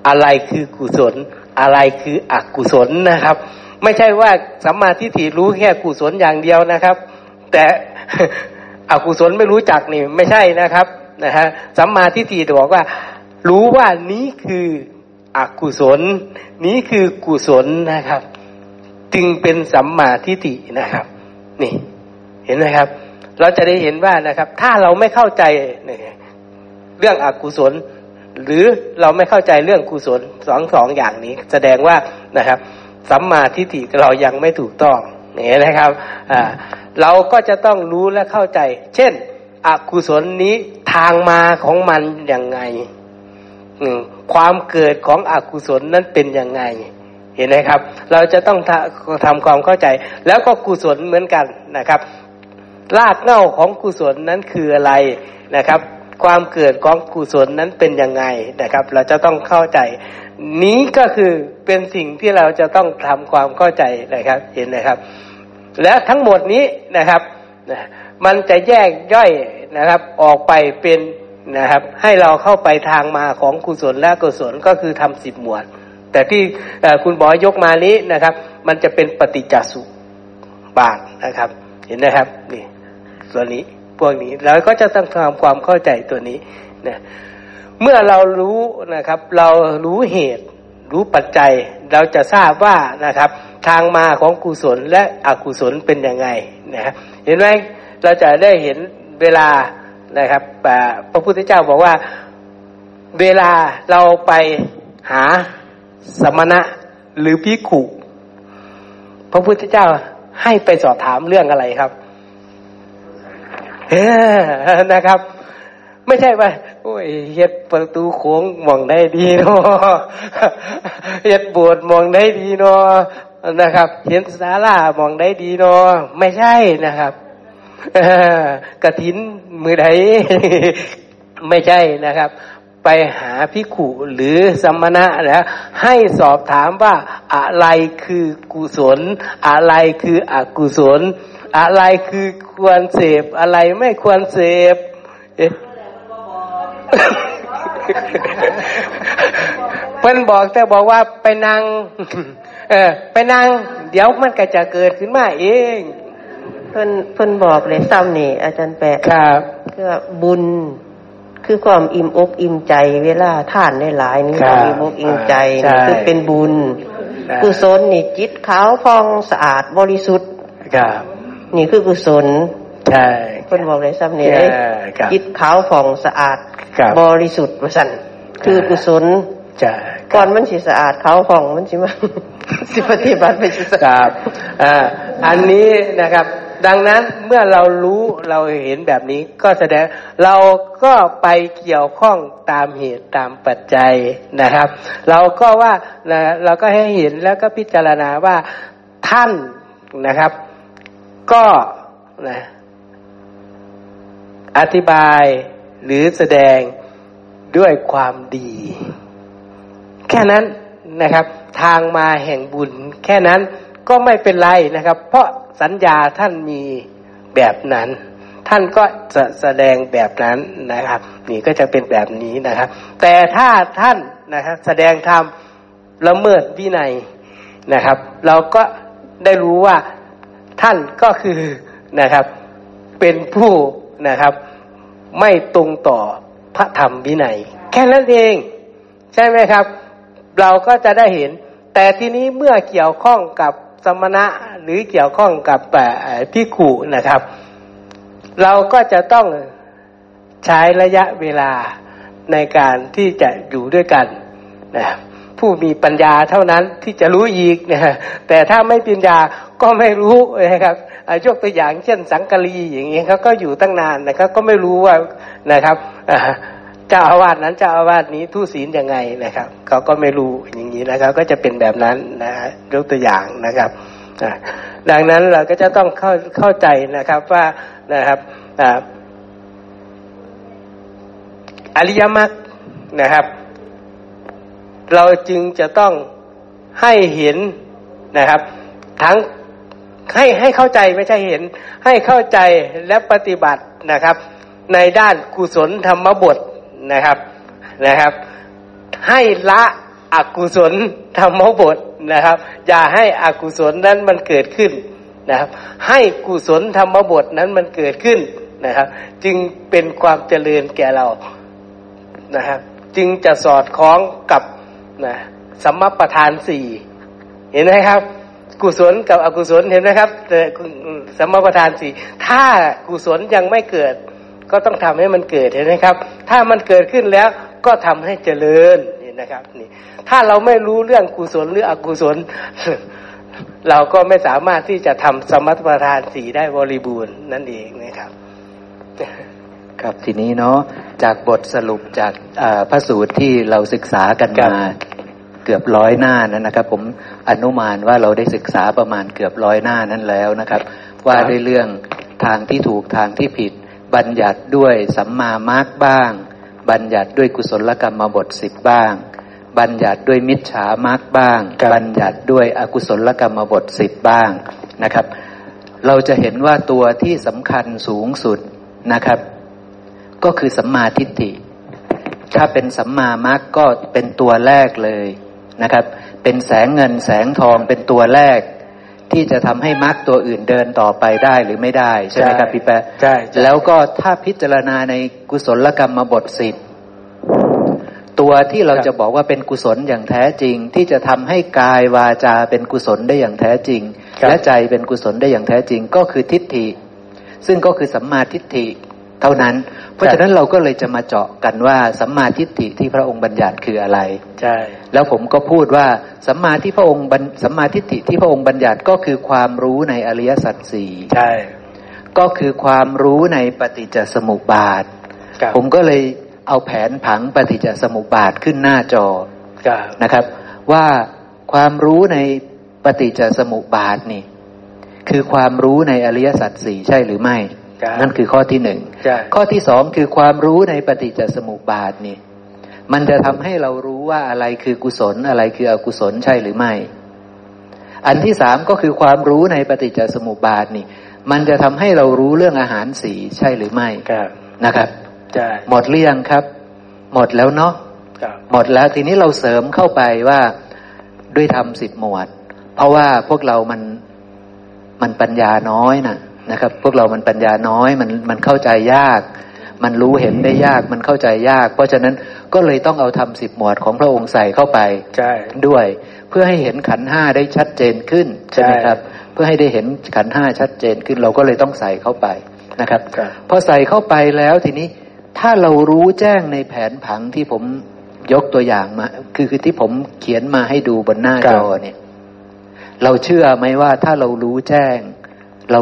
อะไรคือกุศล อะไรคืออกุศลนะครับ ไม่ใช่ว่าสัมมาทิฏฐิรู้แค่กุศลอย่างเดียวนะครับ แต่อกุศลไม่รู้จักนี่ไม่ใช่นะครับนะฮะสัมมาทิฏฐิบอกว่า รู้ว่านี้คืออกุศล นี้คือกุศลนะครับ จึงเป็นสัมมาทิฏฐินะครับ นี่ เห็นไหมครับ เราจะได้เห็นว่านะครับ ถ้าเราไม่เข้าใจเเรื่องอกุศล หรือเราไม่เข้าใจเรื่องกุศลสองสองอย่างนี้ แสดงว่านะครับสัมมาทิฏฐิเรายังไม่ถูกต้องนี่นะครับเราก็จะต้องรู้และเข้าใจ เช่น อกุศลนี้ทางมาของมันอยังไงความเกิดของอกุศลนั้นเป็นยังไง เห็นไหมครับ เราจะต้องทำความเข้าใจ แล้วก็กุศลเหมือนกันนะครับรากเหง้าของกุศลนั้นคืออะไรนะครับ ความเกิดของกุศลนั้นเป็นยังไงนะครับ เราจะต้องเข้าใจ นี้ก็คือเป็นสิ่งที่เราจะต้องทำความเข้าใจนะครับ เห็นไหมครับ และทั้งหมดนี้นะครับมันจะแยกย่อยนะครับ ออกไปเป็นนะครับ ให้เราเข้าไปทางมาของกุศลและกุศลก็คือทำสิบหมวด แต่ที่คุณบอกยกมานี้นะครับ มันจะเป็นปฏิจจสุบาทนะครับ เห็นนะครับ นี่ตัวนี้ วกนี้เราก็จะต้องทำความเข้าใจตัวนี้นะเมื่อเรารู้นะครับ เรารู้เหตุรู้ปัจจัย เราจะทราบว่านะครับ ทางมาของกุศลและอกุศลเป็นยังไงนะเห็นไหมเราจะได้เห็นเวลานะครับพระพุทธเจ้าบอกว่าเวลาเราไปหาสมณะหรือพิขุพระพุทธเจ้าให้ไปสอบถามเรื่องอะไรครับ นะครับ ไม่ใช่ว่าโอ้ยเฮ็ดประตูโค้งมองได้ดีเนาะเฮ็ดบสถ์มองได้ดีเนาะนะครับ เห็นศาลามองได้ดีเนาะไม่ใช่นะครับกระถินมือใดไม่ใช่นะครับ ไปหาพิขุหรือสมณะแล้วให้สอบถามว่าอะไรคือกุศล อะไรคืออกุศล อะไรคือควรเสพอะไรไม่ควรเสพเพิ่นบอกแต่บอกว่าไปนั่งเออ ไปนั่ง เดี๋ยวมันก็จะเกิดขึ้นมาเอง เพิ่นเพิ่นบอกเลยซ้ำนี่ อาจารย์แปะครับคือว่าบุญคือความอิ่มอกอิ่มใจ เวลาท่านได้หลายนี่ครับอิ่มอกอิ่มใจใช่นี่คือเป็นบุญครับกุศลนี่จิตขาวพองสะอาดบริสุทธิ์ครับ นี่คือกุศลใช่เพิ่นบอกเลยซ้ำนี่ใช่เลยครับจิตขาวผ่องสะอาดครับบริสุทธิ์ว่าซั่นคือกุศลใช่ก่อนมันสิสะอาดขาวผ่องมันสิมาสิปฏิบัติไปสิสะคอารัดบอ่าอันนี้นะครับ ดังนั้นเมื่อเรารู้เราเห็นแบบนี้ก็แสดงเราก็ไปเกี่ยวข้องตามเหตุตามปัจจัยนะครับ เราก็ว่านะเราก็ให้เห็นแล้วก็พิจารณาว่าท่านนะครับ ก็นะอธิบายหรือแสดงด้วยความดี แค่นั้นนะครับ ทางมาแห่งบุญ แค่นั้นก็ไม่เป็นไรนะครับ เพราะสัญญาท่านมีแบบนั้น ท่านก็จะแสดงแบบนั้นนะครับ นี่ก็จะเป็นแบบนี้นะครับ แต่ถ้าท่านนะครับแสดงธรรมละเมิดวินัยนะครับ เราก็ได้รู้ว่า ท่านก็คือนะครับเป็นผู้นะครับไม่ตรงต่อพระธรรมวินัย แค่นั้นเอง ใช่ไหมครับ เราก็จะได้เห็น แต่ทีนี้เมื่อเกี่ยวข้องกับสมณะหรือเกี่ยวข้องกับเอ่อพิขุนะครับ เราก็จะต้องใช้ระยะเวลาในการที่จะอยู่ด้วยกันนะครับ ผู้มีปัญญาเท่านั้นที่จะรู้อีกนะแต่ถ้าไม่ปัญญาก็ไม่รู้นะครับยกตัวอย่างเช่นสังกะรีอย่างเงี้ยเขาก็อยู่ตั้งนานนะครับก็ไม่รู้ว่านะครับเจ้าอาวาสนั้นเจ้าอาวาสนี้ทุศีลยังไงนะครับเขาก็ไม่รู้อย่างนี้นะครับ ก็จะเป็นแบบนั้นนะฮะยกตัวอย่างนะครับดังนั้นเราก็จะต้องเข้าเข้าใจนะครับว่านะครับอ่าอริยมรรคนะครับ เราจึงจะต้องให้เห็นนะครับ ทั้งให้ให้เข้าใจไม่ใช่เห็น ให้เข้าใจและปฏิบัตินะครับ ในด้านกุศลธรรมบทนะครับนะครับ ให้ละอกุศลธรรมบทนะครับ อย่าให้อกุศลนั้นมันเกิดขึ้นนะครับ ให้กุศลธรรมบทนั้นมันเกิดขึ้นนะครับ จึงเป็นความเจริญแก่เรานะครับ จึงจะสอดคล้องกับ นะสัมมาประธานสี่เห็นไหมครับ กุศลกับอกุศลเห็นไหมครับแต่สัมมาประธานสี่ถ้ากุศลยังไม่เกิด ก็ต้องทำให้มันเกิดเห็นไหมครับ ถ้ามันเกิดขึ้นแล้วก็ทำให้เจริญนี่นะครับนี่ถ้าเราไม่รู้เรื่องกุศลหรืออกุศล เราก็ไม่สามารถที่จะทำสมรประทานสีได้บริบูรณ์นั่นเองนะครับ ครับทีนี้เนาะจากบทสรุปจากอ่าพระสูตรที่เราศึกษากันครับมาเกือบร้อยหน้านั้นนะครับ ผมอนุมานว่าเราได้ศึกษาประมาณเกือบร้อยหน้านั้นแล้วนะครับ ว่าด้วยเรื่องทางที่ถูกทางที่ผิด บัญญัติด้วยสัมมามาร์กบ้าง บัญญัติด้วยกุศลกรรมบทสิบบ้าง บัญญัติด้วยมิจฉามาร์กบ้างครับบัญญัติด้วยอกุศลกรรมบทสิบบ้างนะครับ เราจะเห็นว่าตัวที่สำคัญสูงสุดนะครับ ก็คือสัมมาทิฏฐิ ถ้าเป็นสัมมามัคก็เป็นตัวแรกเลยนะครับ เป็นแสงเงินแสงทองเป็นตัวแรก ที่จะทำให้มัคตัวอื่นเดินต่อไปได้หรือไม่ได้ ใช่ไหมครับพี่แปะใช่ใช่แล้วก็ถ้าพิจารณาในกุศลกรรมบทสิบตัวที่เราจะบอกว่าเป็นกุศลอย่างแท้จริง ที่จะทำให้กายวาจาเป็นกุศลได้อย่างแท้จริงครับและใจเป็นกุศลได้อย่างแท้จริงก็คือทิฏฐิ ซึ่งก็คือสัมมาทิฏฐิ เท่านั้นเพ ราะฉะนั้นเราก็เลยจะมาเจาะกันว่าสัมมาทิฏฐิที่พระองค์บัญญัติคืออะไร ใช่ แล้วผมก็พูดว่าสัมมาที่พระองค์บัญสัมมาทิฏฐิที่พระองค์บัญญัติก็คือความรู้ในอริยสัจสี่ใช่ ก็คือความรู้ในปฏิจจสมุปบาทครับผมก็เลยเอาแผนผังปฏิจจสมุปบาทขึ้นหน้าจอครับนะครับ ว่าความรู้ในปฏิจจสมุปบาทนี่ คือความรู้ในอริยสัจสี่ใช่หรือไม่ครับ นั่นคือข้อที่หนึ่งใช่ข้อที่สองคือความรู้ในปฏิจจสมุปบาทนี่ มันจะทำให้เรารู้ว่าอะไรคือกุศลอะไรคืออกุศลใช่หรือไม่ อันที่สามก็คือความรู้ในปฏิจจสมุปบาทนี่ มันจะทำให้เรารู้เรื่องอาหารสีใช่หรือไม่ครับนะครับใช่หมดหรือยังครับ หมดแล้วเนาะหมดแล้วทีนี้เราเสริมเข้าไปว่าด้วยธรรมสิบหมวด เพราะว่าพวกเรามันมันปัญญาน้อยนะ นะครับ พวกเรามันปัญญาน้อยมันมันเข้าใจยาก มันรู้เห็นได้ยากมันเข้าใจยาก เพราะฉะนั้นก็เลยต้องเอาทำสิบหมวดของพระองค์ใส่เข้าไปด้วย เพื่อให้เห็นขันห้าได้ชัดเจนขึ้นใช่ไหมครับ เพื่อให้ได้เห็นขันห้าชัดเจนขึ้นเราก็เลยต้องใส่เข้าไปนะครับพอใส่เข้าไปแล้วทีนี้ถ้าเรารู้แจ้งในแผนผังที่ผมยกตัวอย่างมา คือคือที่ผมเขียนมาให้ดูบนหน้าจอเนี่ย เราเชื่อไหมว่าถ้าเรารู้แจ้ง เรา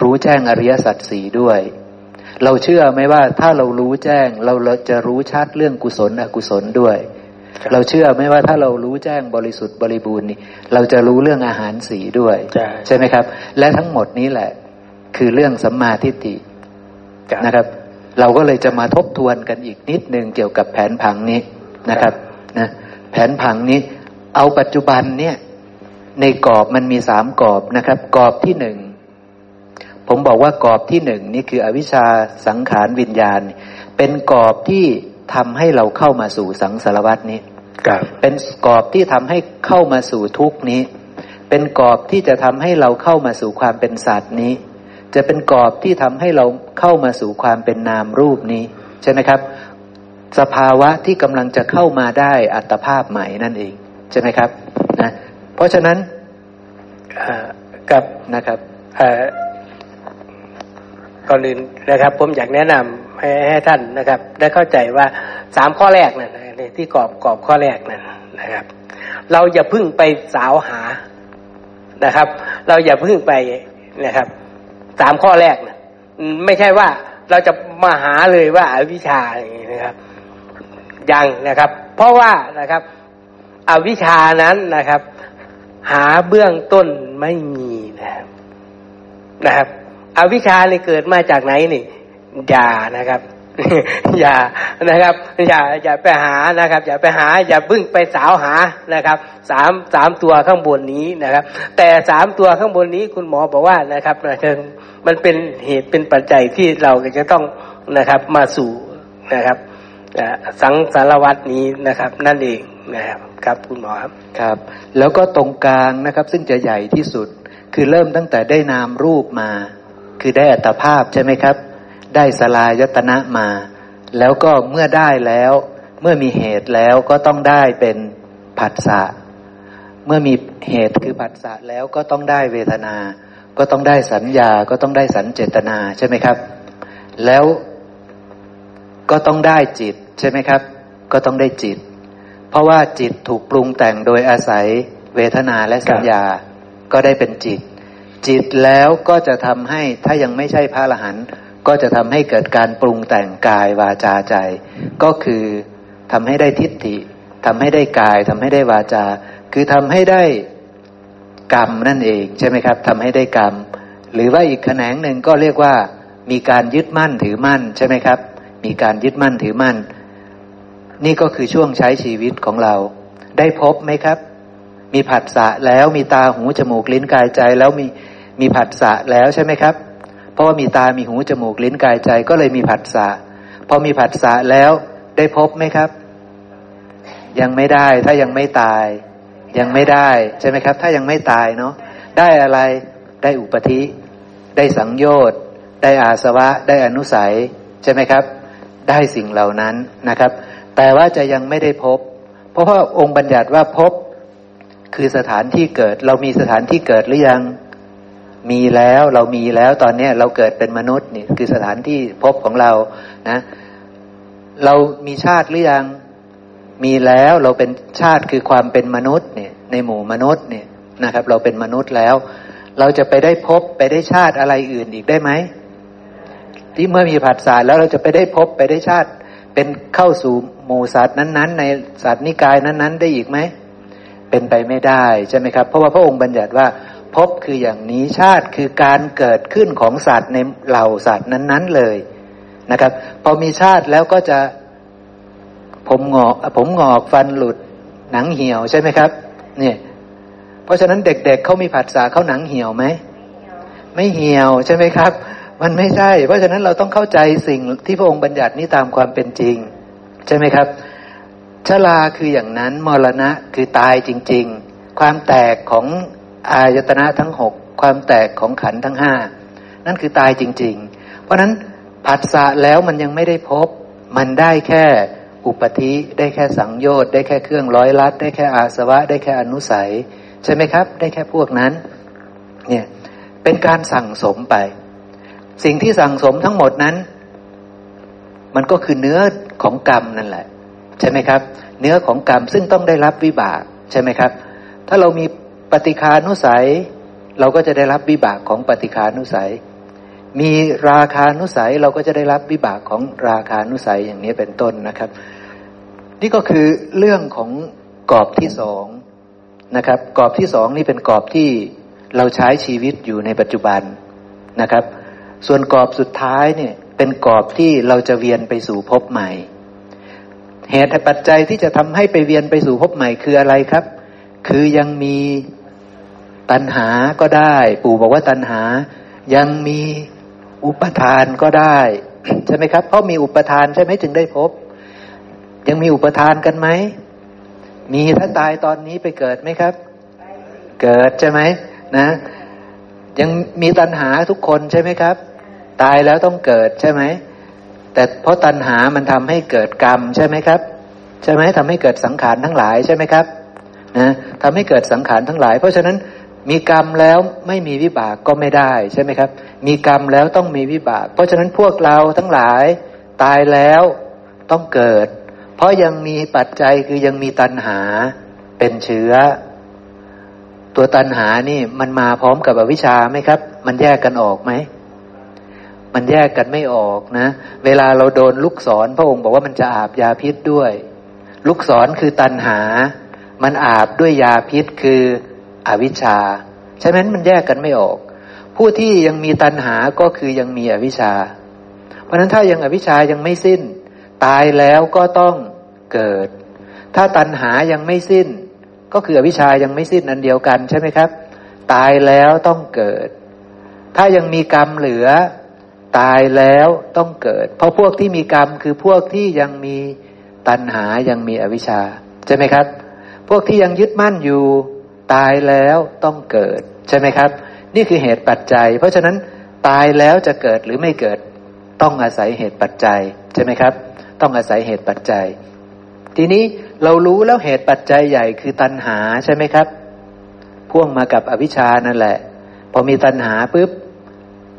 รู้แจ้งอริยสัจสี่ด้วย เราเชื่อไหมว่าถ้าเรารู้แจ้ง เราจะรู้ชัดเรื่องกุศลอกุศลด้วย เราเชื่อไหมว่าถ้าเรารู้แจ้งบริสุทธิ์บริบูรณ์นี่เราจะรู้เรื่องอาหารสีด้วย ใช่ไหมครับ และทั้งหมดนี้แหละ คือเรื่องสัมมาทิฏฐินะครับ เราก็เลยจะมาทบทวนกันอีกนิดนึงเกี่ยวกับแผนผังนี้นะครับนะแผนผังนี้ เอาปัจจุบันเนี่ยในกรอบมันมีสามกรอบนะครับ กรอบที่หนึ่ง ผมบอกว่ากรอบที่หนึ่งนี่คืออวิชชาสังขารวิญญาณ เป็นกรอบที่ทำให้เราเข้ามาสู่สังสารวัตนี้เป็นกรอบที่ทำให้เข้ามาสู่ทุกนี้ เป็นกรอบที่จะทำให้เราเข้ามาสู่ความเป็นสัตว์นี้ จะเป็นกรอบที่ทำให้เราเข้ามาสู่ความเป็นนามรูปนี้ใช่ไหมครับ สภาวะที่กำลังจะเข้ามาได้อัตภาพใหม่นั่นเองใช่ไหมครับนะเพราะฉะนั้นกับนะครับ ก่อนอื่นนะครับ ผมอยากแนะนำให้ให้ท่านนะครับ ได้เข้าใจว่าสามข้อแรกนั่นที่กรอบกรอบข้อแรกนั่นนะครับ เราอย่าพึ่งไปสาวหานะครับ เราอย่าพึ่งไปนะครับสามข้อแรกนะไม่ใช่ว่าเราจะมาหาเลยว่าอวิชชาอย่างนี้นะครับ ยังนะครับ เพราะว่านะครับอวิชานั้นนะครับ หาเบื้องต้นไม่มีนะครับนะครับ อวิชาเนี่เกิดมาจากไหนนี่อย่านะครับอย่านะครับ อย่าอย่าไปหานะครับ อย่าไปหา อย่าบึ้งไปสาวหานะครับสามสามตัวข้างบนนี้นะครับ แต่สามตัวข้างบนนี้คุณหมอบอกว่านะครับมันเป็นเหตุเป็นปัจจัยที่เราจะต้องนะครับมาสู่นะครับสังสารวัตนี้นะครับ นั่นเองนะครับครับคุณหมอครับครับ แล้วก็ตรงกลางนะครับซึ่งจะใหญ่ที่สุดคือเริ่มตั้งแต่ได้นามรูปมา คือได้อัตภาพใช่ไหมครับ ได้สลายตนะมา แล้วก็เมื่อได้แล้ว เมื่อมีเหตุแล้วก็ต้องได้เป็นผัสสะเมื่อมีเหตุคือผัสสะแล้วก็ต้องได้เวทนา ก็ต้องได้สัญญาก็ต้องได้สัญเจตนาใช่ไหมครับ แล้วก็ต้องได้จิตใช่ไหมครับ ก็ต้องได้จิต เพราะว่าจิตถูกปรุงแต่งโดยอาศัยเวทนาและสัญญาก็ได้เป็นจิต จิตแล้วก็จะทำให้ถ้ายังไม่ใช่พระอรหันต์ก็จะทำให้เกิดการปรุงแต่งกายวาจาใจ ก็คือทำให้ได้ทิฏฐิทำให้ได้กายทำให้ได้วาจา คือทำให้ได้กรรมนั่นเองใช่ไหมครับทำให้ได้กรรม หรือว่าอีกแขนงหนึ่งก็เรียกว่า มีการยึดมั่นถือมั่นใช่ไหมครับ มีการยึดมั่นถือมั่น นี่ก็คือช่วงใช้ชีวิตของเรา ได้พบไหมครับ มีผัสสะแล้วมีตาหูจมูกลิ้นกายใจ แล้วมี มีผัสสะแล้วใช่ไหมครับ เพราะว่ามีตา มีหู จมูก ลิ้น กาย ใจ ก็เลยมีผัสสะ พอมีผัสสะแล้วได้พบไหมครับ ยังไม่ได้ ถ้ายังไม่ตาย ยังไม่ได้ใช่ไหมครับ ถ้ายังไม่ตายเนาะ ได้อะไร ได้อุปธิ ได้สังโยชน์ ได้อาสวะ ได้อนุสัยใช่ไหมครับ ได้สิ่งเหล่านั้นนะครับ แต่ว่าจะยังไม่ได้พบ เพราะว่าองค์บัญญัติว่าพบคือสถานที่เกิด เรามีสถานที่เกิดหรือยัง มีแล้วเรามีแล้วตอนนี้เราเกิดเป็นมนุษย์นี่คือสถานที่พบของเรานะ เรามีชาติหรือยังมีแล้วเราเป็นชาติคือความเป็นมนุษย์เนี่ยในหมู่มนุษย์เนี่ยนะครับ เราเป็นมนุษย์แล้ว เราจะไปได้พบไปได้ชาติอะไรอื่นอีกได้ไหมที่เมื่อมีผัสสะแล้วเราจะไปได้พบไปได้ชาติ เป็นเข้าสู่หมู่สัตว์นั้น ๆ ในสัตว์นิกายนั้น ๆ ได้อีกไหมเป็นไปไม่ได้ใช่ไหมครับ เพราะว่าพระองค์บัญญัติว่า พบคืออย่างนี้ชาติคือการเกิดขึ้นของสัตว์ในเหล่าสัตว์นั้น ๆเลยนะครับพอมีชาติแล้วก็จะผมงอกผมงอกฟันหลุดหนังเหี่ยวใช่ไหมครับ เนี่ย เพราะฉะนั้นเด็กๆเเขามีผัสสะเขาหนังเหี่ยวไหมไม่เหี่ยวใช่ไหมครับ มันไม่ใช่ เพราะฉะนั้นเราต้องเข้าใจสิ่งที่พระองค์บัญญัตินี้ตามความเป็นจริง ใช่ไหมครับชราคืออย่างนั้นมรณะคือตายจริง ๆ ความแตกของ อายตนะทั้งหกความแตกของขันทั้งห้านั่นคือตายจริง ๆ เพราะนั้นผัสสะแล้วมันยังไม่ได้พบ มันได้แค่อุปธิได้แค่สังโยชน์ได้แค่เครื่องร้อยลัด ได้แค่อาสวะ ได้แค่อนุสัย ใช่ไหมครับ ได้แค่พวกนั้นเนี่ยเป็นการสั่งสมไป สิ่งที่สั่งสมทั้งหมดนั้น มันก็คือเนื้อของกรรมนั่นแหละ ใช่ไหมครับ เนื้อของกรรมซึ่งต้องได้รับวิบากใช่ไหมครับ ถ้าเรามี ปฏิคานุสัย เราก็จะได้รับวิบากของปฏิคานุสัย มีราคานุสัยเราก็จะได้รับวิบากของราคานุสัยอย่างนี้เป็นต้นนะครับ นี่ก็คือเรื่องของกรอบที่สองนะครับ กรอบที่สองนี่เป็นกรอบที่เราใช้ชีวิตอยู่ในปัจจุบันนะครับ ส่วนกรอบสุดท้ายเนี่ยเป็นกรอบที่เราจะเวียนไปสู่ภพใหม่ เหตุปัจจัยที่จะทำให้ไปเวียนไปสู่ภพใหม่คืออะไรครับ คือยังมี ตัณหาก็ได้ ปู่บอกว่าตัณหา ยังมีอุปทานก็ได้ใช่ไหมครับ เพราะมีอุปทานใช่ไหมถึงได้พบ ยังมีอุปทานกันไหมมีถ้าตายตอนนี้ไปเกิดไหมครับ เกิดใช่ไหมนะ ยังมีตัณหาทุกคนใช่ไหมครับ ตายแล้วต้องเกิดใช่ไหมแต่เพราะตัณหามันทำให้เกิดกรรมใช่ไหมครับ ใช่ไหมทำให้เกิดสังขารทั้งหลายใช่ไหมครับนะทำให้เกิดสังขารทั้งหลาย เพราะฉะนั้น มีกรรมแล้วไม่มีวิบากก็ไม่ได้ใช่ไหมครับ มีกรรมแล้วต้องมีวิบาก เพราะฉะนั้นพวกเราทั้งหลายตายแล้วต้องเกิด เพราะยังมีปัจจัยคือยังมีตัณหาเป็นเชื้อ ตัวตัณหานี่มันมาพร้อมกับอวิชชาไหมครับ มันแยกกันออกไหมมันแยกกันไม่ออกนะ เวลาเราโดนลูกศรพระองค์บอกว่ามันจะอาบยาพิษด้วย ลูกศรคือตัณหา มันอาบด้วยยาพิษคือ อวิชชา ฉะนั้นมันแยกกันไม่ออก ผู้ที่ยังมีตัณหาก็คือยังมีอวิชชา เพราะนั้นถ้ายังอวิชชายังไม่สิ้น ตายแล้วก็ต้องเกิด ถ้าตัณหายังไม่สิ้น ก็คืออวิชชายังไม่สิ้นอันเดียวกันใช่ไหมครับ ตายแล้วต้องเกิด ถ้ายังมีกรรมเหลือ ตายแล้วต้องเกิด เพราะพวกที่มีกรรมคือพวกที่ยังมีตัณหายังมีอวิชชาใช่ไหมครับ พวกที่ยังยึดมั่นอยู่ ตายแล้วต้องเกิดใช่ไหมครับ นี่คือเหตุปัจจัย เพราะฉะนั้นตายแล้วจะเกิดหรือไม่เกิด ต้องอาศัยเหตุปัจจัยใช่ไหมครับ ต้องอาศัยเหตุปัจจัย ทีนี้เรารู้แล้วเหตุปัจจัยใหญ่คือตัณหาใช่ไหมครับ พ่วงมากับอวิชานั่นแหละ พอมีตัณหาปุ๊บ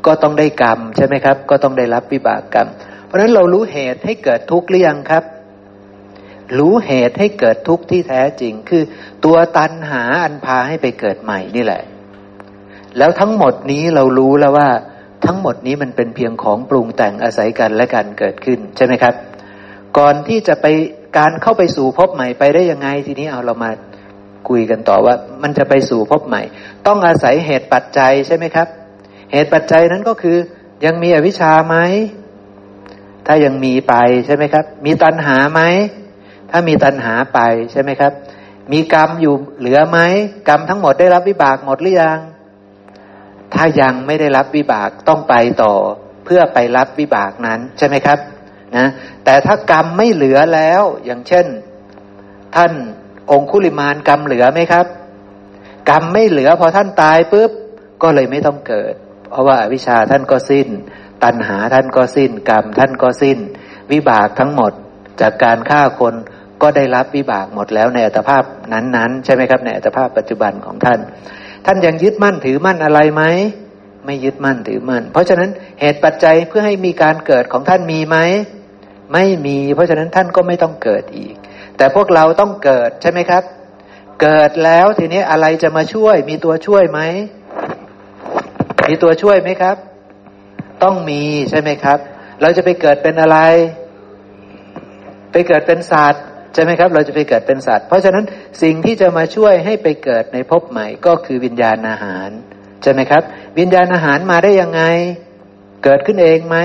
ก็ต้องได้กรรมใช่ไหมครับ ก็ต้องได้รับวิบากกรรม เพราะฉะนั้นเรารู้เหตุให้เกิดทุกข์หรือยังครับ รู้เหตุให้เกิดทุกข์ที่แท้จริง คือตัวตันหาอันพาให้ไปเกิดใหม่นี่แหละ แล้วทั้งหมดนี้เรารู้แล้วว่า ทั้งหมดนี้มันเป็นเพียงของปรุงแต่งอาศัยกันและการเกิดขึ้นใช่ไหมครับ ก่อนที่จะไปการเข้าไปสู่พบใหม่ไปได้ยังไงทีนี้เอาเรามาคุยกันต่อว่า มันจะไปสู่พบใหม่ ต้องอาศัยเหตุปัจจัยใช่ไหมครับ เหตุปัจจัยนั้นก็คือ ยังมีอวิชชาไหมถ้ายังมีไปใช่ไหมครับ มีตัณหาไหม ถ้ามีตัณหาไปใช่ไหมครับ มีกรรมอยู่เหลือไหมกรรมทั้งหมดได้รับวิบากหมดหรือยัง ถ้ายังไม่ได้รับวิบากต้องไปต่อ เพื่อไปรับวิบากนั้นใช่ไหมครับนะแต่ถ้ากรรมไม่เหลือแล้วอย่างเช่น ท่านองคุลิมานกรรมเหลือไหมครับ กรรมไม่เหลือพอท่านตายปุ๊บก็เลยไม่ต้องเกิด เพราะว่าอวิชชาท่านก็สิ้น ตัณหาท่านก็สิ้น กรรมท่านก็สิ้น วิบากทั้งหมดจากการฆ่าคน ก็ได้รับวิบากหมดแล้วในอัตภาพนั้นๆ ใช่ไหมครับ ในอัตภาพปัจจุบันของท่าน ท่านยังยึดมั่นถือมั่นอะไรไหมไม่ยึดมั่นถือมั่น เพราะฉะนั้นเหตุปัจจัยเพื่อให้มีการเกิดของท่านมีไหมไม่มี เพราะฉะนั้นท่านก็ไม่ต้องเกิดอีก แต่พวกเราต้องเกิดใช่ไหมครับ เกิดแล้วทีนี้อะไรจะมาช่วย มีตัวช่วยไหมมีตัวช่วยไหมครับ ต้องมีใช่ไหมครับ เราจะไปเกิดเป็นอะไร ไปเกิดเป็นสัตว์ ใช่ไหมครับ เราจะไปเกิดเป็นสัตว์ เพราะฉะนั้นสิ่งที่จะมาช่วยให้ไปเกิดในภพใหม่ก็คือวิญญาณอาหารใช่ไหมครับ วิญญาณอาหารมาได้ยังไง เกิดขึ้นเองไหม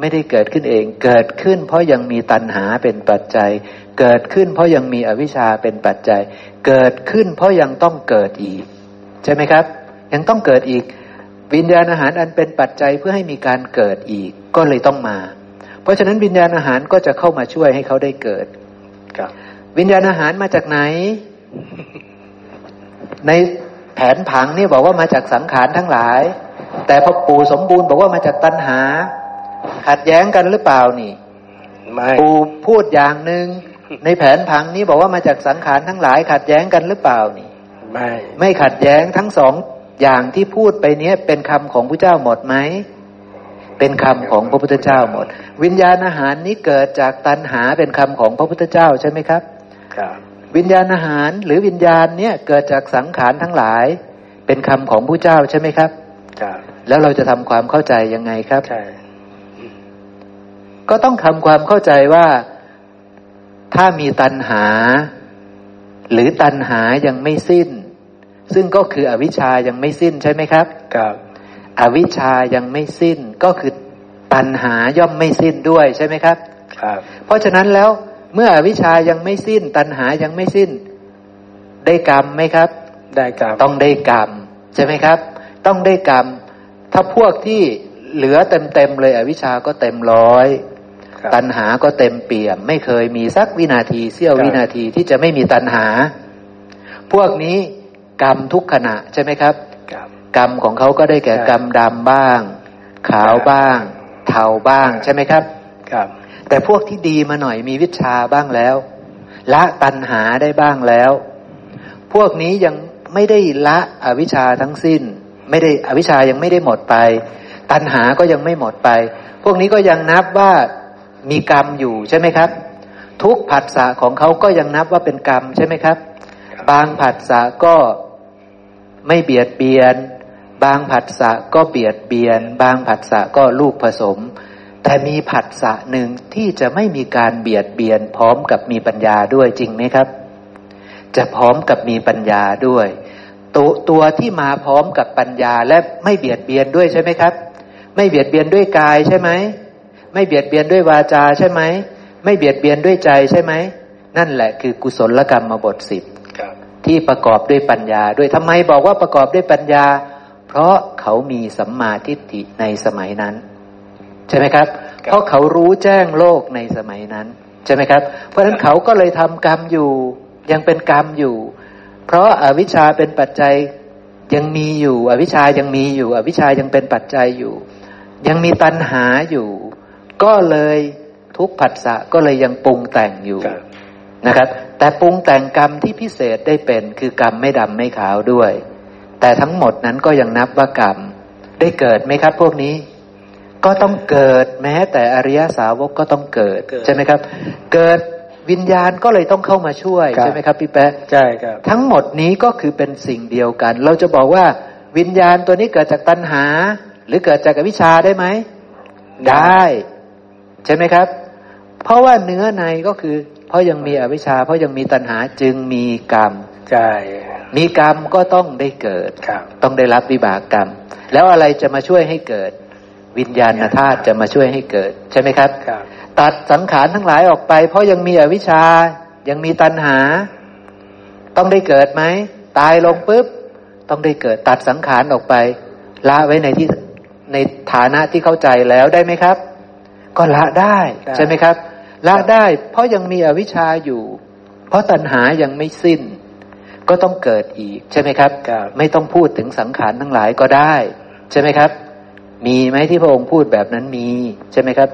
ไม่ได้เกิดขึ้นเอง เกิดขึ้นเพราะยังมีตัณหาเป็นปัจจัย เกิดขึ้นเพราะยังมีอวิชชาเป็นปัจจัย เกิดขึ้นเพราะยังต้องเกิดอีก ใช่ไหมครับ ยังต้องเกิดอีก วิญญาณอาหารอันเป็นปัจจัยเพื่อให้มีการเกิดอีกก็เลยต้องมา เพราะฉะนั้นวิญญาณอาหารก็จะเข้ามาช่วยให้เขาได้เกิด วิญญาณอาหารมาจากไหน ในแผนผังนี่บอกว่ามาจากสังขารทั้งหลาย แต่พอปู่สมบูรณ์บอกว่ามาจากตัณหา ขัดแย้งกันหรือเปล่านี่ไม่ปู่พูดอย่างหนึ่งในแผนผังนี้บอกว่ามาจากสังขารทั้งหลาย ขัดแย้งกันหรือเปล่านี่ ไม่ไม่ขัดแย้งทั้งสองอย่างที่พูดไปเนี้ยเป็นคำของพระเจ้าหมดไหมเป็นคำของพระพุทธเจ้าหมด วิญญาณอาหารนี้เกิดจากตัณหาเป็นคำของพระพุทธเจ้าใช่ไหมครับครับ วิญญาณอาหารหรือวิญญาณเนี่ยเกิดจากสังขารทั้งหลาย เป็นคำของพระเจ้าใช่ไหมครับครับแล้วเราจะทำความเข้าใจยังไงครับใช่ก็ต้องทำความเข้าใจว่าถ้ามีตัณหา หรือตัณหายังไม่สิ้น ซึ่งก็คืออวิชชายังไม่สิ้นใช่ไหมครับครับ อวิชชายังไม่สิ้นก็คือตัณหาย่อมไม่สิ้นด้วยใช่ไหมครับ ครับ เพราะฉะนั้นแล้ว เมื่ออวิชชายังไม่สิ้น ตัณหายังไม่สิ้น ได้กรรมไหมครับ ได้ครับต้องได้กรรมใช่ไหมครับ ต้องได้กรรม ถ้าพวกที่เหลือเต็มเต็มๆเลย อวิชชาก็เต็มร้อยครับตัณหาก็เต็มเปี่ยม ไม่เคยมีสักวินาทีเสี้ยวครับวินาทีที่จะไม่มีตัณหา พวกนี้กรรมทุกขณะใช่ไหมครับครับกรรมของเขาก็ได้แก่ใช่กรรมดำบ้าง ขาวบ้าง เทาบ้างใช่ไหมครับครับ แต่พวกที่ดีมาหน่อยมีวิชาบ้างแล้ว ละตัณหาได้บ้างแล้ว พวกนี้ยังไม่ได้ละอวิชชาทั้งสิ้น ไม่ได้อวิชชายังไม่ได้หมดไป ตัณหาก็ยังไม่หมดไป พวกนี้ก็ยังนับว่ามีกรรมอยู่ใช่ไหมครับ ทุกผัสสะของเขาก็ยังนับว่าเป็นกรรมใช่ไหมครับ บางผัสสะก็ไม่เบียดเบียน บางผัสสะก็เบียดเบียน บางผัสสะก็ลูกผสม แต่มีผัสสะหนึ่งที่จะไม่มีการเบียดเบียนพร้อมกับมีปัญญาด้วยจริงไหมครับ จะพร้อมกับมีปัญญาด้วย ตัวตัวที่มาพร้อมกับปัญญาและไม่เบียดเบียนด้วยใช่ไหมครับ ไม่เบียดเบียนด้วยกายใช่ไหมไม่เบียดเบียนด้วยวาจาใช่ไหมไม่เบียดเบียนด้วยใจใช่ไหมนั่นแหละคือกุศลกรรมมาบทสิบครับที่ประกอบด้วยปัญญาด้วยทำไมบอกว่าประกอบด้วยปัญญา เพราะเขามีสัมมาทิฏฐิในสมัยนั้น ใช่ไหมครับ เพราะเขารู้แจ้งโลกในสมัยนั้น ใช่ไหมครับ เพราะฉะนั้นเขาก็เลยทำกรรมอยู่ ยังเป็นกรรมอยู่ เพราะอาวิชชาเป็นปัจจัยยังมีอยู่ อวิชชายังมีอยู่ อวิชชายังเป็นปัจจัยอยู่ ยังมีตัณหาอยู่ ก็เลยทุกผัสสะก็เลยยังปรุงแต่งอยู่ครับนะครับ แต่ปรุงแต่งกรรมที่พิเศษได้เป็นคือกรรมไม่ดำไม่ขาวด้วย แต่ทั้งหมดนั้นก็ยังนับว่ากรรมได้เกิดไหมครับพวกนี้ ก็ต้องเกิดแม้แต่อริยสาวกก็ต้องเกิดเกิดใช่ไหมครับ เกิดวิญญาณก็เลยต้องเข้ามาช่วยครับใช่ไหมครับพี่แป๊ะใช่ครับ ทั้งหมดนี้ก็คือเป็นสิ่งเดียวกัน เราจะบอกว่าวิญญาณตัวนี้เกิดจากตัณหา หรือเกิดจากอวิชชาได้ไหมได้ ใช่ไหมครับ เพราะว่าเนื้อในก็คือ เพราะยังมีอวิชชา เพราะยังมีตัณหาจึงมีกรรมใช่มีกรรมก็ต้องได้เกิดครับต้องได้รับวิบากกรรม แล้วอะไรจะมาช่วยให้เกิด วิญญาณธาตุจะมาช่วยให้เกิด ใช่ไหมครับครับตัดสังขารทั้งหลายออกไป เพราะยังมีอวิชชา ยังมีตัณหา ต้องได้เกิดไหม ตายลงปุ๊บ ต้องได้เกิด ตัดสังขารออกไป ละไว้ในที่ในฐานะที่เข้าใจแล้วได้ไหมครับ ก็ละได้ได้ใช่ไหมครับ ละได้ เพราะยังมีอวิชชาอยู่ เพราะตัณหายังไม่สิ้น ก็ต้องเกิดอีก ใช่ไหมครับครับไม่ต้องพูดถึงสังขารทั้งหลายก็ได้ ใช่ไหมครับ มีไหมที่พระองค์พูดแบบนั้นมีใช่ไหมครับ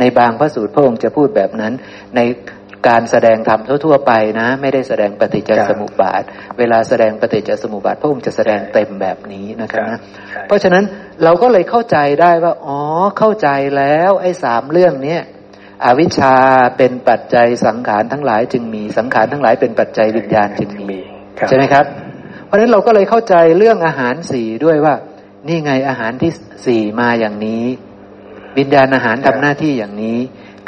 ในบางพระสูตรพระองค์จะพูดแบบนั้น ในการแสดงธรรมทั่ว ๆ ไปนะ ไม่ได้แสดงปฏิจจสมุปบาท เวลาแสดงปฏิจจสมุปบาท พระองค์จะแสดงเต็มแบบนี้นะครับนะใช่เพราะฉะนั้นเราก็เลยเข้าใจได้ว่า อ๋อเข้าใจแล้วไอ้สามเรื่องเนี้ยอวิชชาเป็นปัจจัยสังขารทั้งหลายจึงมีสังขารทั้งหลายเป็นปัจจัยวิญญาณจึงมีครับใช่ไหมครับ เพราะฉะนั้นเราก็เลยเข้าใจเรื่องอาหารสี่ด้วยว่า นี่ไงอาหารที่สี่มาอย่างนี้วิญญาณอาหารทำหน้าที่อย่างนี้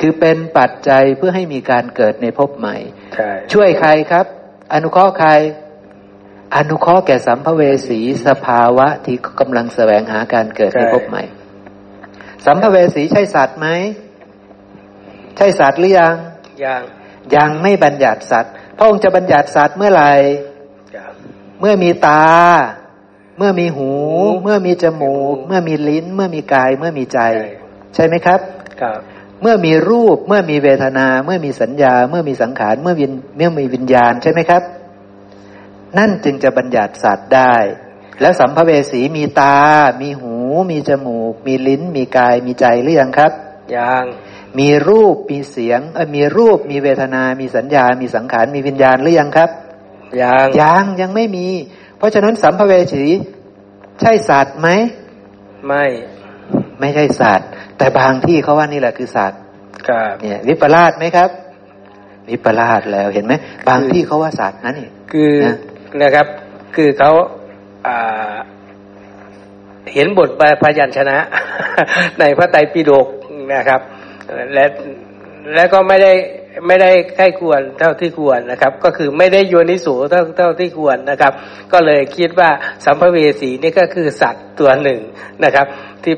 คือเป็นปัจจัยเพื่อให้มีการเกิดในภพใหม่ใช่ช่วยใครครับ อนุเคราะห์ใคร อนุเคราะห์แก่สัมภเวสีสภาวะที่กำลังแสวงหาการเกิดในภพใหม่ สัมภเวสีใช่สัตว์ไหมใช่สัตว์หรือยังยังยังไม่บัญญัติสัตว์พระองค์จะบัญญัติสัตว์เมื่อไหร่ครับเมื่อมีตา เมื่อมีหู เมื่อมีจมูก เมื่อมีลิ้น เมื่อมีกาย เมื่อมีใจ ใช่ไหมครับครับ เมื่อมีรูป เมื่อมีเวทนา เมื่อมีสัญญา เมื่อมีสังขาร เมื่อวินเมื่อมีวิญญาณใช่ไหมครับ นั่นจึงจะบัญญัติสัตว์ได้ แล้วสัมภเวสีมีตา มีหู มีจมูก มีลิ้น มีกาย มีใจหรือยังครับ ยัง มีรูป มีเสียงเออมีรูป มีเวทนา มีสัญญา มีสังขาร มีวิญญาณหรือยังครับยังยังยังไม่มี เพราะฉะนั้นสัมภเวสีใช่สัตว์ไหมไม่ไม่ใช่สัตว์แต่บางที่เขาว่านี่แหละคือสัตว์ครับเนี่ยวิปลาสไหมครับ วิปลาสแล้วเห็นไหมบางที่เขาว่าสัตว์นั่นนี่คือนะนะครับ คือเขาอ่าเห็นบทพยัญชนะ ในพระไตรปิฎกนะครับ และและก็ไม่ได้ ไม่ได้ใกล้ควรเท่าที่ควรนะครับ ก็คือไม่ได้โยนิสูเท่าเท่าที่ควรนะครับ ก็เลยคิดว่าสัมภเวสีนี่ก็คือสัตว์ตัวหนึ่งนะครับ ที่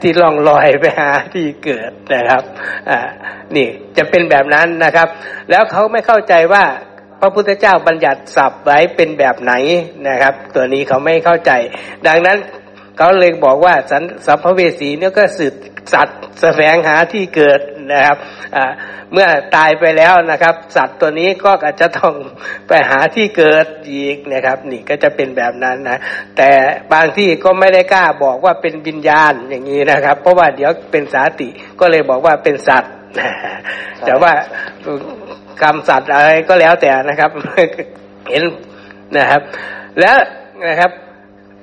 ที่ล่องลอยไปหาที่เกิดนะครับอ่านี่จะเป็นแบบนั้นนะครับ แล้วเขาไม่เข้าใจว่าพระพุทธเจ้าบัญญัติศัพท์ไว้เป็นแบบไหนนะครับ ตัวนี้เขาไม่เข้าใจ ดังนั้นเขาเลยบอกว่าสันสัพพเวสีเนี่ยก็สืบสัตว์แสวงหาที่เกิด นะครับเมื่อตายไปแล้วนะครับ สัตว์ตัวนี้ก็อาจจะต้องไปหาที่เกิดอีกนะครับ นี่ก็จะเป็นแบบนั้นนะ แต่บางที่ก็ไม่ได้กล้าบอกว่าเป็นวิญญาณอย่างนี้นะครับ เพราะว่าเดี๋ยวเป็นสาติก็เลยบอกว่าเป็นสัตว์แต่ว่าคำสัตว์อะไรก็แล้วแต่นะครับ เห็นนะครับ แล้วนะครับ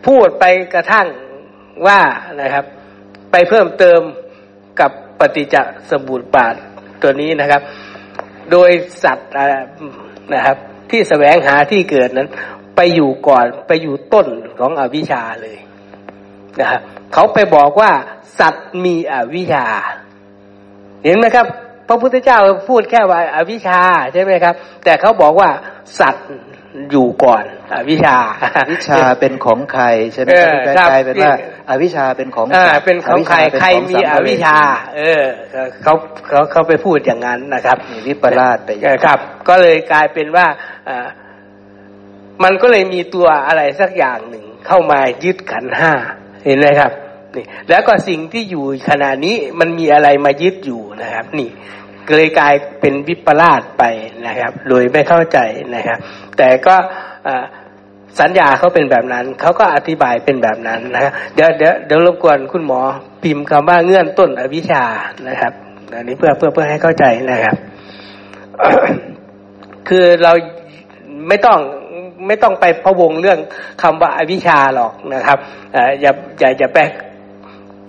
พูดไปกระทั่งว่านะครับ ไปเพิ่มเติมกับ ฏิจจสมุปบาทตัวนี้นะครับ โดยสัตว์นะครับ ที่แสวงหาที่เกิดนั้น ไปอยู่ก่อนไปอยู่ต้นของอวิชชาเลยนะครับเขาไปบอกว่าสัตว์มีอวิชชา เห็นไหมครับ พระพุทธเจ้าพูดแค่ว่าอาวิชชาใช่ไหมครับ แต่เขาบอกว่าสัตว์ อยู่ก่อนอวิชชาวิชาเป็นของใครใช่ไหมเอครัอบครับกลายเป็นว่าอาวิชชาเป็นของอ่าสัตว์เป็นของใครวิชาใครเป็นของมีสัอภเวสีวิชชา เออเขาเขาเขาไปพูดอย่างนั้นนะครับนี่วิปลาสไปเออครับ ก็เลยกลายเป็นว่าอ่ามันก็เลยมีตัวอะไรสักอย่างหนึ่งเข้ามายึดขันธ์ห้าเห็นไหมครับนี่แล้วก็สิ่งที่อยู่ขณะนี้มันมีอะไรมายึดอยู่นะครับ นี่ เลยกลายเป็นวิปลาสไปนะครับ โดยไม่เข้าใจนะครับ แต่ก็สัญญาเขาเป็นแบบนั้น เขาก็อธิบายเป็นแบบนั้นนะครับเดี๋ยวเดี๋ยวเดี๋ยวรบกวนคุณหมอพิมพ์คำว่าเงื่อนต้นอวิชานะครับอันนี้เพื่อเพื่อเพื่อให้เข้าใจนะครับ คือเราไม่ต้องไม่ต้องไปพะวงเรื่องคำว่าอวิชาหรอกนะครับเอ่ออย่าอย่าอย่าไป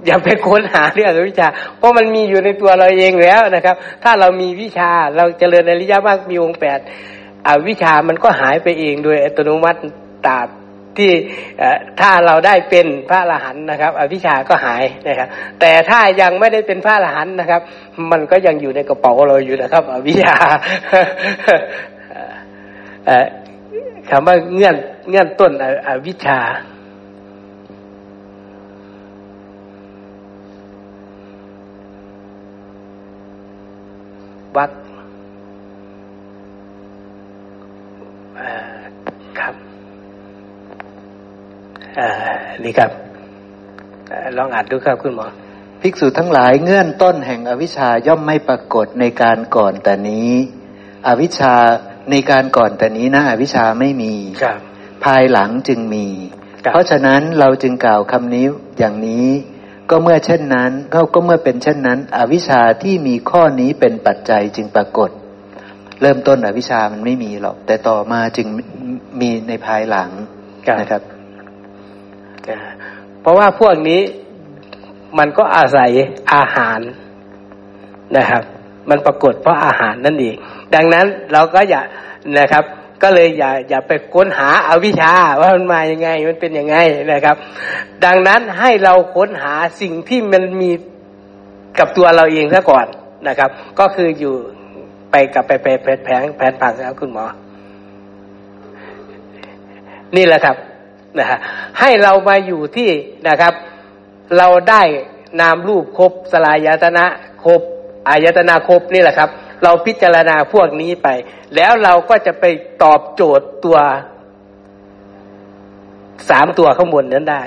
อย่าไปค้นหาเรื่องอวิชชา เพราะมันมีอยู่ในตัวเราเองแล้วนะครับ ถ้าเรามีวิชาเราเจริญในริยมากมีองค์แปดอวิชามันก็หายไปเองโดยอัตโนมัติตราบที่ถ้าเราได้เป็นพระอรหันต์นะครับ อวิชาก็หายนะครับ แต่ถ้ายังไม่ได้เป็นพระอรหันต์นะครับ มันก็ยังอยู่ในกระเป๋าเราอยู่นะครับ อวิชาคำว่าเงื่อนเงื่อนต้นอวิชา วัดเอ่อครับเอ่อนี่ครับเอ่อลองอ่านดูครับคุณหมอภิกษุทั้งหลายเงื่อนต้นแห่งอวิชชาย่อมไม่ปรากฏในการก่อนแต่นี้ อวิชชาในการก่อนแต่นี้นะอวิชชาไม่มีครับภายหลังจึงมีครับเพราะฉะนั้นเราจึงกล่าวคำนี้อย่างนี้ ก็เมื่อเช่นนั้นก็ก็เมื่อเป็นเช่นนั้น อวิชชาที่มีข้อนี้เป็นปัจจัยจึงปรากฏ เริ่มต้นอวิชชามันไม่มีหรอก แต่ต่อมาจึงมีในภายหลังครับนะครับอ่าเพราะว่าพวกนี้มันก็อาศัยอาหารนะครับ มันปรากฏเพราะอาหารนั่นเองดังนั้นเราก็อย่านะครับ ก็เลยอย่าอย่าไปค้นหาอาวิชชาว่ามันมายังไงมันเป็นยังไงนะครับ ดังนั้นให้เราค้นหาสิ่งที่มันมีกับตัวเราเองซะก่อนนะครับ ก็คืออยู่ไปกับไปไปแผนแผนแผนผังครับคุณหมอ นี่แหละครับนะฮะให้เรามาอยู่ที่นะครับ เราได้นามรูปครบสลายตนะครบ อายตนะครบนี่แหละครับ เราพิจารณาพวกนี้ไป แล้วเราก็จะไปตอบโจทย์ตัวสามตัวข้างบนนั้นได้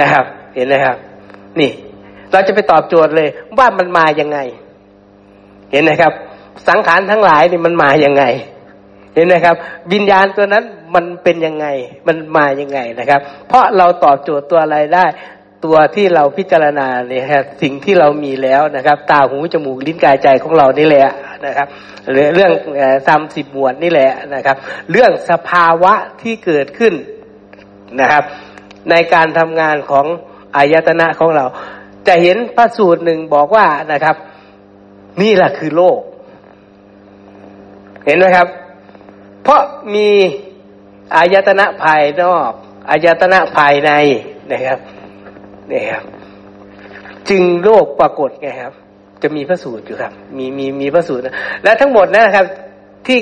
นะครับ เห็นไหมครับ นี่ เราจะไปตอบโจทย์เลยว่ามันมายังไง เห็นไหมครับ สังขารทั้งหลายนี่มันมายังไง เห็นไหมครับ วิญญาณตัวนั้นมันเป็นยังไง มันมายังไงนะครับ เพราะเราตอบโจทย์ตัวอะไรได้ ตัวที่เราพิจารณาเนี่ยสิ่งที่เรามีแล้วนะครับ ตาหูจมูกลิ้นกายใจของเรานี่แหละนะครับหรือเรื่องทำสิบหมวดนี่แหละนะครับ เรื่องสภาวะที่เกิดขึ้นนะครับ ในการทำงานของอายตนะของเรา จะเห็นพระสูตรหนึ่งบอกว่านะครับ นี่แหละคือโลก เห็นไหมครับ เพราะมีอายตนะภายนอกอายตนะภายในนะครับ นี่ครับจึงโลกปรากฏไงครับ จะมีพระสูตรอยู่ครับ มีมีมีพระสูตรและทั้งหมดนะครับ ที่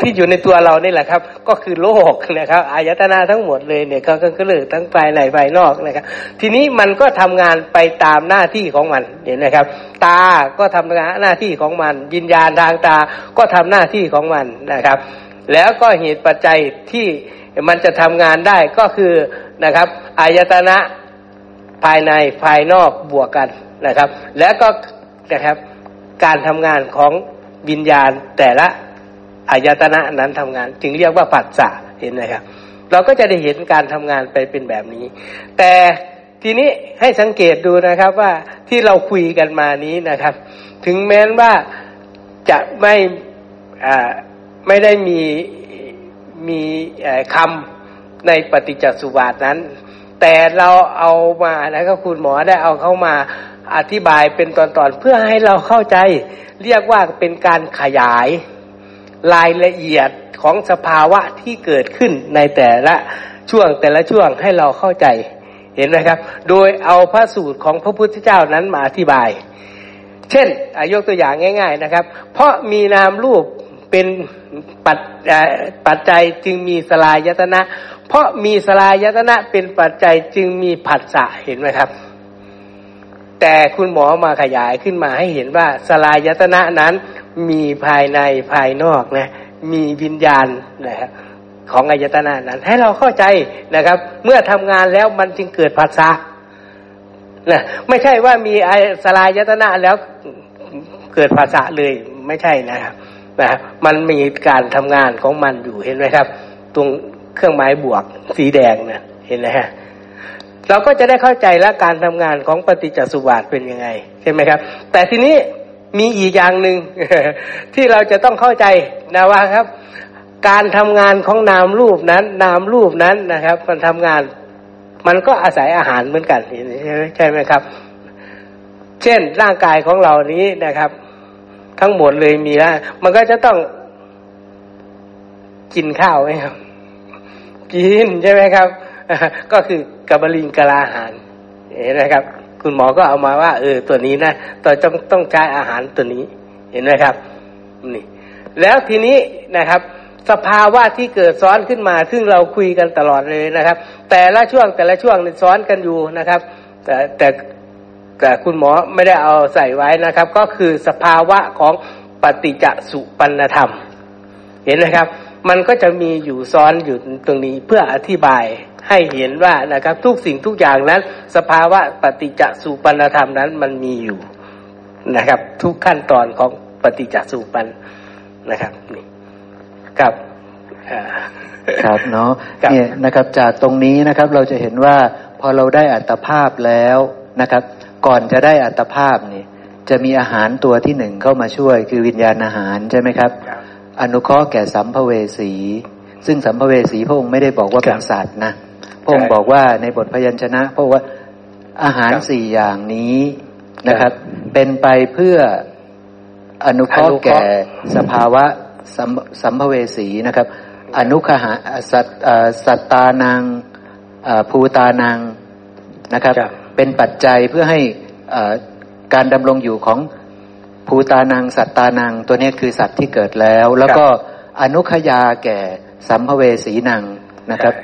ที่อยู่ในตัวเรานี่แหละครับ ก็คือโลกนะครับอายตนะทั้งหมดเลยเนี่ยก็ก็เลยทั้งภายในภายนอกนะครับ ทีนี้มันก็ทำงานไปตามหน้าที่ของมันเห็นไหมครับ ตาก็ทำงานหน้าที่ของมันวิญญาณทางตาก็ทำหน้าที่ของมันนะครับ แล้วก็เหตุปัจจัยที่มันจะทำงานได้ก็คือนะครับอายตนะ ภายในภายนอกบวกกันนะครับ แล้วก็นะครับการทำงานของวิญญาณแต่ละอายตนะนั้นทำงาน จึงเรียกว่าปัจจะเห็นไหมครับ เราก็จะได้เห็นการทำงานไปเป็นแบบนี้ แต่ทีนี้ให้สังเกตดูนะครับว่าที่เราคุยกันมานี้นะครับ ถึงแม้ว่าจะไม่ไม่ได้มีมีคำในปฏิจจสุบาทนั้น แต่เราเอามาแล้วก็คุณหมอได้เอาเข้ามาอธิบายเป็นตอนๆเพื่อให้เราเข้าใจ เรียกว่าเป็นการขยายรายละเอียดของสภาวะที่เกิดขึ้นในแต่ละช่วงแต่ละช่วงให้เราเข้าใจเห็นไหมครับ โดยเอาพระสูตรของพระพุทธเจ้านั้นมาอธิบาย เช่นยกตัวอย่างง่าย ๆนะครับ เพราะมีนามรูป เป็นปัจปัจจัยจึงมีสลายยตนะ เพราะมีสลายยตนะเป็นปัจจัยจึงมีผัสสะเห็นไหมครับ แต่คุณหมอมาขยายขึ้นมาให้เห็นว่าสลายยตนะนั้นมีภายในภายนอกนะ มีวิญญาณนะครับของอายตนะนั้น ให้เราเข้าใจนะครับ เมื่อทำงานแล้วมันจึงเกิดภาษานะไม่ใช่ว่ามีอสลายยตนะแล้วเกิดภาษาเลยไม่ใช่นะครับ นะมันมีการทำงานของมันอยู่เห็นไหมครับ ตรงเครื่องหมายบวกสีแดงนะเห็นไหมฮะเราก็จะได้เข้าใจและการทำงานของปฏิจจสุบาทเป็นยังไงใช่ไหมครับ แต่ทีนี้มีอีกอย่างหนึ่งที่เราจะต้องเข้าใจนะว่าครับ การทำงานของนามรูปนั้น นามรูปนั้นนะครับ มันทำงาน มันก็อาศัยอาหารเหมือนกันใช่ไหมครับ เช่นร่างกายของเรานี้นะครับ ทั้งหมดเลยมีแล้ว มันก็จะต้องกินข้าวไหมครับ กินใช่ไหมครับ ก็คือกระบลิงกะลาอาหารเห็นไหมครับ คุณหมอก็เอามาว่า เออ ตัวนี้นะต่อต้องต้องใช้อาหารตัวนี้ เห็นไหมครับ นี่ แล้วทีนี้นะครับ สภาวะที่เกิดซ้อนขึ้นมา ซึ่งเราคุยกันตลอดเลยนะครับ แต่ละช่วงแต่ละช่วงซ้อนกันอยู่นะครับ แต่แต่ แต่คุณหมอไม่ได้เอาใส่ไว้นะครับ ก็คือสภาวะของปฏิจจสุปันธรรม เห็นไหมครับ มันก็จะมีอยู่ซ้อนอยู่ตรงนี้เพื่ออธิบายให้เห็นว่านะครับ ทุกสิ่งทุกอย่างนั้น สภาวะปฏิจจสุปันธรรมนั้นมันมีอยู่นะครับ ทุกขั้นตอนของปฏิจจสุปันนะครับนี่ครับครับเนาะเนี่ยนะครับจากตรงนี้นะครับเราจะเห็นว่าพอเราได้อัตภาพแล้วนะครับ ก่อนจะได้อัตภาพนี่จะมีอาหารตัวที่หนึ่งเข้ามาช่วย คือวิญญาณอาหารใช่ไหมครับ อนุเคราะห์แก่สัมภเวสี ซึ่งสัมภเวสีพระองค์ไม่ได้บอกว่าเป็นสัตว์นะพระองค์บอกว่าในบทพยัญชนะพระว่าอาหารสี่อย่างนี้นะครับ เป็นไปเพื่ออนุเคราะห์แก่สภาวะสัมภเวสีนะครับ อนุคหาสัตสัตตานังภูตานังนะครับ เป็นปัจจัยเพื่อให้การดำรงอยู่ของภูตานังสัตตานัง ตัวนี้คือสัตว์ที่เกิดแล้ว แล้วก็อนุขยาแก่สัมภเวสีนังนะครับ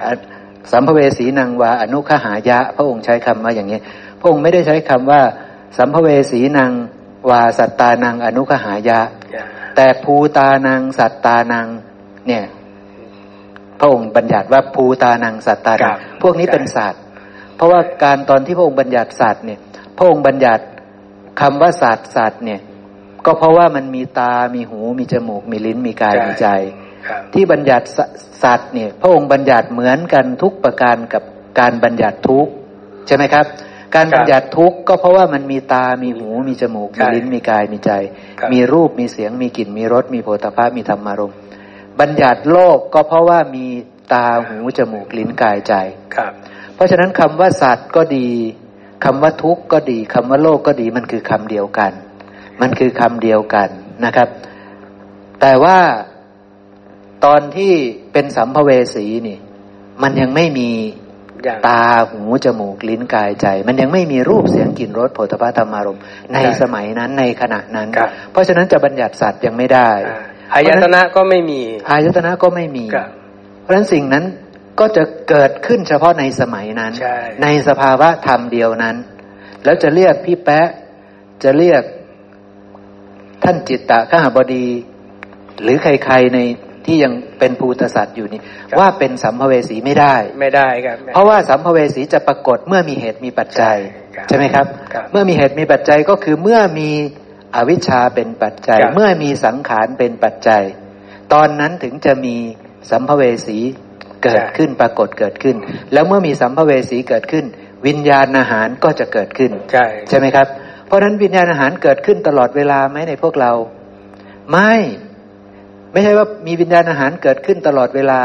สัมภเวสีนางวาอนุขหายะ พระองค์ใช้คำว่าอย่างนี้ พระองค์ไม่ได้ใช้คำว่า สัมภเวสีนางวาสัตตานังอนุขหายะ แต่ภูตานังสัตตานังเนี่ยพระองค์บัญญัติว่าภูตานังสัตตานังพวกนี้เป็นสัตว์ เพราะว่าการตอนที่พระองค์บัญญัติสัตว์เนี่ยพพระองค์บัญญัติคำว่าสัตว์สัตว์เนี่ย ก็เพราะว่ามันมีตา มีหู มีจมูก มีลิ้น มีกายใช่มีใจครับที่บัญญัติสสัตว์เนี่ย พระองค์บัญญัติเหมือนกันทุกประการกับการบัญญัติทุกข์ใช่ไหมครับ การบัญญัติทุกข์ก็เพราะว่ามันมีตา มีหู มีจมูก มีลิ้น มีกาย มีใจครับมีรูป มีเสียง มีกลิ่น มีรส มีโผฏฐัพพะมีธรรมารมณ์บัญญัติโลกก็เพราะว่ามีตา หู จมูก ลิ้น กาย ใจ ครับ เพราะฉะนั้นคำว่าสัตว์ก็ดีคำว่าทุกข์ก็ดีคำว่าโลกก็ดีมันคือคำเดียวกัน มันคือคำเดียวกันนะครับ แต่ว่าตอนที่เป็นสัมภเวสีนี่ มันยังไม่มีอย่างตาหูจมูกลิ้นกายใจ มันยังไม่มีรูปเสียงกลิ่นรสโผฏฐัพพะธรรมารมณ์ในใช่สมัยนั้นในขณะนั้นครับเพราะฉะนั้นจะบัญญัติสัตว์ยังไม่ได้อ่าอายตนะก็ไม่มีอายตนะก็ไม่มีครับเพราะฉะนั้นสิ่งนั้น ก็จะเกิดขึ้นเฉพาะในสมัยนั้นใช่ในสภาวะธรรมเดียวนั้น แล้วจะเรียกพี่แป๊ะจะเรียกท่านจิตตะขหบดี หรือใครๆในที่ยังเป็นภูตสัตว์อยู่นี่ว่าเป็นสัมภเวสีไม่ได้ ไม่ได้ครับ เพราะว่าสัมภเวสีจะปรากฏเมื่อมีเหตุมีปัจจัยครับใช่ไหมครับครับ เมื่อมีเหตุมีปัจจัยก็คือเมื่อมีอวิชชาเป็นปัจจัยครับเมื่อมีสังขารเป็นปัจจัย ตอนนั้นถึงจะมีสัมภเวสี เกิดขึ้นปรากฏเกิดขึ้น แล้วเมื่อมีสัมภเวสีเกิดขึ้น วิญญาณอาหารก็จะเกิดขึ้น ใช่ใช่ไหมครับ เพราะฉะนั้นวิญญาณอาหารเกิดขึ้นตลอดเวลาไหมในพวกเรา ไม่ ไม่ใช่ว่ามีวิญญาณอาหารเกิดขึ้นตลอดเวลา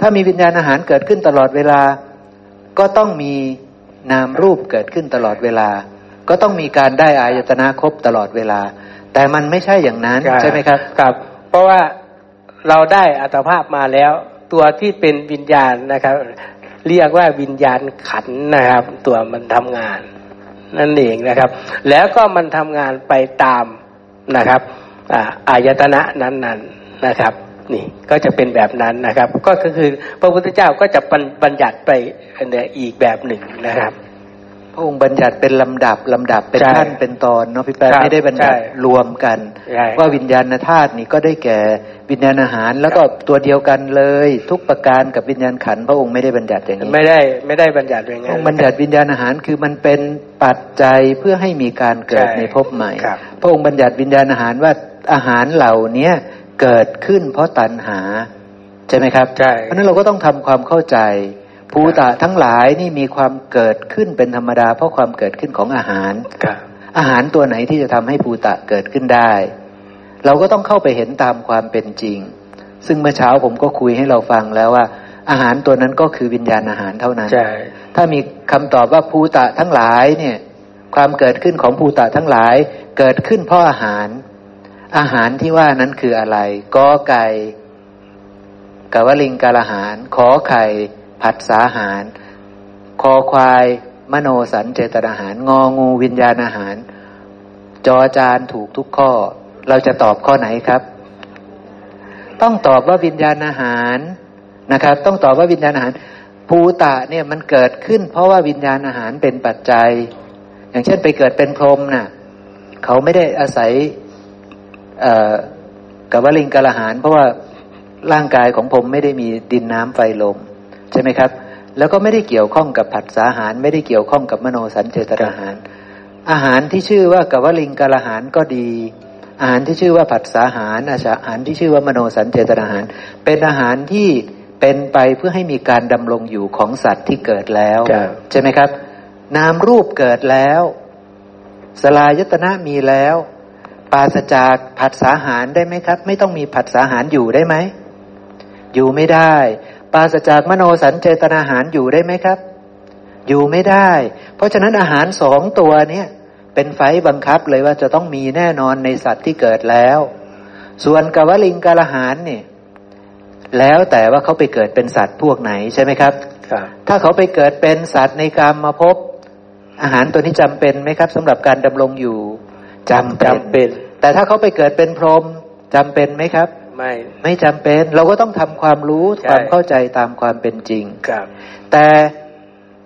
ถ้ามีวิญญาณอาหารเกิดขึ้นตลอดเวลา ก็ต้องมีนามรูปเกิดขึ้นตลอดเวลา ก็ต้องมีการได้อายตนะครบตลอดเวลา แต่มันไม่ใช่อย่างนั้นใช่ไหมครับครับ เพราะว่าเราได้อัตภาพมาแล้ว ตัวที่เป็นวิญญาณนะครับ เรียกว่าวิญญาณขันนะครับ ตัวมันทำงาน นั่นเองนะครับ แล้วก็มันทำงานไปตามนะครับอายตนะนั้นๆนนะครับ นี่ก็จะเป็นแบบนั้นนะครับ ก็คือพระพุทธเจ้าก็จะบัญญัติไปอีกแบบหนึ่งนะครับ พระองค์บัญญัติเป็นลำดับลำดับเป็นใช่ขั้นเป็นตอนเนาะพี่แป๊ะครับไม่ได้บัญญัติใช่รวมกันใช่ว่าวิญญาณธาตุนี่ก็ได้แก่วิญญาณอาหาร แล้วก็ตัวเดียวกันเลย ทุกประการกับวิญญาณขันธ์พระองค์ไม่ได้บัญญัติอย่างนี้ไม่ได้ไม่ได้บัญญัติอย่างพระนั้อนงค์บัญญัติวิญญาณอาหารคือมันเป็นปัจจัยเพื่อให้มีการเกิดใช่ในภพใหม่ครับพระองค์บัญญัติวิญญาณอาหารว่าอาหารเหล่าเนี้ยเกิดขึ้นเพราะตัณหาใช่ไหมครับใช่เพราะฉะนั้นเราก็ต้องทำความเข้าใจ ภูตะทั้งหลายนี่มีความเกิดขึ้นเป็นธรรมดา เพราะความเกิดขึ้นของอาหารครับอาหารตัวไหนที่จะทำให้ภูตะเกิดขึ้นได้ เราก็ต้องเข้าไปเห็นตามความเป็นจริง ซึ่งเมื่อเช้าผมก็คุยให้เราฟังแล้วว่า อาหารตัวนั้นก็คือวิญญาณอาหารเท่านั้นใช่ถ้ามีคำตอบว่าภูตะทั้งหลายเนี่ยความเกิดขึ้นของภูตะทั้งหลายเกิดขึ้นเพราะอาหาร อาหารที่ว่านั้นคืออะไรกอไก่กวลิงกาลหาร ขอไข่ ผัดสาหาร คอควาย มโนสันเจตนาหาร งองูวิญญาณอาหาร จอจานถูกทุกข้อ เราจะตอบข้อไหนครับ ต้องตอบว่าวิญญาณอาหารนะครับ ต้องตอบว่าวิญญาณอาหารภูตะเนี่ยมันเกิดขึ้น เพราะว่าวิญญาณอาหารเป็นปัจจัย อย่างเช่นไปเกิดเป็นพรหมน่ะเขาไม่ได้อาศัยกับวลิงกาลหาร เพราะว่าร่างกายของผมไม่ได้มีดินน้ำไฟลม ใช่ไหมครับ แล้วก็ไม่ได้เกี่ยวข้องกับผัสสาหาร ไม่ได้เกี่ยวข้องกับมโนสัญเจตนาหาร อาหารที่ชื่อว่ากับวลิงกาลหารก็ดี อาหารที่ชื่อว่าผัสสาหารอาหารที่ชื่อว่ามโนสัญเจตนาหาร เป็นอาหารที่เป็นไปเพื่อให้มีการดำรงอยู่ของสัตว์ที่เกิดแล้วครับใช่ไหมครับ นามรูปเกิดแล้ว สลายตนะมีแล้วปราศจากผัสสาหารได้ไหมครับ ไม่ต้องมีผัสสาหารอยู่ได้ไหมอยู่ไม่ได้ ปราศจากมโนสัญเจตนาหารอยู่ได้ไหมครับ อยู่ไม่ได้ เพราะฉะนั้นอาหารสองตัวเนี้ยเป็นไฟบังคับเลยว่าจะต้องมีแน่นอนในสัตว์ที่เกิดแล้ว ส่วนกวลิงกาลหารเนี่ยแล้วแต่ว่าเขาไปเกิดเป็นสัตว์พวกไหนใช่ไหมครับครับถ้าเขาไปเกิดเป็นสัตว์ในกรรมมาพบ อาหารตัวนี้จำเป็นไหมครับสำหรับการดำรงอยู่จำเป็นจำเป็น แต่ถ้าเขาไปเกิดเป็นพรหมจำเป็นไหมครับ ไม่ไม่จำเป็น เราก็ต้องทำความรู้ใช่ความเข้าใจตามความเป็นจริงครับ แต่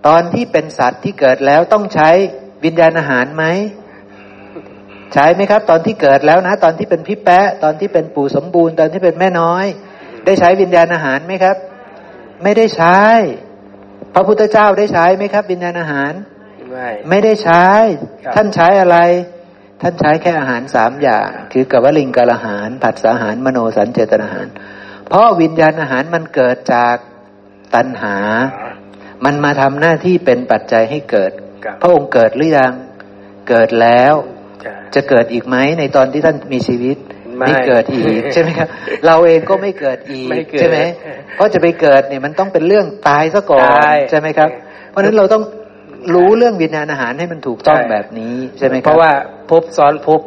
ตอนที่เป็นสัตว์ที่เกิดแล้วต้องใช้วิญญาณอาหารไหมใช้ไหมครับ ตอนที่เกิดแล้วนะ ตอนที่เป็นพี่แปะตอนที่เป็นปู่สมบูรณ์ ตอนที่เป็นแม่น้อย ได้ใช้วิญญาณอาหารไหมครับ ไม่ได้ใช้ พระพุทธเจ้าได้ใช้ไหมครับ วิญญาณอาหาร ไม่ไม่ได้ใช้ครับท่านใช้อะไร ท่านใช้แค่อาหารสามอย่าง คือกับวลิงกาลอาหาร ผัสสะอาหาร มโนสัญเจตนาอาหาร เพราะวิญญาณอาหารมันเกิดจากตัณหา มันมาทำหน้าที่เป็นปัจจัยให้เกิดครับพระองค์เกิดหรือยังเกิดแล้วใช่จะเกิดอีกไหมในตอนที่ท่านมีชีวิตไม่เกิดอีกใช่ไหมครับเราเองก็ไม่เกิดอีกไม่เกิดใช่ไหมเพราะจะไปเกิดเนี่ยมันต้องเป็นเรื่องตายซะก่อนตายใช่ไหมครับ เพราะฉะนั้นเราต้อง รู้เรื่องวิญญาณอาหารให้มันถูกต้องใช่แบบนี้ใช่ไหมครับเพราะว่าภพซ้อนภพ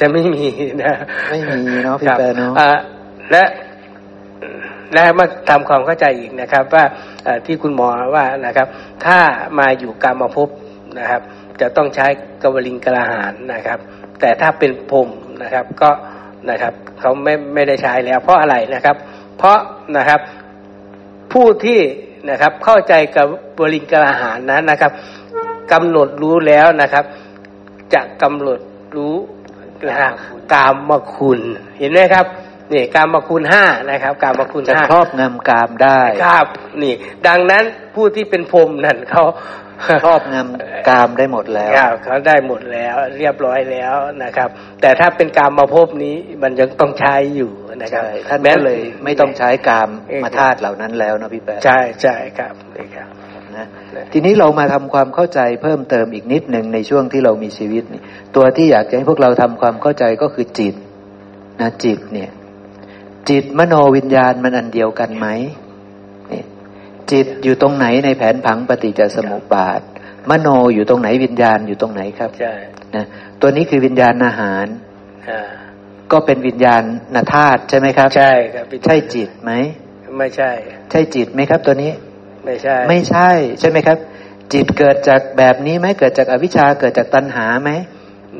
จะไม่มีนะไม่มีเนาะพี่ครับแปรเนาะอ่าและและมาทำความเข้าใจอีกนะครับ ว่าเอ่อที่คุณหมอว่านะครับ ถ้ามาอยู่กรรมภพนะครับ จะต้องใช้กวลิงกระหารนะครับ แต่ถ้าเป็นพรหมนะครับก็นะครับเขาไม่ไม่ได้ใช้แล้ว เพราะอะไรนะครับ เพราะนะครับผู้ที่ นะครับ เข้าใจกับบริงกระหารนั้นนะครับกำหนดรู้แล้วนะครับ จะกำหนดรู้นะครับกามคุณเห็นไหมครับนี่กามคุณห้านะครับ กามคุณจะห้าครอบงำกามได้ครับนี่ ดังนั้นผู้ที่เป็นพรหมนั่นเขาครอบงำกามได้หมดแล้วครับเขาได้หมดแล้ว เรียบร้อยแล้วนะครับ แต่ถ้าเป็นการมาพบนี้มันยังต้องใช้อยู่ นะครับใช่ท่านแม้ก็เลยไม่ต้องใช้กามเออมาธาตุเหล่านั้นแล้วนะพี่แปรใช่ใช่ครับนี่ครับนะทีนี้เรามาทำความเข้าใจเพิ่มเติมอีกนิดหนึ่งในช่วงที่เรามีชีวิตนี่ตัวที่อยากจะให้พวกเราทำความเข้าใจก็คือจิตนะจิตเนี่ย จิตมโนวิญญาณมันอันเดียวกันไหมนี่จิตอยู่ตรงไหนในแผนผังปฏิจจสมุปบาท มโนอยู่ตรงไหนวิญญาณอยู่ตรงไหนครับใช่นะตัวนี้คือวิญญาณอาหารอ่า ก็เป็นวิญญาณนธาตุใช่ไหมครับ ใช่ครับใช่จิตไหมไม่ใช่ ใช่จิตไหมครับ ตัวนี้ ไม่ใช่ ไม่ใช่ ใช่ไหมครับ จิตเกิดจากแบบนี้ไหมเกิดจากอวิชชาเกิดจากตัณหาไหม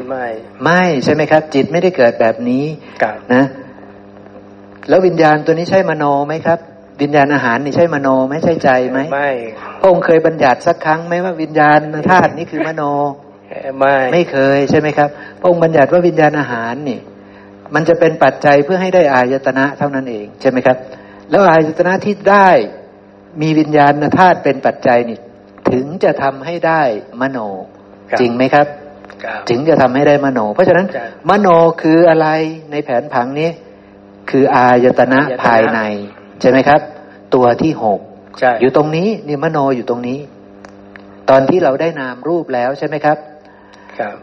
ไม่ไม่ใช่ไหมครับ จิตไม่ได้เกิดแบบนี้กับนะ แล้ววิญญาณตัวนี้ใช่มโนไหมครับ วิญญาณอาหารนี่ใช่มโนไหมใช่ใจไหมไม่พระองค์เคยบัญญัติสักครั้งไหมว่าวิญญาณธาตุนี่คือมโนไม่ไม่เคยใช่ไหมครับพระองค์บัญญัติว่าวิญญาณอาหารนี่ มันจะเป็นปัจจัยเพื่อให้ได้อายตนะเท่านั้นเองใช่ไหมครับ แล้วอายตนะที่ได้มีวิญญาณธาตุเป็นปัจจัยนี่ถึงจะทำให้ได้มโนครับจริงไหมครับกับถึงจะทำให้ได้มโน เพราะฉะนั้นใช่มโนคืออะไรในแผนผังนี้ คืออายตนะอายตนะภายใน ใช่ไหมครับ ตัวที่หกใช่อยู่ตรงนี้นี่มโนอยู่ตรงนี้ ตอนที่เราได้นามรูปแล้วใช่ไหมครับครับ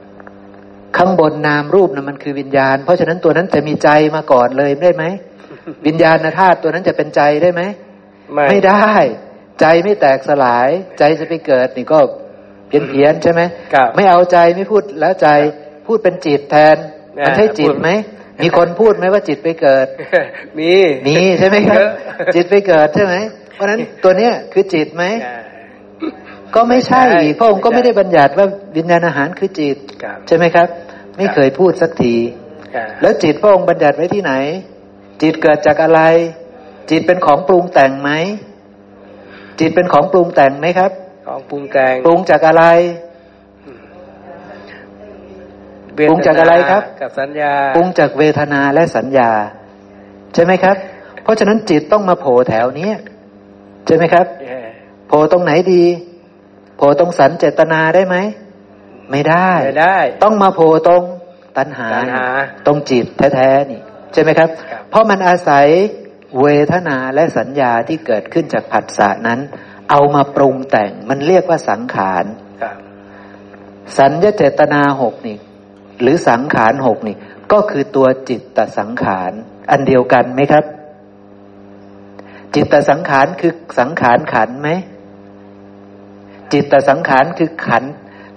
ข้างบนนามรูปนะมันคือวิญญาณ เพราะฉะนั้นตัวนั้นจะมีใจมาก่อนเลยได้ไหมวิญญาณธาตุตัวนั้นจะเป็นใจได้ไหมไม่ไม่ได้ ใจไม่แตกสลาย ใจจะไปเกิดนี่ก็เพี้ยนเพียนๆใช่ไหมครับไม่เอาใจไม่พูดแล้วใจพูดเป็นจิตแทนอ่ามัมันใช่จิตไหมพูดมีคนพูดไหมว่าจิตไปเกิด มีมีใช่ไหมครับเยอะจิตไปเกิดใช่ไหมเพราะฉะนั้นตัวเนี้ยคือจิตไหมอ่า ก็ไม่ใช่ไม่ใช่อีกพระองค์ก็ไม่ได้บัญญัติว่าวิญญาณอาหารคือจิตครับใช่ไหมครับ ไม่เคยพูดสักทีอ่าแล้วจิตพระองค์บัญญัติไว้ที่ไหน จิตเกิดจากอะไร จิตเป็นของปรุงแต่งไหม จิตเป็นของปรุงแต่งไหมครับ ของปรุงแต่ง ปรุงจากอะไรเวทปรุงจากอะไรครับ กับสัญญา ปรุงจากเวทนาและสัญญา ใช่ไหมครับ เพราะฉะนั้นจิตต้องมาโผล่แถวเนี้ยใช่ไหมครับเออโผล่ตรงไหนดีโผล่ตรงสันเจตนาได้ไหม ไม่ได้ไม่ได้ ต้องมาโผล่ตรงตัณหาตัณหา ตรงจิตแท้ๆนี่ใช่ไหมครับครับ เพราะมันอาศัยเวทนาและสัญญาที่เกิดขึ้นจากผัสสะนั้น เอามาปรุงแต่งมันเรียกว่าสังขารครับสัญญาเจตนาหกนี่ หรือสังขารหกนี่ ก็คือตัวจิตตสังขาร อันเดียวกันไหมครับ จิตตสังขารคือสังขารขันธ์ไหม จิตตสังขารคือขันธ์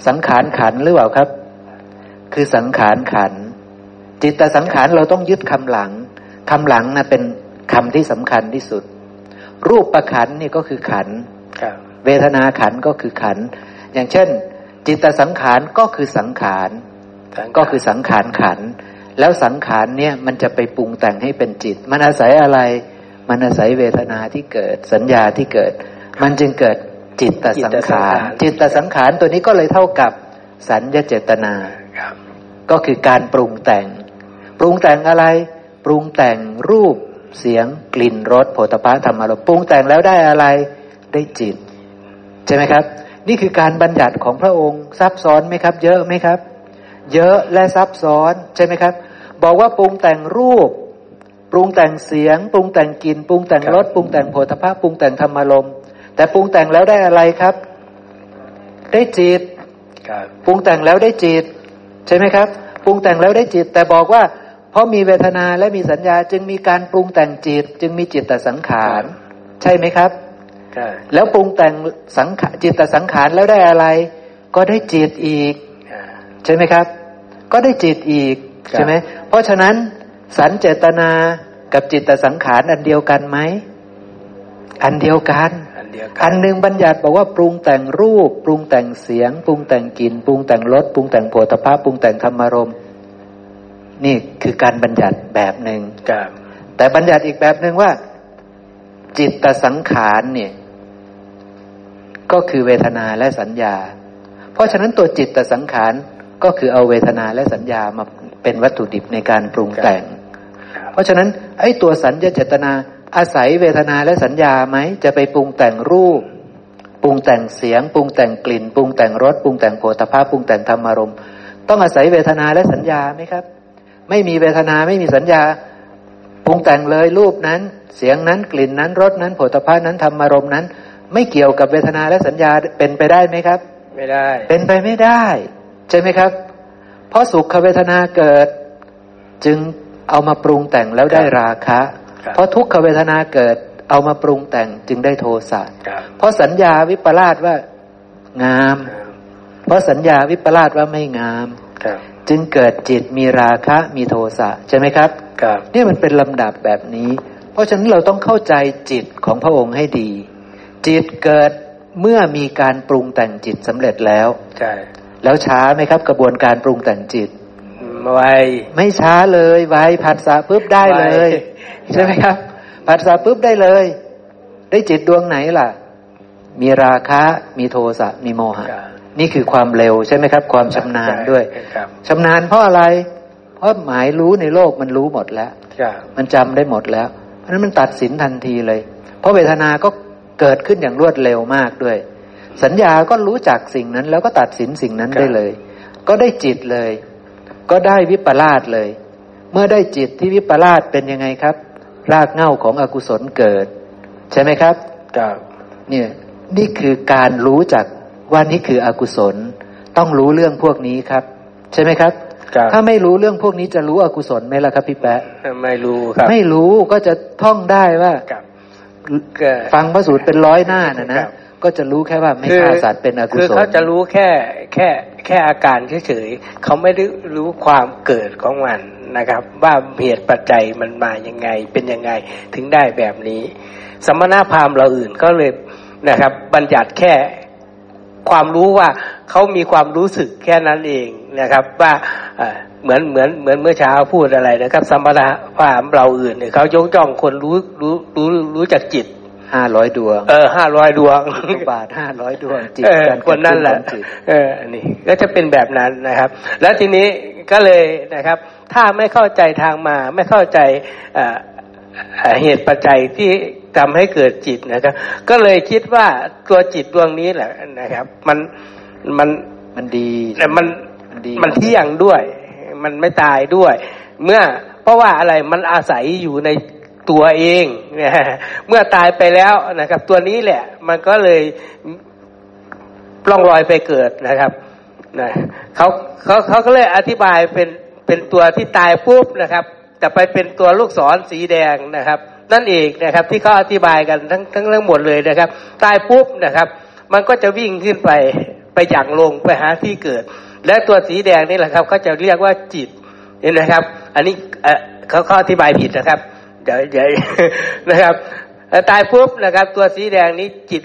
สังขารขันธ์หรือเปล่าครับ คือสังขารขันธ์จิตตสังขารเราต้องยึดคำหลังคำหลังนะเป็นคำที่สำคัญที่สุด รูปประขันธ์นี่ก็คือขันธ์ครับเวทนาขันธ์ก็คือขันธ์อย่างเช่น จิตตสังขารก็คือสังขารก็คือสังขารขันธ์แล้วสังขารเนี่ยมันจะไปปรุงแต่งให้เป็นจิต มันอาศัยอะไร มันอาศัยเวทนาที่เกิดสัญญาที่เกิด มันจึงเกิด จิตตสังขาร จิตตสังขารตัวนี้ก็เลยเท่ากับสัญญาเจตนาครับก็คือการปรุงแต่ง ปรุงแต่งอะไร ปรุงแต่งรูปเสียงกลิ่นรสโผฏฐัพพะธรรมารมณ์ปรุงแต่งแล้วได้อะไรได้จิต ใช่ไหมครับ นี่คือการบัญญัติของพระองค์ซับซ้อนไหมครับ เยอะไหมครับ เยอะและซับซ้อนใช่ไหมครับ บอกว่าปรุงแต่งรูป ปรุงแต่งเสียง ปรุงแต่งกลิ่นปรุงแต่งรสปรุงแต่งโผฏฐัพพปรุงแต่งธรรมารมณ์ แต่ปรุงแต่งแล้วได้อะไรครับ ได้จิตครับปรุงแต่งแล้วได้จิต ใช่ไหมครับ ปรุงแต่งแล้วได้จิต แต่บอกว่า เพราะมีเวทนาและมีสัญญาจึงมีการปรุงแต่งจิต จึงมีจิตตสังขาร ใช่ไหมครับใช่แล้วปรุงแต่งสังขารจิตตสังขารแล้วได้อะไร ก็ได้จิตอีกอ่าใช่ไหมครับ ก็ได้จิตอีกครับใช่ไหมเพราะฉะนั้นสันเจตนากับจิตตสังขารอันเดียวกันไหม อันเดียวกัน อันเดียวกัอันหนึ่งบัญญัติบอกว่าปรุงแต่งรูป ปรุงแต่งเสียง ปรุงแต่งกลิ่นปรุงแต่งรสปรุงแต่งโผฏฐัพพปรุงแต่งธรรมารมณ์นี่คือการบัญญัติแบบหนึ่งครับแต่บัญญัติอีกแบบหนึ่งว่า จิตตสังขารเนี่ย ก็คือเวทนาและสัญญา เพราะฉะนั้นตัวจิตตสังขารก็คือเอาเวทนาและสัญญามาเป็นวัตถุดิบในการปรุงแต่งครับเพราะฉะนั้นไอ้ตัวสัญญาเจตนา อาศัยเวทนาและสัญญาไหมจะไปปรุงแต่งรูป ปรุงแต่งเสียง ปรุงแต่งกลิ่น ปรุงแต่งรสปรุงแต่งโผฏฐัพพปรุงแต่งธรรมารมณ์ต้องอาศัยเวทนาและสัญญาไหมครับ ไม่มีเวทนาไม่มีสัญญาปรุงแต่งเลยรูปนั้น เสียงนั้นกลิ่นนั้นรสนั้นโผฏฐัพพนั้นธรรมารมณ์นั้น ไม่เกี่ยวกับเวทนาและสัญญาเป็นไปได้ไหมครับ ไม่ได้ เป็นไปไม่ได้ ใช่ไหมครับ เพราะสุขเวทนาเกิดจึงเอามาปรุงแต่งแล้วได้ราคะครับ เพราะทุกขเวทนาเกิดเอามาปรุงแต่งจึงได้โทสะครับเพราะสัญญาวิปลาสว่างาม เพราะสัญญาวิปลาสว่าไม่งามครับจึงเกิดจิตมีราคะมีโทสะใช่ไหมครับครับเนี่ยมันเป็นลำดับแบบนี้ เพราะฉะนั้นเราต้องเข้าใจจิตของพระองค์ให้ดี จิตเกิดเมื่อมีการปรุงแต่งจิตสำเร็จแล้ว ใช่ แล้วช้าไหมครับ กระบวนการปรุงแต่งจิต ไวไม่ช้าเลยไวผัสสะปุ๊บได้เลยไวใช่ไหมครับผัสสะปุ๊บได้เลย ได้จิตดวงไหนล่ะ มีราคะ มีโทสะมีโมหะครับนี่คือความเร็วใช่ไหมครับ ความชำนาญด้วยครับชำนาญเพราะอะไร เพราะหมายรู้ในโลกมันรู้หมดแล้วครับมันจำได้หมดแล้ว เพราะฉะนั้นมันตัดสินทันทีเลย เพราะเวทนาก็เกิดขึ้นอย่างรวดเร็วมากด้วย สัญญาก็รู้จักสิ่งนั้น แล้วก็ตัดสินสิ่งนั้นได้เลย ก็ได้จิตเลย ก็ได้วิปลาสเลย เมื่อได้จิตที่วิปลาสเป็นยังไงครับ รากเหง้าของอกุศลเกิด ใช่ไหมครับครับเนี่ยนี่คือการรู้จักว่านี่คืออกุศล ต้องรู้เรื่องพวกนี้ครับ ใช่ไหมครับครับถ้าไม่รู้เรื่องพวกนี้จะรู้อกุศลไหมล่ะครับพี่แปะไม่รู้ครับ ไม่รู้ก็จะท่องได้ว่าครับก็ฟังพระสูตรเป็นร้อยหน้านะนะครับ ก็จะรู้แค่ว่าไม่ฆ่าสัตว์เป็นอกุคือศลเขาจะรู้แค่แค่แค่อาการเฉยๆเขาไม่ได้รู้ความเกิดของมันนะครับ ว่าเหตุปัจจัยมันมายังไงเป็นยังไงถึงได้แบบนี้ สมณพราหมณ์เราอื่นก็เลยนะครับ บัญญัติแค่ความรู้ว่าเขามีความรู้สึกแค่นั้นเองนะครับ ว่าเอ่อเหมือนเหมือนเหมือนเมื่อเช้าพูดอะไรนะครับ สมณพราหมณ์เราอื่นเนี่ยเขายกย่องคนรู้รู้รู้รู้จักจิต ห้าร้อยดวง เออห้าร้อยดวงลูกบาทห้าร้อยดวงจิตเออการคนนั้นแหละกรตุ้ของจิตเอออันนี้ก็จะเป็นแบบนั้นนะครับ แล้วทีนี้ก็เลยนะครับ ถ้าไม่เข้าใจทางมาไม่เข้าใจเอ่อเอ่อเหตุปัจจัยที่ทำให้เกิดจิตนะครับ ก็เลยคิดว่าตัวจิตดวงนี้แหละนะครับ มันมันมันดีแต่มันมันดีมันเที่ยงด้วย มันไม่ตายด้วย เมื่อเพราะว่าอะไรมันอาศัยอยู่ใน ตัวเองนะเมื่อตายไปแล้วนะครับ ตัวนี้แหละ มันก็เลยล่องรอยไปเกิดนะครับนะเขาเขาเขาก็เลยอธิบายเป็นเป็นตัวที่ตายปุ๊บนะครับจะไปเป็นตัวลูกศรสีแดงนะครับ นั่นเองนะครับ ที่เขาอธิบายกันทั้งทั้งทั้งหมดเลยนะครับ ตายปุ๊บนะครับ มันก็จะวิ่งขึ้นไปไปอย่างลงไปหาที่เกิด และตัวสีแดงนี่แหละครับเขาจะเรียกว่าจิตเห็นไหมครับ อันนี้เขาเขาอธิบายผิดนะครับ เดี๋ยวเดี๋ยวนะครับตายปุ๊บนะครับ ตัวสีแดงนี้จิต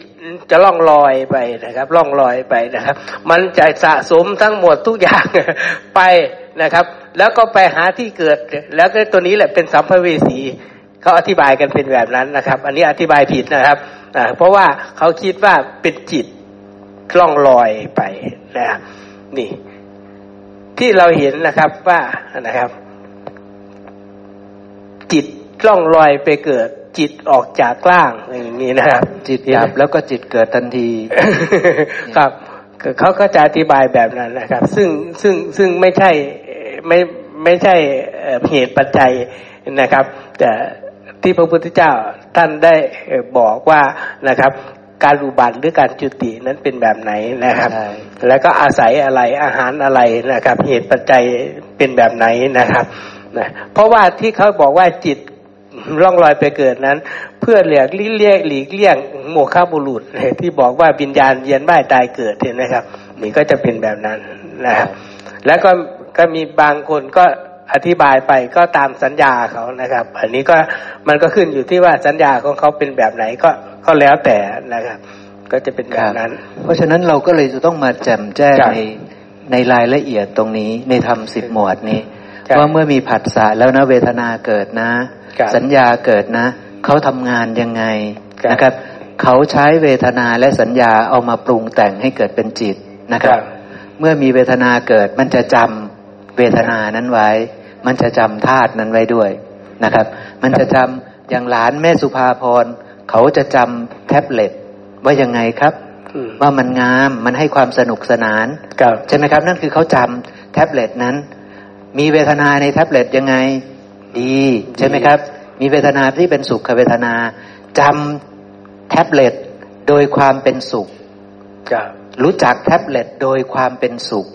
จะล่องลอยไปนะครับ ล่องลอยไปนะครับ มันจะสะสมทั้งหมดทุกอย่างไปนะครับ แล้วก็ไปหาที่เกิด แล้วก็ตัวนี้แหละเป็นสัมภเวสีเขาอธิบายกันเป็นแบบนั้นนะครับ อันนี้อธิบายผิดนะครับเพราะว่าเขาคิดว่าเป็นจิตล่องลอยไปนะครับนี่ ที่เราเห็นนะครับว่านะครับ จิต ล่องลอยไปเกิดจิตออกจากร่างอย่างนี้นะครับจิตดับแล้วก็จิตเกิดทันที ครับเขาก็จะอธิบายแบบนั้นนะครับ ซึ่งซึ่งซึ่งไม่ใช่ไม่ไม่ใช่เหตุปัจจัยนะครับ แต่ที่พระพุทธเจ้าท่านได้บอกว่านะครับการอุบัติหรือการจุตินั้นเป็นแบบไหนนะครับ แล้วก็อาศัยอะไรอาหารอะไรนะครับ เหตุปัจจัยเป็นแบบไหนนะครับนะเพราะว่าที่เขาบอกว่าจิต ร่องรอยไปเกิดนั้น เพื่อเหลียกเลี่ยงหลีกเลี่ยงโมฆะบุรุษที่บอกว่าวิญญาณเยียนว่ายตายเกิดเห็นไหมครับนี่ก็จะเป็นแบบนั้นนะครับแล้วก็ก็มีบางคนก็อธิบายไปก็ตามสัญญาเขานะครับ อันนี้ก็มันก็ขึ้นอยู่ที่ว่าสัญญาของเขาเป็นแบบไหนก็ก็แล้วแต่นะครับ ก็จะเป็นแบบนั้น เพราะฉะนั้นเราก็เลยจะต้องมาแจ่มแจ้งในในรายละเอียดตรงนี้ในธรรมสิบหมวดนี้ว่าเมื่อมีผัสสะแล้วนะเวทนาเกิดนะ สัญญาเกิดนะ เขาทำงานยังไงนะครับ เขาใช้เวทนาและสัญญาเอามาปรุงแต่งให้เกิดเป็นจิตนะครับ เมื่อมีเวทนาเกิดมันจะจำเวทนานั้นไว้ มันจะจำธาตุนั้นไว้ด้วยนะครับ มันจะจำอย่างหลานแม่สุภาพรเขาจะจำแท็บเล็ตว่ายังไงครับว่ามันงามมันให้ความสนุกสนานใช่ไหมครับ นั่นคือเขาจำแท็บเล็ตนั้น มีเวทนาในแท็บเล็ตยังไง ดี ใช่ไหมครับ มีเวทนาที่เป็นสุขเวทนาจำแท็บเล็ตโดยความเป็นสุขรู้จักแท็บเล็ตโดยความเป็นสุข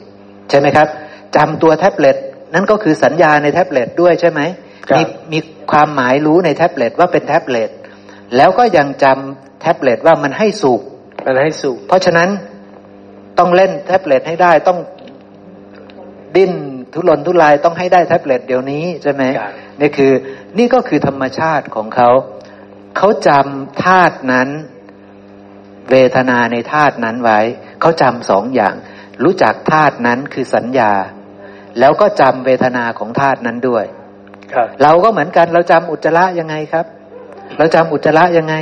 ใช่ไหมครับจำตัวแท็บเล็ตนั่นก็คือสัญญาในแท็บเล็ตด้วยใช่ไหมมีมีความหมายรู้ในแท็บเล็ตว่าเป็นแท็บเล็ตแล้วก็ยังจำแท็บเล็ตว่ามันให้สุขมันให้สุข เพราะฉะนั้นต้องเล่นแท็บเล็ตให้ได้ต้องดิ้นทุรนทุรายต้องให้ได้แท็บเล็ตเดี๋ยวนี้ใช่ไหม นี่คือนี่ก็คือธรรมชาติของเขา เขาจำธาตุนั้น เวทนาในธาตุนั้นไว้ เขาจำสองอย่าง รู้จักธาตุนั้นคือสัญญา แล้วก็จำเวทนาของธาตุนั้นด้วยเราก็เหมือนกันเราจำอุจจาระยังไงครับ เราจำอุจจาระยังไง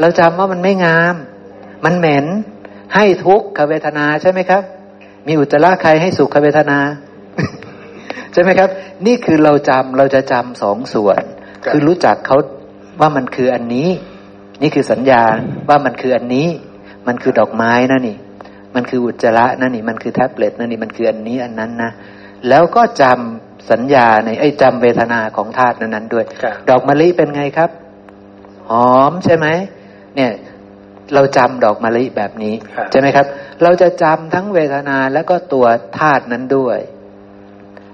เราจำว่ามันไม่งาม มันเหม็นให้ทุกขเวทนาใช่ไหมครับ มีอุจจาระใครให้สุขเวทนา ใช่ไหมครับ นี่คือเราจำเราจะจำสองส่วน คือรู้จักเขาว่ามันคืออันนี้ นี่คือสัญญาว่ามันคืออันนี้ มันคือดอกไม้นะนี่ มันคืออุจจาระนั่นนี่ มันคือแท็บเล็ตนั่นนี่มันคืออันนี้อันนั้นนะแล้วก็จำสัญญาในไอ้จำเวทนาของธาตุนั้นด้วย ดอกมะลิเป็นไงครับ หอมใช่ไหมเนี่ยเราจำดอกมะลิแบบนี้ใช่ไหมครับ เราจะจำทั้งเวทนาแล้วก็ตัวธาตุนั้นด้วย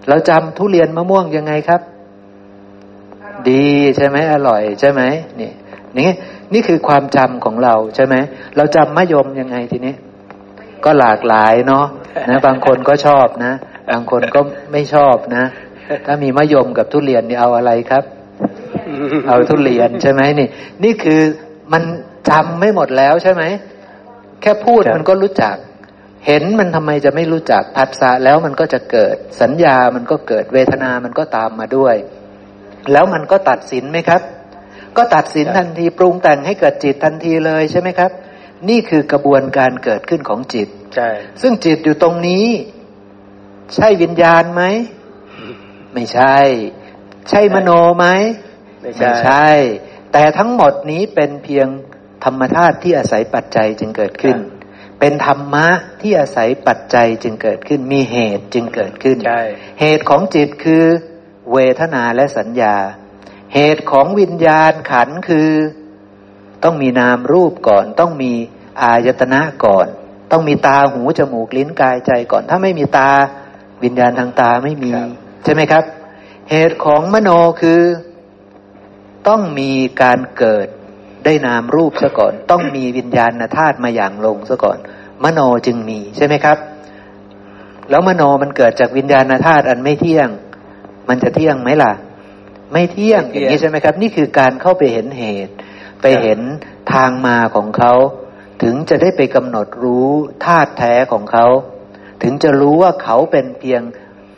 เราจำทุเรียนมะม่วงยังไงครับ ดีใช่ไหมอร่อยใช่ไหมนี่นี่นี่คือความจำของเราใช่ไหมเราจำมะยมยังไงทีนี้ ก็หลากหลายเนาะนะ บางคนก็ชอบนะ บางคนก็ไม่ชอบนะ ถ้ามีมะยมกับทุเรียนนี่เอาอะไรครับ เอาทุเรียนใช่ไหมนี่ นี่คือมันจำไม่หมดแล้วใช่ไหมแค่พูดมันก็รู้จัก เห็นมันทำไมจะไม่รู้จักผัสสะแล้วมันก็จะเกิด สัญญามันก็เกิดเวทนามันก็ตามมาด้วย แล้วมันก็ตัดสินไหมครับ ก็ตัดสินทันทีปรุงแต่งให้เกิดจิตทันทีเลยใช่ไหมครับ นี่คือกระบวนการเกิดขึ้นของจิตใช่ซึ่งจิตอยู่ตรงนี้ ใช่วิญญาณไหมไม่ใช่ ใช่มโนไหมไม่ใช่แต่ทั้งหมดนี้เป็นเพียงธรรมธาตุที่อาศัยปัจจัยจึงเกิดขึ้น เป็นธรรมะที่อาศัยปัจจัยจึงเกิดขึ้นมีเหตุจึงเกิดขึ้น เหตุของจิตคือเวทนาและสัญญา เหตุของวิญญาณขันคือ ต้องมีนามรูปก่อน ต้องมีอายตนะก่อน ต้องมีตาหูจมูกลิ้นกายใจก่อน ถ้าไม่มีตาวิญญาณทางตาไม่มี ใช่ไหมครับ เหตุของมโนคือ ต้องมีการเกิดได้นามรูปซะก่อน ต้องมีวิญญาณธาตุมาอย่างลงซะก่อน มโนจึงมีใช่ไหมครับ แล้วมโนมันเกิดจากวิญญาณธาตุอันไม่เที่ยง มันจะเที่ยงไหมล่ะ ไม่เที่ยงอย่างนี้ใช่ไหมครับ นี่คือการเข้าไปเห็นเหตุ ไปเห็นทางมาของเขาถึงจะได้ไปกำหนดรู้ธาตุแท้ของเขา ถึงจะรู้ว่าเขาเป็นเพียง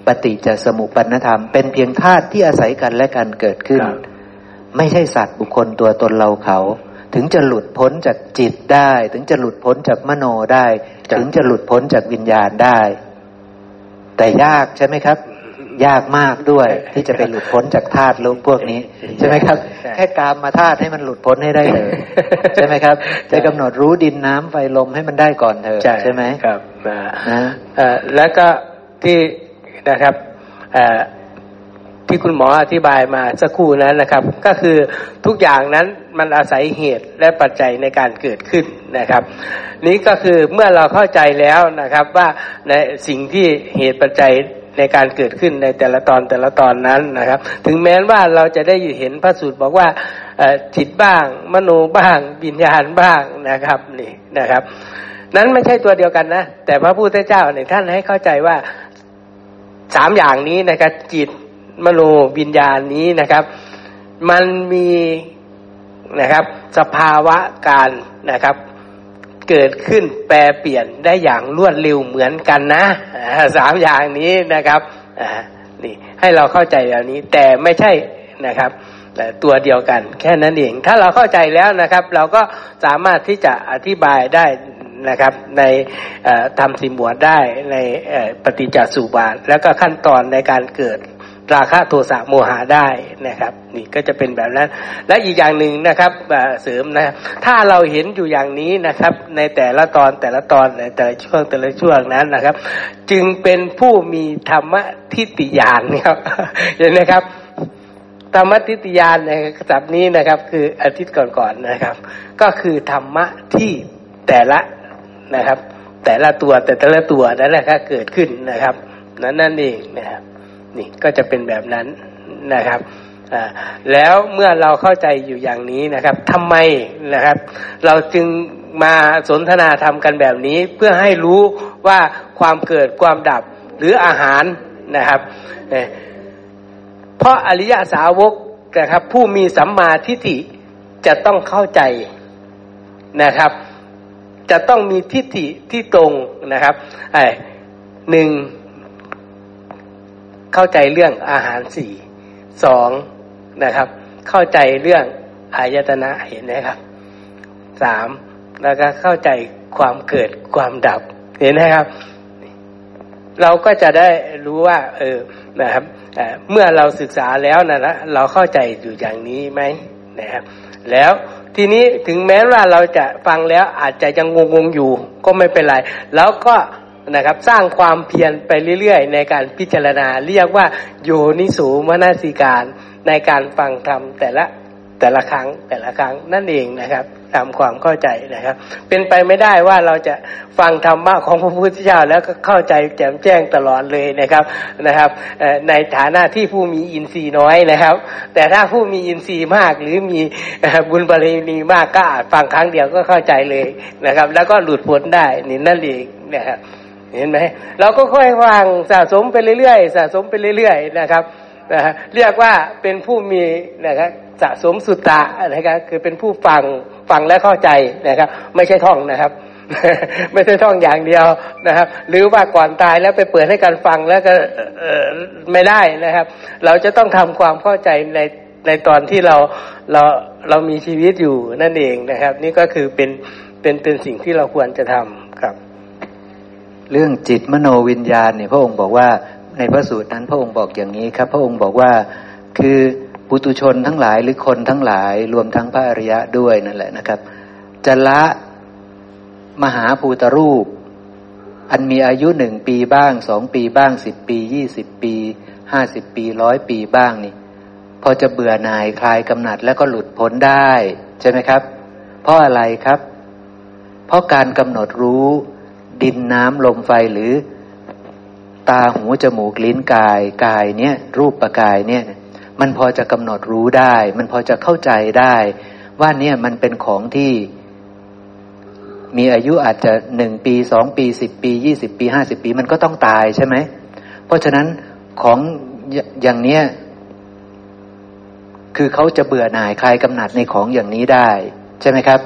ปฏิจจสมุปปนธรรม เป็นเพียงธาตุที่อาศัยกันและกันเกิดขึ้น ไม่ใช่สัตว์บุคคลตัวตนเราเขา ถึงจะหลุดพ้นจากจิตได้ ถึงจะหลุดพ้นจากมโนได้ ถึงจะหลุดพ้นจากวิญญาณได้ แต่ยากใช่ไหมครับ ยากมากด้วยที่จะไปหลุดพ้นจากธาตุลูกพวกนี้ ใช่ไหมครับ แค่กามมาธาตุให้มันหลุดพ้นให้ได้เลยใช่ไหมครับ จะกำหนดรู้ดินน้ำไฟลมให้มันได้ก่อนเถอะใช่ไหมครับนะนะเอ่อแล้วก็ที่นะครับเอ่อ ที่คุณหมออธิบายมาสักครู่นั้นนะครับ ก็คือทุกอย่างนั้นมันอาศัยเหตุและปัจจัยในการเกิดขึ้นนะครับ นี้ก็คือเมื่อเราเข้าใจแล้วนะครับว่าในสิ่งที่เหตุปัจจัยในการเกิดขึ้นในแต่ละตอนแต่ละตอนนั้นนะครับ ถึงแม้ว่าเราจะได้อยู่เห็นพระสูตรบอกว่าจิตบ้าง มโนบ้างวิญญาณบ้างนะครับนี่นะครับ นั้นไม่ใช่ตัวเดียวกันนะ แต่พระพุทธเจ้าเนี่ยท่านให้เข้าใจว่าสามอย่างนี้นะครับจิต มโนวิญญาณนี้นะครับ มันมีนะครับสภาวะการนะครับ เกิดขึ้นแปรเปลี่ยนได้อย่างรวดเร็วเหมือนกันนะสามอย่างนี้นะครับนี่ให้เราเข้าใจแบบนี้ แต่ไม่ใช่นะครับแต่ตัวเดียวกันแค่นั้นเอง ถ้าเราเข้าใจแล้วนะครับ เราก็สามารถที่จะอธิบายได้นะครับ ในทำสิมวดได้ในปฏิจจสุบาท แล้วก็ขั้นตอนในการเกิด ราคะโทสะโมหะได้นะครับ นี่ก็จะเป็นแบบนั้น และอีกอย่างหนึ่งนะครับเสริมนะถ้าเราเห็นอยู่อย่างนี้นะครับ ในแต่ละตอนแต่ละตอนในแต่ละช่วงแต่ละช่วงนั้นนะครับ จึงเป็นผู้มีธรรมทิฏฐิญาณนะครับเห็นไหมครับธรรมทิฏฐิญาณในศัพท์นี้นะครับ คืออาทิตย์ก่อนๆนะครับ ก็คือธรรมะที่แต่ละนะครับ แต่ละตัวแต่แต่ละตัวนั่นแหละครับเกิดขึ้นนะครับ นั้นนั่นเองนะครับ นี่ก็จะเป็นแบบนั้นนะครับอ่าแล้วเมื่อเราเข้าใจอยู่อย่างนี้นะครับทำไมนะครับ เราจึงมาสนทนาธรรมกันแบบนี้ เพื่อให้รู้ว่าความเกิดความดับหรืออาหารนะครับเอ่อเพราะอริยสาวกนะครับ ผู้มีสัมมาทิฏฐิจะต้องเข้าใจนะครับ จะต้องมีทิฏฐิที่ตรงนะครับไอ้หนึ่ง เข้าใจเรื่องอาหารสี่สองนะครับ เข้าใจเรื่องอายตนะเห็นไหมครับสามแล้วก็เข้าใจความเกิดความดับเห็นไหมครับ เราก็จะได้รู้ว่า เออนะครับเเมื่อเราศึกษาแล้วนะนะเราเข้าใจอยู่อย่างนี้ไหมนะครับ แล้วทีนี้ถึงแม้ว่าเราจะฟังแล้วอาจจะยังงงๆอยู่ ก็ไม่เป็นไร แล้วก็ นะครับสร้างความเพียรไปเรื่อย ๆ ในการพิจารณาเรียกว่าโยนิสูมนสิการในการฟังธรรมแต่ละแต่ละครั้งแต่ละครั้งนั่นเองนะครับตามความเข้าใจนะครับ เป็นไปไม่ได้ว่าเราจะฟังธรรมะของพระพุทธเจ้าแล้วก็เข้าใจแจ่มแจ้งตลอดเลยนะครับนะครับในฐานะที่ผู้มีอินทรีย์น้อยนะครับ แต่ถ้าผู้มีอินทรีย์มากหรือมีบุญบารมีมากก็อาจฟังครั้งเดียวก็เข้าใจเลยนะครับ แล้วก็หลุดพ้นได้นี่นั่นเองนะครับ เห็นไหมเราก็ค่อยฟังสะสมไปเรื่อยๆสะสมไปเรื่อยๆนะครับนะฮะเรียกว่าเป็นผู้มีนะครับสะสมสุตตะนะครับคือเป็นผู้ฟังฟังและเข้าใจนะครับ ไม่ใช่ท่องนะครับ ไม่ใช่ท่องอย่างเดียวนะครับ หรือว่าก่อนตายแล้วไปเปิดให้การฟังแล้วก็ไม่ได้นะครับ เราจะต้องทำความเข้าใจในในตอนที่เราเราเรามีชีวิตอยู่นั่นเองนะครับ นี่ก็คือเป็นเป็นเป็นสิ่งที่เราควรจะทำครับ เรื่องจิตมโนวิญญาณเนี่ยพระองค์บอกว่าในพระสูตรนั้นพระองค์บอกอย่างนี้ครับ พระองค์บอกว่าคือปุตุชนทั้งหลายหรือคนทั้งหลายรวมทั้งพระอริยะด้วยนั่นแหละนะครับ จะละมหาภูตรูป อันมีอายุหนึ่งปีบ้างสองปีบ้างสิบปียี่สิบปีห้าสิบปีร้อยปีบ้างนี่ พอจะเบื่อหน่ายคลายกำหนัดแล้วก็หลุดพ้นได้ ใช่ไหมครับ เพราะอะไรครับ เพราะการกำหนดรู้ ดินน้ำลมไฟหรือตาหูจมูกลิ้นกายกายเนี่ยรูปประกายเนี่ยมันพอจะกำหนดรู้ได้ มันพอจะเข้าใจได้ ว่าเนี่ยมันเป็นของที่ มีอายุอาจจะหนึ่งปีสองปีสิบปียี่สิบปีห้าสิบปี มันก็ต้องตายใช่ไหม เพราะฉะนั้นของอย่างเนี้ยคือเขาจะเบื่อหน่ายคลายกำหนัดในของอย่างนี้ได้ ใช่ไหมครับ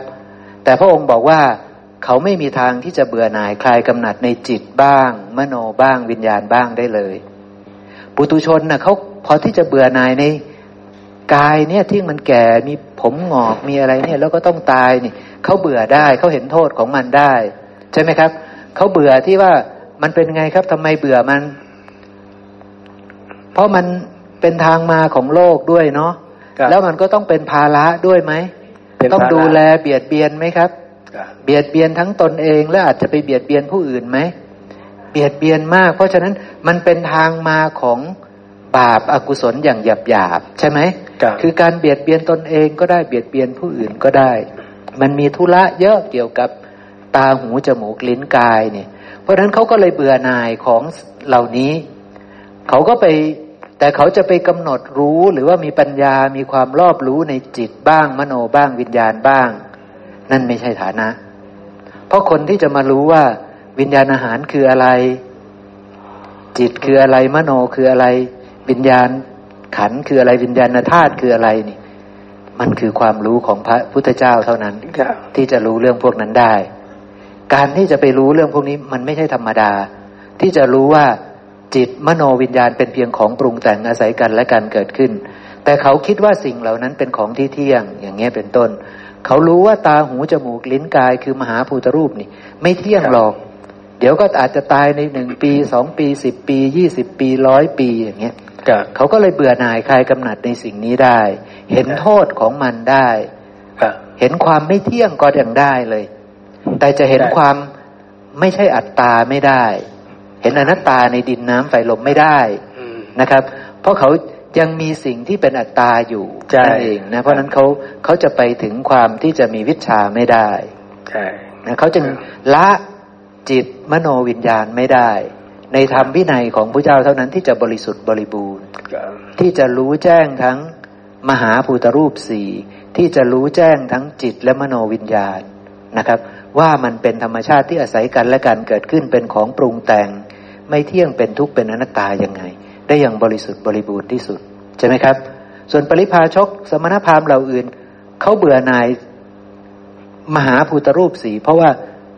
แต่พระองค์บอกว่า เขาไม่มีทางที่จะเบื่อหน่ายคลายกำหนัดในจิตบ้าง มโนบ้างวิญญาณบ้างได้เลย ปุตุชนนะ่ะเขาพอที่จะเบื่อหน่ายในกายเนี่ยที่มันแก่มีผมหงอกมีอะไรเนี่ยแล้วก็ต้องตายนี่เขาเบื่อได้เขาเห็นโทษของมันได้ ใช่ไหมครับเขาเบื่อที่ว่ามันเป็นไงครับทำไมเบื่อมัน เพราะมันเป็นทางมาของโลกด้วยเนาะครับแล้วมันก็ต้องเป็นภาระด้วยไหมเป็นภาระต้องดูแลเบียดเบียนไหมครับครับ เบียดเบียนทั้งตนเอง และอาจจะไปเบียดเบียนผู้อื่นไหมเบียดเบียนมาก เพราะฉะนั้นมันเป็นทางมาของบาปอากุศลอย่างหยาบหยาบๆใช่ไหมครับคือการเบียดเบียนตนเองก็ได้เบียดเบียนผู้อื่นก็ได้ มันมีธุระเยอะเกี่ยวกับตาหูจมูกลิ้นกายเนี่ย เพราะฉะนั้นเขาก็เลยเบื่อหน่ายของเหล่านี้ เขาก็ไปแต่เขาจะไปกำหนดรู้หรือว่ามีปัญญามีความรอบรู้ในจิตบ้างมโนบ้างวิญญาณบ้าง นั่นไม่ใช่ฐานะ เพราะคนที่จะมารู้ว่า วิญญาณอาหารคืออะไร จิตคืออะไรมโนคืออะไร วิญญาณขันคืออะไรวิญญาณธาตุคืออะไรนี่ มันคือความรู้ของพระพุทธเจ้าเท่านั้นที่จะรู้เรื่องพวกนั้นได้ การที่จะไปรู้เรื่องพวกนี้มันไม่ใช่ธรรมดา ที่จะรู้ว่าจิตมโนวิญญาณเป็นเพียงของปรุงแต่งอาศัยกันและการเกิดขึ้น แต่เขาคิดว่าสิ่งเหล่านั้นเป็นของที่เที่ยง อย่างเงี้ยเป็นต้น เขารู้ว่าตาหูจมูกลิ้นกายคือมหาภูตรูปนี่ ไม่เที่ยงหรอก เดี๋ยวก็อาจจะตายในหนึ่งปีสองปีสิบปียี่สิบปีร้อยปีอย่างเงี้ยครับเขาก็เลยเบื่อหน่ายคลายกำหนัดในสิ่งนี้ได้ เห็นโทษของมันได้ครับเห็นความไม่เที่ยงก็ยังได้เลย แต่จะเห็นได้ความไม่ใช่อัตตาไม่ได้ เห็นอนัตตาในดินน้ำไฟลมไม่ได้อืมนะครับ เพราะเขา ยังมีสิ่งที่เป็นอัตตาอยู่ใช่นั่นเองนะเพราะฉะนั้นเขาเขาจะไปถึงความที่จะมีวิชาไม่ได้ใช่นะเขาจึงละจิตมโนวิญญาณไม่ได้ ในธรรมวินัยของพระเจ้าเท่านั้นที่จะบริสุทธิ์บริบูรณ์ครับที่จะรู้แจ้งทั้งมหาภูตรูปสี่ที่จะรู้แจ้งทั้งจิตและมโนวิญญาณนะครับ ว่ามันเป็นธรรมชาติที่อาศัยกันและการเกิดขึ้นเป็นของปรุงแต่ง ไม่เที่ยงเป็นทุกข์เป็นอนัตตายังไง ได้อย่างบริสุทธิ์บริบูรณ์ที่สุดใช่ไหมครับ ส่วนปริพาชก สมณพราหมณ์เหล่าอื่นเขาเบื่อหน่ายมหาภูตรูปสี เพราะว่า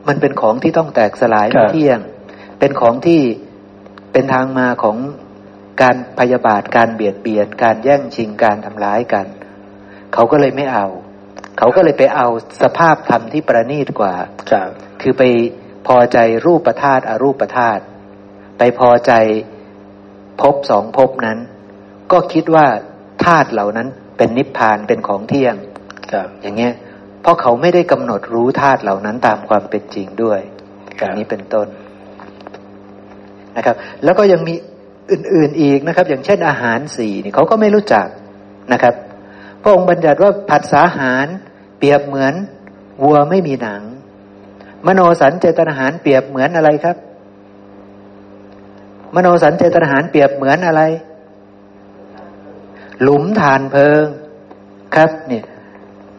มันเป็นของที่ต้องแตกสลายครัไม่บเที่ยง เป็นของที่เป็นทางมาของการพยาบาทการเบียดเบียน การแย่งชิงการทำร้ายกัน เขาก็เลยไม่เอา เขาก็เลยไปเอาสภาพธรรมที่ประณีตกว่าครับคือไปพอใจรูปธาตุอรูปธาตุไปพอใจ ภพสองภพนั้น ก็คิดว่าธาตุเหล่านั้นเป็นนิพพานเป็นของเที่ยงครับอย่างเงี้ยเพราะเขาไม่ได้กำหนดรู้ธาตุเหล่านั้นตามความเป็นจริงด้วยครัอบย่างนี้เป็นต้นนะครับ แล้วก็ยังมีอื่น ๆอีกนะครับ อย่างเช่นอาหารสี่นี่เขาก็ไม่รู้จักนะครับ พระองค์บัญญัติว่าผัสสะอาหารเปรียบเหมือนวัวไม่มีหนัง มโนสัญเจตนาหารเปรียบเหมือนอะไรครับ มโนสัญเจตนาหารเปรียบเหมือนอะไร หลุมฐานเพลิง ครับเนี่ย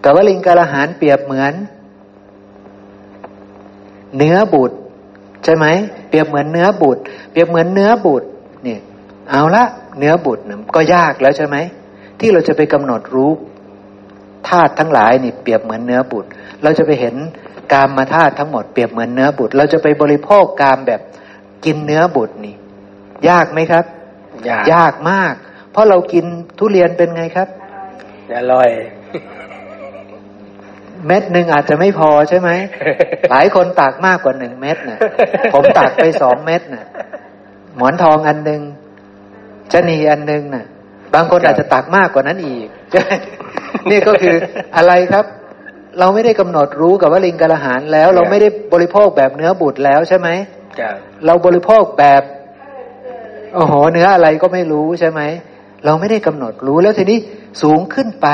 กวลิงกาลหารเปรียบเหมือน เนื้อบุตร ใช่ไหมเปรียบเหมือนเนื้อบุตร เปรียบเหมือนเนื้อบุตรเนี่ยเอาละเนื้อบุตรก็ยากแล้วใช่ไหมที่เราจะไปกำหนดรู้ธาตุทั้งหลายนี่เปรียบเหมือนเนื้อบุตร เราจะไปเห็นกามมาธาตุทั้งหมดเปรียบเหมือนเนื้อบุตร เราจะไปบริโภคกามแบบกินเนื้อบุตรนี่ ยากไหมครับ ยากยากมาก เพราะเรากินทุเรียนเป็นไงครับอร่อย เม็ดหนึ่งอาจจะไม่พอใช่ไหม หลายคนตักมากกว่าหนึ่งเม็ดน่ะ ผมตักไปสองเม็ดน่ะ หมอนทองอันหนึ่งชะนีอันหนึ่งน่ะ บางคนครับอาจจะตักมากกว่านั้นอีก นี่ก็คืออะไรครับเราไม่ได้กำหนดรู้กับว่าลิงกระหารแล้ว เราไม่ได้บริโภคแบบเนื้อบุตรแล้วใช่ไหมครับเราบริโภคแบบ โอ้โหเนื้ออะไรก็ไม่รู้ใช่ไหม เราไม่ได้กำหนดรู้แล้วทีนี้สูงขึ้นไป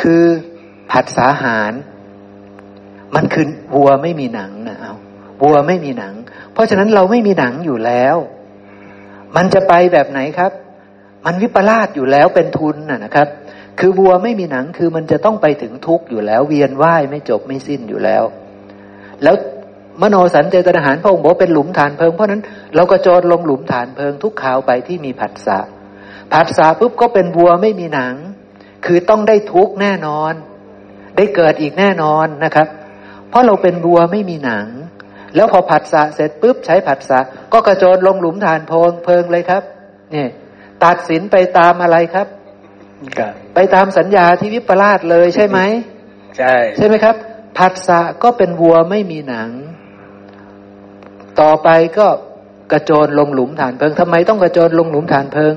คือผัดสาหาร มันคือวัวไม่มีหนังนะเอาวัวไม่มีหนัง เพราะฉะนั้นเราไม่มีหนังอยู่แล้ว มันจะไปแบบไหนครับ มันวิปลาสอยู่แล้วเป็นทุนนะนะครับ คือวัวไม่มีหนังคือมันจะต้องไปถึงทุกข์อยู่แล้ว เวียนว่ายไม่จบไม่สิ้นอยู่แล้ว แล้ว มโนสัญเจตนาหารพระองค์บอกว่าเป็นหลุมฐานเพลิงเพราะฉะนั้นเราก็โจรลงหลุมฐานเพลิงทุกข่าวไปที่มีผัสสะผัสสะปุ๊บก็เป็นวัวไม่มีหนัง คือต้องได้ทุกข์แน่นอน ได้เกิดอีกแน่นอนนะครับ เพราะเราเป็นวัวไม่มีหนัง แล้วพอผัสสะเสร็จปุ๊บใช้ผัสสะก็กระโจนลงหลุมฐานเพลิงเพลิงเลยครับนี่ตัดสินไปตามอะไรครับครับ ไปตามสัญญาที่วิปลาสเลยใช่ไหมใช่ใช่ไหมครับผัสสะก็เป็นวัวไม่มีหนัง ต่อไปก็กระโจนลงหลุมฐานเพลิงทำไมต้องกระโจนลงหลุมฐานเพลิง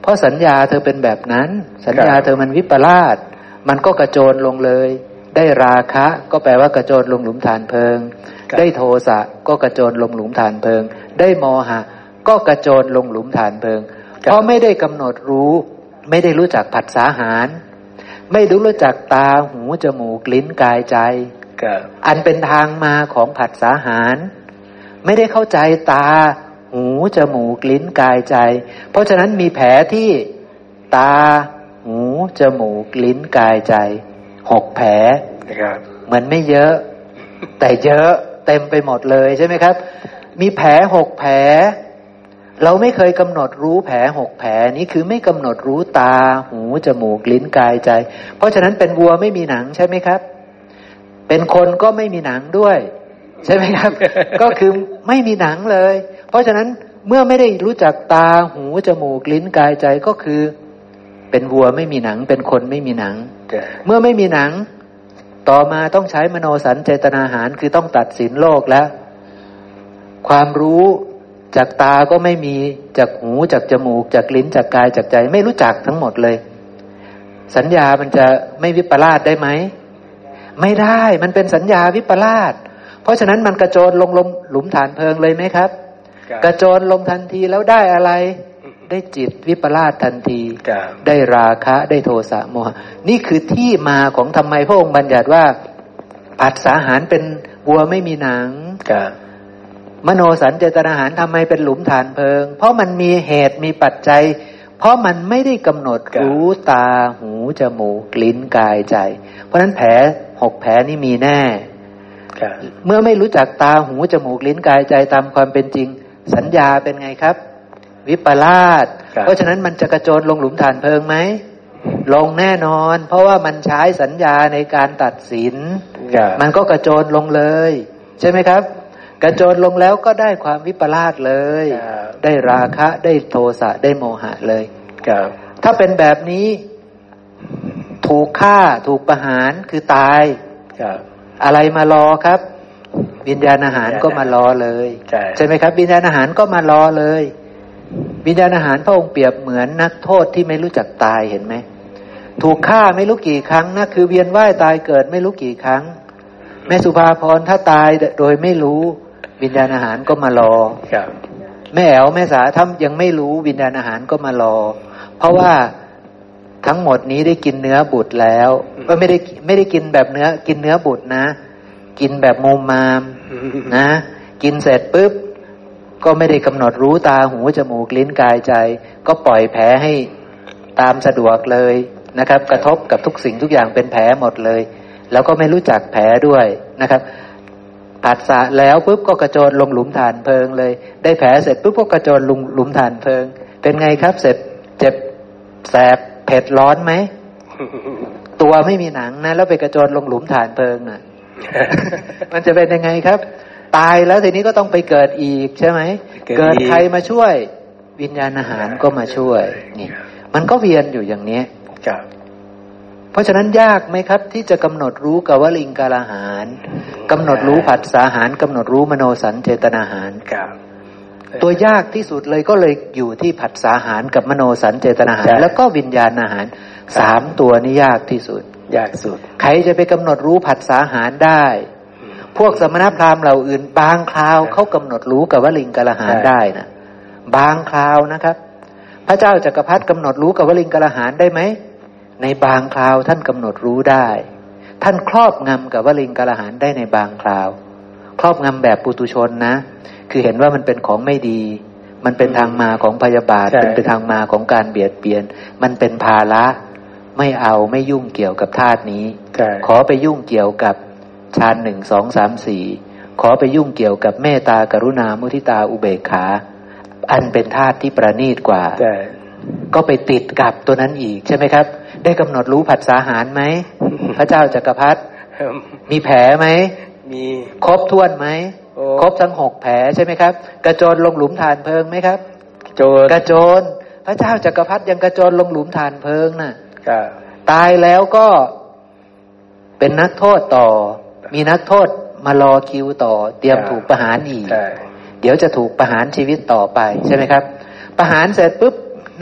เพราะสัญญาเธอเป็นแบบนั้น สัญญาเธอมันวิปลาสมันก็กระโจนลงเลย ได้ราคะ ก็แปลว่ากระโจนลงหลุมฐานเพลิง ได้โทสะก็กระโจนลงหลุมฐานเพลิง ได้โมหะ ก็กระโจนลงหลุมฐานเพลิงเพราะไม่ได้กำหนดรู้ ไม่ได้รู้จักผัสสาหาร ไม่รู้จักตาหูจมูกลิ้นกายใจครับอันเป็นทางมาของผัสสาหาร ไม่ได้เข้าใจตา หูจมูกลิ้นกายใจ เพราะฉะนั้นมีแผลที่ตา หูจมูกลิ้นกายใจหกแผลนะครับเหมือนไม่เยอะ แต่เยอะเต็มไปหมดเลยใช่ไหมครับ มีแผลหกแผล เราไม่เคยกำหนดรู้แผลหกแผลนี้คือไม่กำหนดรู้ตา หูจมูกลิ้นกายใจ เพราะฉะนั้นเป็นวัวไม่มีหนังใช่ไหมครับ เป็นคนก็ไม่มีหนังด้วย ใช่ไหมครับ ก็คือไม่มีหนังเลย เพราะฉะนั้นเมื่อไม่ได้รู้จักตาหูจมูกลิ้นกายใจก็คือ เป็นวัวไม่มีหนัง เป็นคนไม่มีหนังครับเมื่อไม่มีหนัง ต่อมาต้องใช้มโนสัญเจตนาหารคือต้องตัดสินโลกแล้ว ความรู้จากตาก็ไม่มีจากหูจากจมูก จากลิ้นจากกายจากใจ ไม่รู้จักทั้งหมดเลย สัญญามันจะไม่วิปลาสได้ไหม ไม่ได้มันเป็นสัญญาวิปลาส เพราะฉะนั้นมันกระโจนลงลมหลุมฐานเพลิงเลยไหมครับครับกระโจนลงทันทีแล้วได้อะไร ได้จิตวิปลาสทันทีครับได้ราคะได้โทสะโมหะนี่คือที่มาของทำไมพระองค์บัญญัติว่าผัสสาหารเป็นวัวไม่มีหนังครับมโนสัญเจตนาหารทำไมเป็นหลุมฐานเพลิง เพราะมันมีเหตุมีปัจจัย เพราะมันไม่ได้กำหนดรู้ตาหูจมูกลิ้นกายใจ เพราะฉะนั้นแผลหกแผลนี่มีแน่ครับ เมื่อไม่รู้จักตาหูจมูกลิ้นกายใจตามความเป็นจริง สัญญาเป็นไงครับ วิปลาสครับเพราะฉะนั้นมันจะกระโจนลงหลุมฐานเพลิงไหมลงแน่นอน เพราะว่ามันใช้สัญญาในการตัดสินครับมันก็กระโจนลงเลย ใช่ไหมครับ กระโจนลงแล้วก็ได้ความวิปลาสเลยครับได้ราคะได้โทสะได้โมหะเลยครับถ้าเป็นแบบนี้ ถูกฆ่าถูกประหารคือตายครับ อะไรมารอครับวิญญาณอาหารก็มารอเลยใช่ไหมครับวิญญาณอาหารก็มารอเลย วิญญาณอาหารพระองค์เปรียบเหมือนนักโทษที่ไม่รู้จักตายเห็นไหมถูกฆ่าไม่รู้กี่ครั้งนะคือเวียนว่ายตายเกิดไม่รู้กี่ครั้ง แม่สุภาพรถ้าตายโดยไม่รู้วิญญาณอาหารก็มารอครับแม่แอ๋วแม่สาถ้ายังไม่รู้วิญญาณอาหารก็มารอ เพราะว่าทั้งหมดนี้ได้กินเนื้อบุตรแล้ว ก็ไม่ได้ไม่ได้กินแบบเนื้อ กินเนื้อบุตรนะ กินแบบมุมมามนะ กินเสร็จปุ๊บก็ไม่ได้กำหนดรู้ตาหูจมูกลิ้นกายใจ ก็ปล่อยแผลให้ตามสะดวกเลยนะครับ กระทบกับทุกสิ่งทุกอย่างเป็นแผลหมดเลย แล้วก็ไม่รู้จักแผลด้วยนะครับผัสสะแล้วปุ๊บก็กระโจนลงหลุมฐานเพลิงเลย ได้แผลเสร็จปุ๊บก็กระโจนลงหลุมฐานเพลิง เป็นไงครับเสร็จเจ็บแสบเผ็ดร้อนไหม ตัวไม่มีหนังนะ แล้วไปกระโจนลงหลุมฐานเพลิงอะ มันจะเป็นยังไงครับ ตายแล้วทีนี้ก็ต้องไปเกิดอีกใช่ไหมเกิดอีกเกิดใครมาช่วย วิญญาณอาหารก็มาช่วยนี่มันก็เวียนอยู่อย่างเนี้ยครับเพราะฉะนั้นยากไหมครับ ที่จะกำหนดรู้กวลิงกาลาหารกำหนดรู้ผัสสาหารกำหนดรู้มโนสัญเจตนาหารครับตัวยากที่สุดเลยก็เลยอยู่ที่ผัสสาหารกับมโนสัญเจตนาหารใช่แล้วก็วิญญาณอาหาร สามตัวนี้ยากที่สุด ยากสุด ใครจะไปกำหนดรู้ผัสสาหารได้ พวกสมณพราหมณ์เหล่าอื่น บางคราวเขากำหนดรู้กับวลิงกาลาหารใช่ได้นะบางคราวนะครับ พระเจ้าจักรพรรดิกำหนดรู้กับวลิงกาลาหารได้ไหมในบางคราวท่านกำหนดรู้ได้ ท่านครอบงำกับวลิงกาลาหารได้ในบางคราว ครอบงำแบบปุตุชนนะ คือเห็นว่ามันเป็นของไม่ดีมันเป็นทางมาของพยาบาทใช่เป็นไปทางมาของการเบียดเบียน มันเป็นภาระ ไม่เอาไม่ยุ่งเกี่ยวกับธาตุนี้ใช่ขอไปยุ่งเกี่ยวกับฌานหนึ่งสองสามสี่ขอไปยุ่งเกี่ยวกับเมตตากรุณามุทิตาอุเบกขา อันเป็นธาตุที่ประณีตกว่าใช่ก็ไปติดกับตัวนั้นอีกใช่ไหมครับ ได้กำหนดรู้ผัสสาหารไหมพระเจ้าจักรพรรดิมีแผลไหมมีครบถ้วนไหมโอ้ครบทั้งหกแผลใช่ไหมครับ กระโจนลงหลุมฐานเพลิงไหมครับ โจรกระโจนพระเจ้าจักรพรรดิยังกระโจนลงหลุมฐานเพลิงน่ะครับ ตายแล้วก็เป็นนักโทษต่อ มีนักโทษมารอคิวต่อ เตรียมถูกประหารอีกใช่เดี๋ยวจะถูกประหารชีวิตต่อไปใช่ไหมครับ ประหารเสร็จปุ๊บ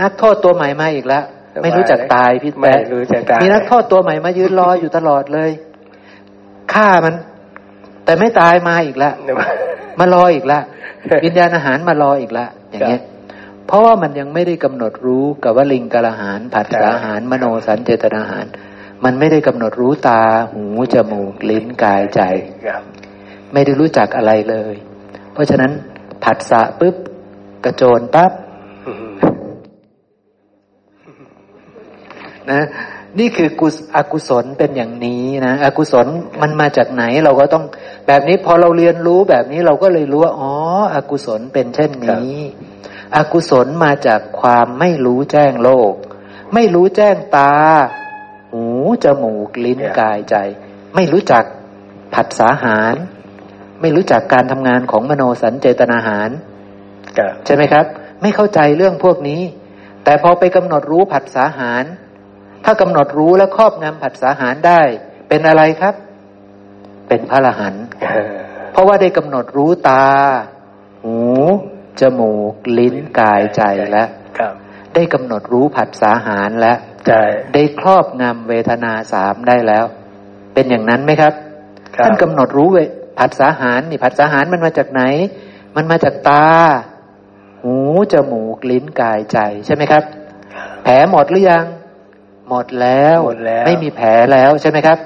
นักโทษตัวใหม่มาอีกแล้วไม่รู้จักตายพี่ไม่แป๊ะรู้จักตายมีนักโทษตัวใหม่มายืนรออยู่ตลอดเลยฆ่ามัน แต่ไม่ตายมาอีกแล้วมารออีกละวิญญาณอาหารมารออีกละอย่างเงี้ย เพราะว่ามันยังไม่ได้กำหนดรู้กับว่าลิงกะละหารผัสสะอาหาร มโนสันเจตนาหาร มันไม่ได้กำหนดรู้ตา หูจมูก ลิ้นกายใจ ไม่ได้รู้จักอะไรเลย เพราะฉะนั้นผัสสะปุ๊บกระโจนปั๊บนะนี่คือกุศอกุศลเป็นอย่างนี้นะอกุศลมันมาจากไหนเราก็ต้องแบบนี้พอเราเรียนรู้แบบนี้เราก็เลยรู้ว่าอ๋ออกุศลเป็นเช่นนี้ อกุศลมาจากความไม่รู้แจ้งโลก ไม่รู้แจ้งตา หูจมูกลิ้นกายใจ ไม่รู้จักผัสสาหาร ไม่รู้จักการทำงานของมโนสัญเจตนาหารใช่ไหมครับ ไม่เข้าใจเรื่องพวกนี้ แต่พอไปกำหนดรู้ผัสสาหาร ถ้ากำหนดรู้และครอบงำผัสสาหารได้ เป็นอะไรครับ เป็นพระอรหันต์เพราะว่าได้กำหนดรู้ตา หู จมูก ลิ้นกายใจและครับได้กำหนดรู้ผัสสาหารและใช่ได้ครอบงำเวทนาสามได้แล้ว เป็นอย่างนั้นไหมครับครับ ท่านกำหนดรู้เวผัสสาหารนี่ผัสสาหารมันมาจากไหน มันมาจากตา หูจมูก ลิ้นกายใจใช่ไหมครับ แผลหมดหรือยัง หมดแล้วหมดแล้วไม่มีแผลแล้วใช่ไหมครับ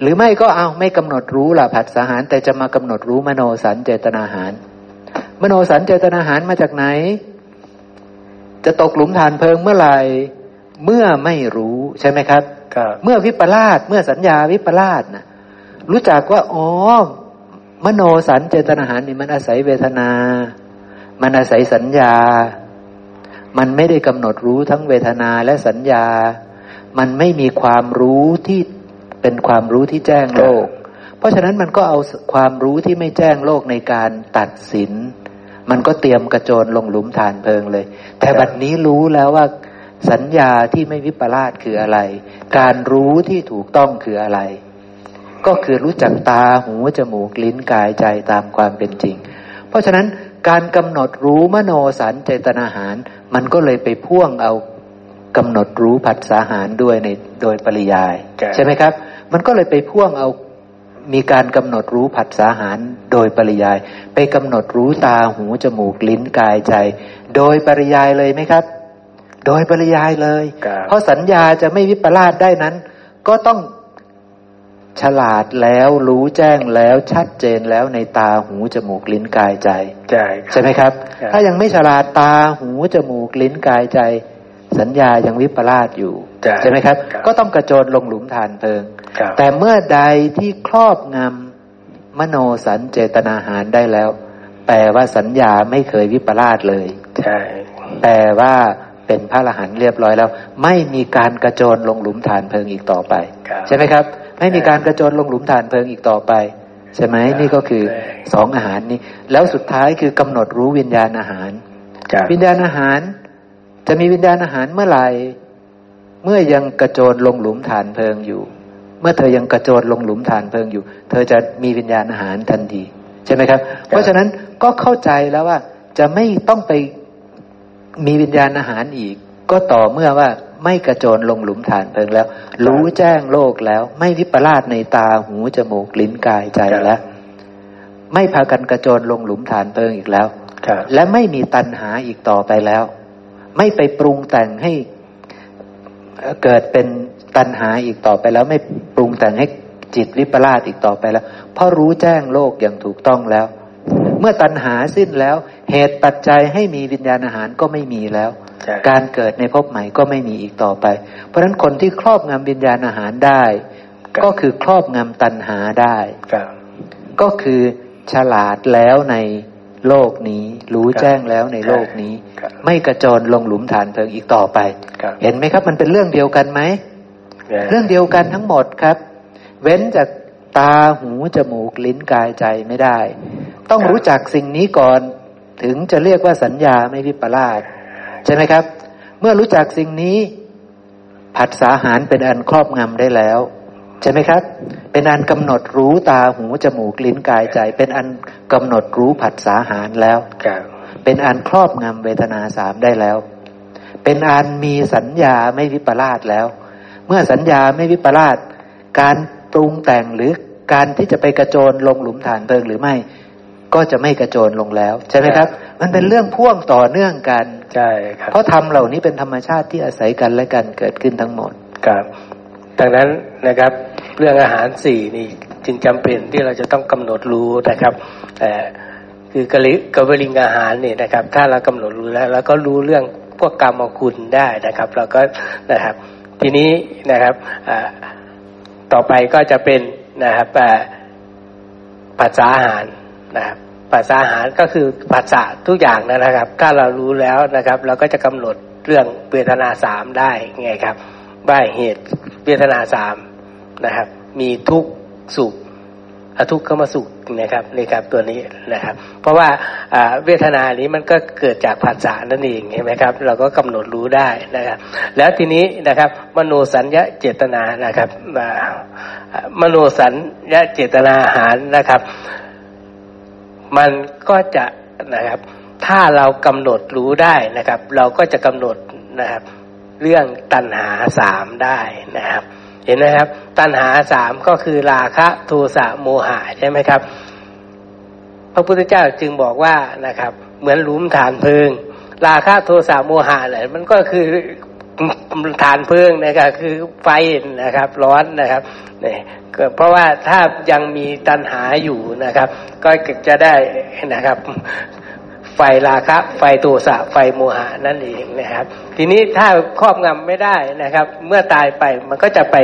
หรือไม่ก็เอาไม่กำหนดรู้ล่ะผัสสาหารแต่จะมากำหนดรู้มโนสันเจตนาหาร มโนสันเจตนาหารมาจากไหน จะตกหลุมฐานเพลิงเมื่อไหร่เมื่อไม่รู้ใช่ไหมครับครับ เมื่อวิปลาสเมื่อสัญญาวิปลาสนะรู้จักว่าอ๋อมโนสันเจตนาหารนี่มันอาศัยเวทนา มันอาศัยสัญญา มันไม่ได้กำหนดรู้ทั้งเวทนาและสัญญา มันไม่มีความรู้ที่เป็นความรู้ที่แจ้งโลก เพราะฉะนั้นมันก็เอาความรู้ที่ไม่แจ้งโลกในการตัดสิน มันก็เตรียมกระโจนลงหลุมฐานเพลิงเลย แต่บัดนี้รู้แล้วว่าสัญญาที่ไม่วิปลาสคืออะไร การรู้ที่ถูกต้องคืออะไร ก็คือรู้จักตาหูจมูกลิ้นกายใจตามความเป็นจริง เพราะฉะนั้นการกำหนดรู้มโนสันเจตนาหาร มันก็เลยไปพ่วงเอากำหนดรู้ผัสสาหารด้วยในโดยปริยายครับใช่ไหมครับ มันก็เลยไปพ่วงเอา มีการกำหนดรู้ผัสสาหารโดยปริยาย ไปกำหนดรู้ตาหูจมูกลิ้นกายใจ โดยปริยายเลยไหมครับ โดยปริยายเลยครับเพราะสัญญาจะไม่วิปลาสได้นั้น ก็ต้องฉลาดแล้วรู้แจ้งแล้วชัดเจนแล้วในตาหูจมูกลิ้นกายใจใช่ใช่ไหมครับครับถ้ายังไม่ฉลาดตาหูจมูกลิ้นกายใจ สัญญายังวิปลาสอยู่ใช่ไหมครับครับก็ต้องกระโจนลงหลุมฐานเพลิงครับ แต่เมื่อใดที่ครอบงำมโนสันเจตนาหารได้แล้ว แปลว่าสัญญาไม่เคยวิปลาสเลยใช่แปลว่าเป็นพระอรหันต์เรียบร้อยแล้ว ไม่มีการกระโจนลงหลุมฐานเพลิงอีกต่อไปครับใช่ไหมครับ ไม่มีการกระโจนลงหลุมฐานเพลิงอีกต่อไปใช่ไหมครับนี่ก็คือใช่สองอาหารนี้ แล้วสุดท้ายคือกำหนดรู้วิญญาณอาหารครับวิญญาณอาหาร จะมีวิญญาณอาหารเมื่อไหร่ เมื่อยังกระโจนลงหลุมฐานเพลิงอยู่ เมื่อเธอยังกระโจนลงหลุมฐานเพลิงอยู่ เธอจะมีวิญญาณอาหารทันทีใช่ไหมครับ เพราะฉะนั้นก็เข้าใจแล้วว่าจะไม่ต้องไปมีวิญญาณอาหารอีก ก็ต่อเมื่อว่าไม่กระโจนลงหลุมฐานเพลิงแล้ว รู้แจ้งโลกแล้ว ไม่วิปลาสในตาหูจมูกลิ้นกายใจแล้ว ไม่พากันกระโจนลงหลุมฐานเพลิงอีกแล้วครับและไม่มีตัณหาอีกต่อไปแล้ว ไม่ไปปรุงแต่งให้เอ่อเกิดเป็น ตัณหาอีกต่อไปแล้วไม่ปรุงแต่งให้จิตวิปลาสอีกต่อไปแล้ว เพราะรู้แจ้งโลกอย่างถูกต้องแล้ว เมื่อตัณหาสิ้นแล้ว เหตุปัจจัยให้มีวิญญาณอาหารก็ไม่มีแล้วใช่การเกิดในภพใหม่ก็ไม่มีอีกต่อไป เพราะฉะนั้นคนที่ครอบงำวิญญาณอาหารได้ ก็คือครอบงำตัณหาได้ครับก็คือฉลาดแล้วในโลกนี้รู้แจ้งแล้วในโลกนี้ครับไม่กระโจนลงหลุมฐานเพลิงอีกต่อไปครับเห็นไหมครับ มันเป็นเรื่องเดียวกันไหม เนี่ยเรื่องเดียวกันทั้งหมดครับ เว้นจากตาหูจมูกลิ้นกายใจไม่ได้ ต้องรู้จักสิ่งนี้ก่อน ถึงจะเรียกว่าสัญญาไม่วิปลาสใช่ไหมครับ เมื่อรู้จักสิ่งนี้ ผัสสาหารเป็นอันครอบงำได้แล้วใช่ไหมครับ เป็นอันกำหนดรู้ตาหูจมูกลิ้นกายใจ เป็นอันกำหนดรู้ผัสสาหารแล้วครับเป็นอันครอบงำเวทนาสามได้แล้ว เป็นอันมีสัญญาไม่วิปลาสแล้วเมื่อสัญญาไม่วิปลาสการปรุงแต่งหรือการที่จะไปกระโจนลงหลุมฐานเพลิงหรือไม่ ก็จะไม่กระโจนลงแล้ว ใช่ไหมครับ มันเป็นเรื่องพ่วงต่อเนื่องกันใช่ครับเพราะธรรมเหล่านี้เป็นธรรมชาติที่อาศัยกันและกันเกิดขึ้นทั้งหมดครับดังนั้นนะครับเรื่องอาหารสี่นี่จึงจำเป็นที่เราจะต้องกำหนดรู้นะครับแต่คือกะลิกะวลิงอาหารนี่นะครับ ถ้าเรากำหนดรู้แล้ว แล้วก็รู้เรื่องพวกกรรมคุณได้นะครับ เราก็นะครับ ทีนี้นะครับต่อไปก็จะเป็นนะครับปัจจาอาหารนะครับปัจจาอาหารก็คือปัจจะทุกอย่างนะครับ ถ้าเรารู้แล้วนะครับ เราก็จะกำหนดเรื่องเวทนาสามได้ไงครับว่าเหตุเวทนาสามนะครับ มีทุกสุข ทุกข์เข้ามาสุขนะครับนี่ครับตัวนี้นะครับ เพราะว่าเวทนานี้มันก็เกิดจากผัสสะนั่นเองเห็นไหมครับ เราก็กำหนดรู้ได้นะครับ แล้วทีนี้นะครับ มโนสัญญาเจตนานะครับมโนสัญญาเจตนาหารนะครับ มันก็จะนะครับ ถ้าเรากำหนดรู้ได้นะครับ เราก็จะกำหนดนะครับ เรื่องตัณหาสามได้นะครับ เห็นไหมครับ ตัณหาสามก็คือราคะโทสะโมหะใช่ไหมครับ พระพุทธเจ้าจึงบอกว่านะครับ เหมือนหลุมฐานเพลิง ราคะโทสะโมหะเนี่ยมันก็คือฐานเพลิงนะครับคือไฟนะครับ ร้อนนะครับเนี่ยก็เพราะว่าถ้ายังมีตัณหาอยู่นะครับ ก็จะได้นะครับ ไฟราคะ ไฟโทสะไฟโมหะนั่นเองนะครับ ทีนี้ถ้าครอบงำไม่ได้นะครับ เมื่อตายไปมันก็จะไป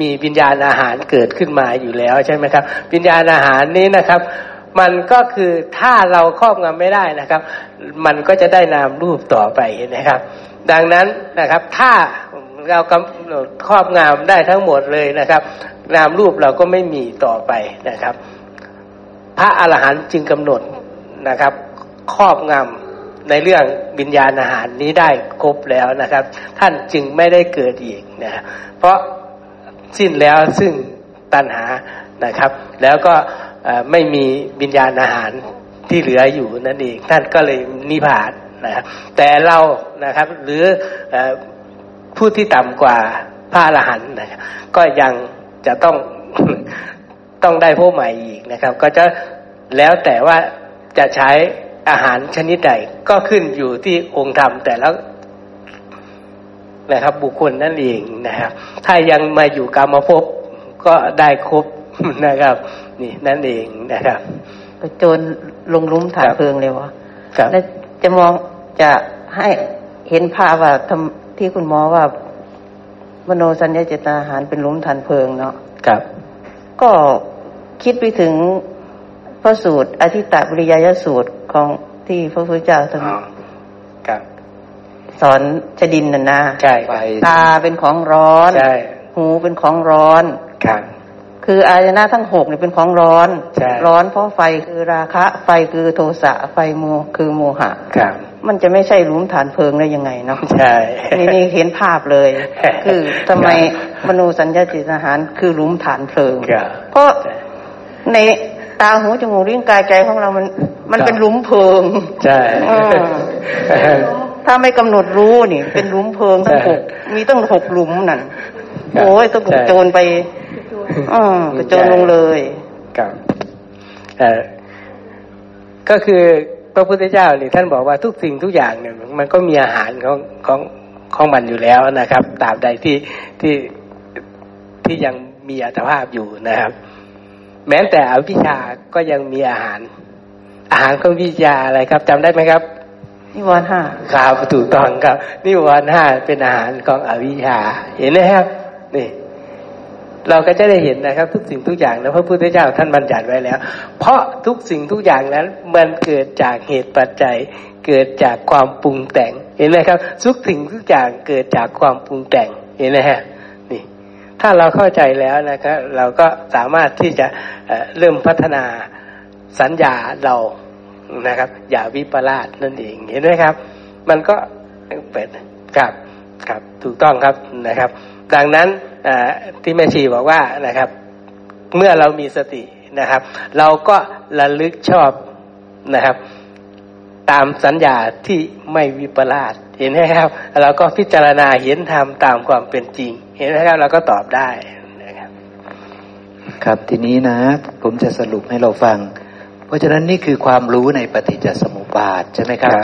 มีวิญญาณอาหารเกิดขึ้นมาอยู่แล้วใช่ไหมครับ วิญญาณอาหารนี้นะครับ มันก็คือถ้าเราครอบงำไม่ได้นะครับ มันก็จะได้นามรูปต่อไปนะครับ ดังนั้นนะครับถ้าเรากำหนดครอบงำได้ทั้งหมดเลยนะครับ นามรูปเราก็ไม่มีต่อไปนะครับ พระอรหันต์จึงกำหนดนะครับ ครอบงำในเรื่องวิญญาณอาหารนี้ได้ครบแล้วนะครับ ท่านจึงไม่ได้เกิดอีกนะเพราะสิ้นแล้วซึ่งตัณหานะครับ แล้วก็ไม่มีวิญญาณอาหารที่เหลืออยู่นั่นเองท่านก็เลยนิพพานนะครับแต่เรานะครับหรือผู้ที่ต่ำกว่าพระอรหันต์นะครับก็ยังจะต้องต้องได้พบใหม่อีกนะครับ ก็จะแล้วแต่ว่าจะใช้ อาหารชนิดใดก็ขึ้นอยู่ที่องค์ธรรมแต่แล้วนะครับ บุคคลนั่นเองนะครับ ถ้ายังมาอยู่กรรมภพก็ได้ครบนะครับ นี่นั่นเองนะครับไปโจรลงหลุมฐานเพลิงเลยวะครับแล้วจะมองจะให้เห็นภาพว่าทำที่คุณหมอว่ามโนสัญญาเจตนาอาหารเป็นหลุมฐานเพลิงเนาะครับ ก็คิดไปถึงพระสูตรอธิตตบริยายสูตร ของที่พระพุทธเจ้าท่านอ๋อครับสอนชดินน่ะนะใช่ไปตาเป็นของร้อนใช่หูเป็นของร้อนครับคืออายนะทั้งหกเนี่ยเป็นของร้อนใช่ร้อนเพราะไฟคือราคะ ไฟคือโทสะไฟโมคือโมหะครับมันจะไม่ใช่หลุมฐานเพลิงได้ยังไงเนาะใช่นี่นี่เห็นภาพเลย คือทำไมมโนสัญญาจิตอาหารคือหลุมฐานเพลิงครับเพราะใน ตาหูจมูกลิ้นกายใจของเรามัน มันเป็นหลุมเพลิง ใช่อืมถ้าไม่กำหนดรู้นี่ เป็นหลุมเพลิงทั้งหกมีตั้งหกหลุมนั่นครับโอ้ยต้องกระโจนไปอืมกระโจนลงเลยครับเอ่อก็คือพระพุทธเจ้านี่ท่านบอกว่าทุกสิ่งทุกอย่างเนี่ย มันก็มีอาหารของของของมันอยู่แล้วนะครับตราบใดที่ที่ที่ยังมีอัตภาพอยู่นะครับ แม้แต่อวิชชาก็ยังมีอาหาร อาหารของวิชาอะไรครับจำได้ไหมครับ นิวรณ์ห้าครับถูกต้องครับ นิวรณ์ห้าเป็นอาหารของอวิชชา เห็นไหมครับนี่เราก็จะได้เห็นนะครับ ทุกสิ่งทุกอย่างนะพระพุทธเจ้าท่านบัญญัติไว้แล้ว เพราะทุกสิ่งทุกอย่างนั้น มันเกิดจากเหตุปัจจัย เกิดจากความปรุงแต่ง เห็นไหมครับ ทุกสิ่งทุกอย่างเกิดจากความปรุงแต่ง เห็นไหมฮะนี่ ถ้าเราเข้าใจแล้วนะครับเราก็สามารถที่จะเเริ่มพัฒนาสัญญาเรานะครับ อย่าวิปลาสนั่นเองเห็นไหมครับ มันก็เป็นครับครับถูกต้องครับนะครับ ดังนั้นที่แม่ชีบอกว่านะครับ เมื่อเรามีสตินะครับ เราก็ระลึกชอบนะครับ ตามสัญญาที่ไม่วิปลาสเห็นไหมครับ เราก็พิจารณาเห็นธรรมตามความเป็นจริง เห็นไหมครับเราก็ตอบได้นะครับ ครับทีนี้นะ ผมจะสรุปให้เราฟัง เพราะฉะนั้นนี่คือความรู้ในปฏิจจสมุปบาทใช่ไหมครับ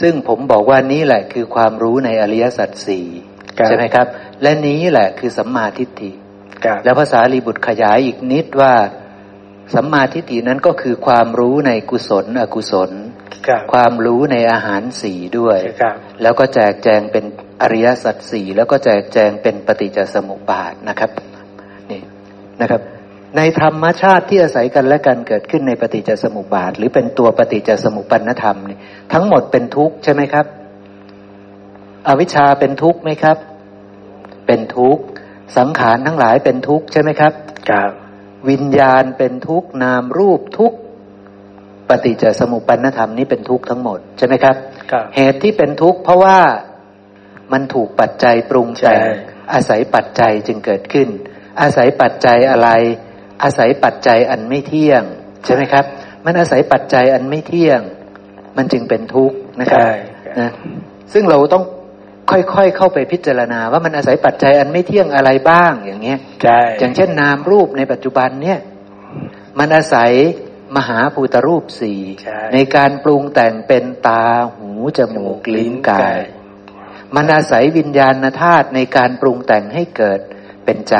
ซึ่งผมบอกว่านี่แหละคือความรู้ในอริยสัจสี่ใช่ไหมครับ และนี้แหละคือสัมมาทิฏฐิแล้วภาษาลีบุตรขยายอีกนิดว่าสัมมาทิฏฐินั้นก็คือความรู้ในกุศล อกุศล ความรู้ในอาหารสี่ด้วย แล้วก็แจกแจงเป็น อริยสัจสี่แล้วก็แจกแจงเป็นปฏิจจสมุปบาทนะครับนี่นะครับ ในธรรมชาติที่อาศัยกันและกันเกิดขึ้นในปฏิจจสมุปบาท หรือเป็นตัวปฏิจจสมุปปนธรรมนี่ทั้งหมดเป็นทุกข์ใช่ไหมครับ อวิชชาเป็นทุกข์ไหมครับ เป็นทุกข์สังขารทั้งหลายเป็นทุกข์ใช่ไหมครับครับวิญญาณเป็นทุกข์นามรูปทุกข์ปฏิจจสมุปปนธรรมนี้เป็นทุกข์ทั้งหมดใช่ไหมครับ เหตุที่เป็นทุกข์เพราะว่า มันถูกปัจจัยปรุงแต่งอาศัยปัจจัยจึงเกิดขึ้น อาศัยปัจจัยอะไร อาศัยปัจจัยอันไม่เที่ยง ใช่ไหมครับ มันอาศัยปัจจัยอันไม่เที่ยง มันจึงเป็นทุกข์นะครับนะซึ่งเราต้องค่อยๆเข้าไปพิจารณา ว่ามันอาศัยปัจจัยอันไม่เที่ยงอะไรบ้างอย่างเงี้ยอย่างเช่นนามรูปในปัจจุบันเนี่ย มันอาศัยมหาภูตรูปสี่ในการปรุงแต่งเป็นตาหูจมูกลิ้นกาย มันอาศัยวิญญาณธาตุในการปรุงแต่งให้เกิดเป็นใจ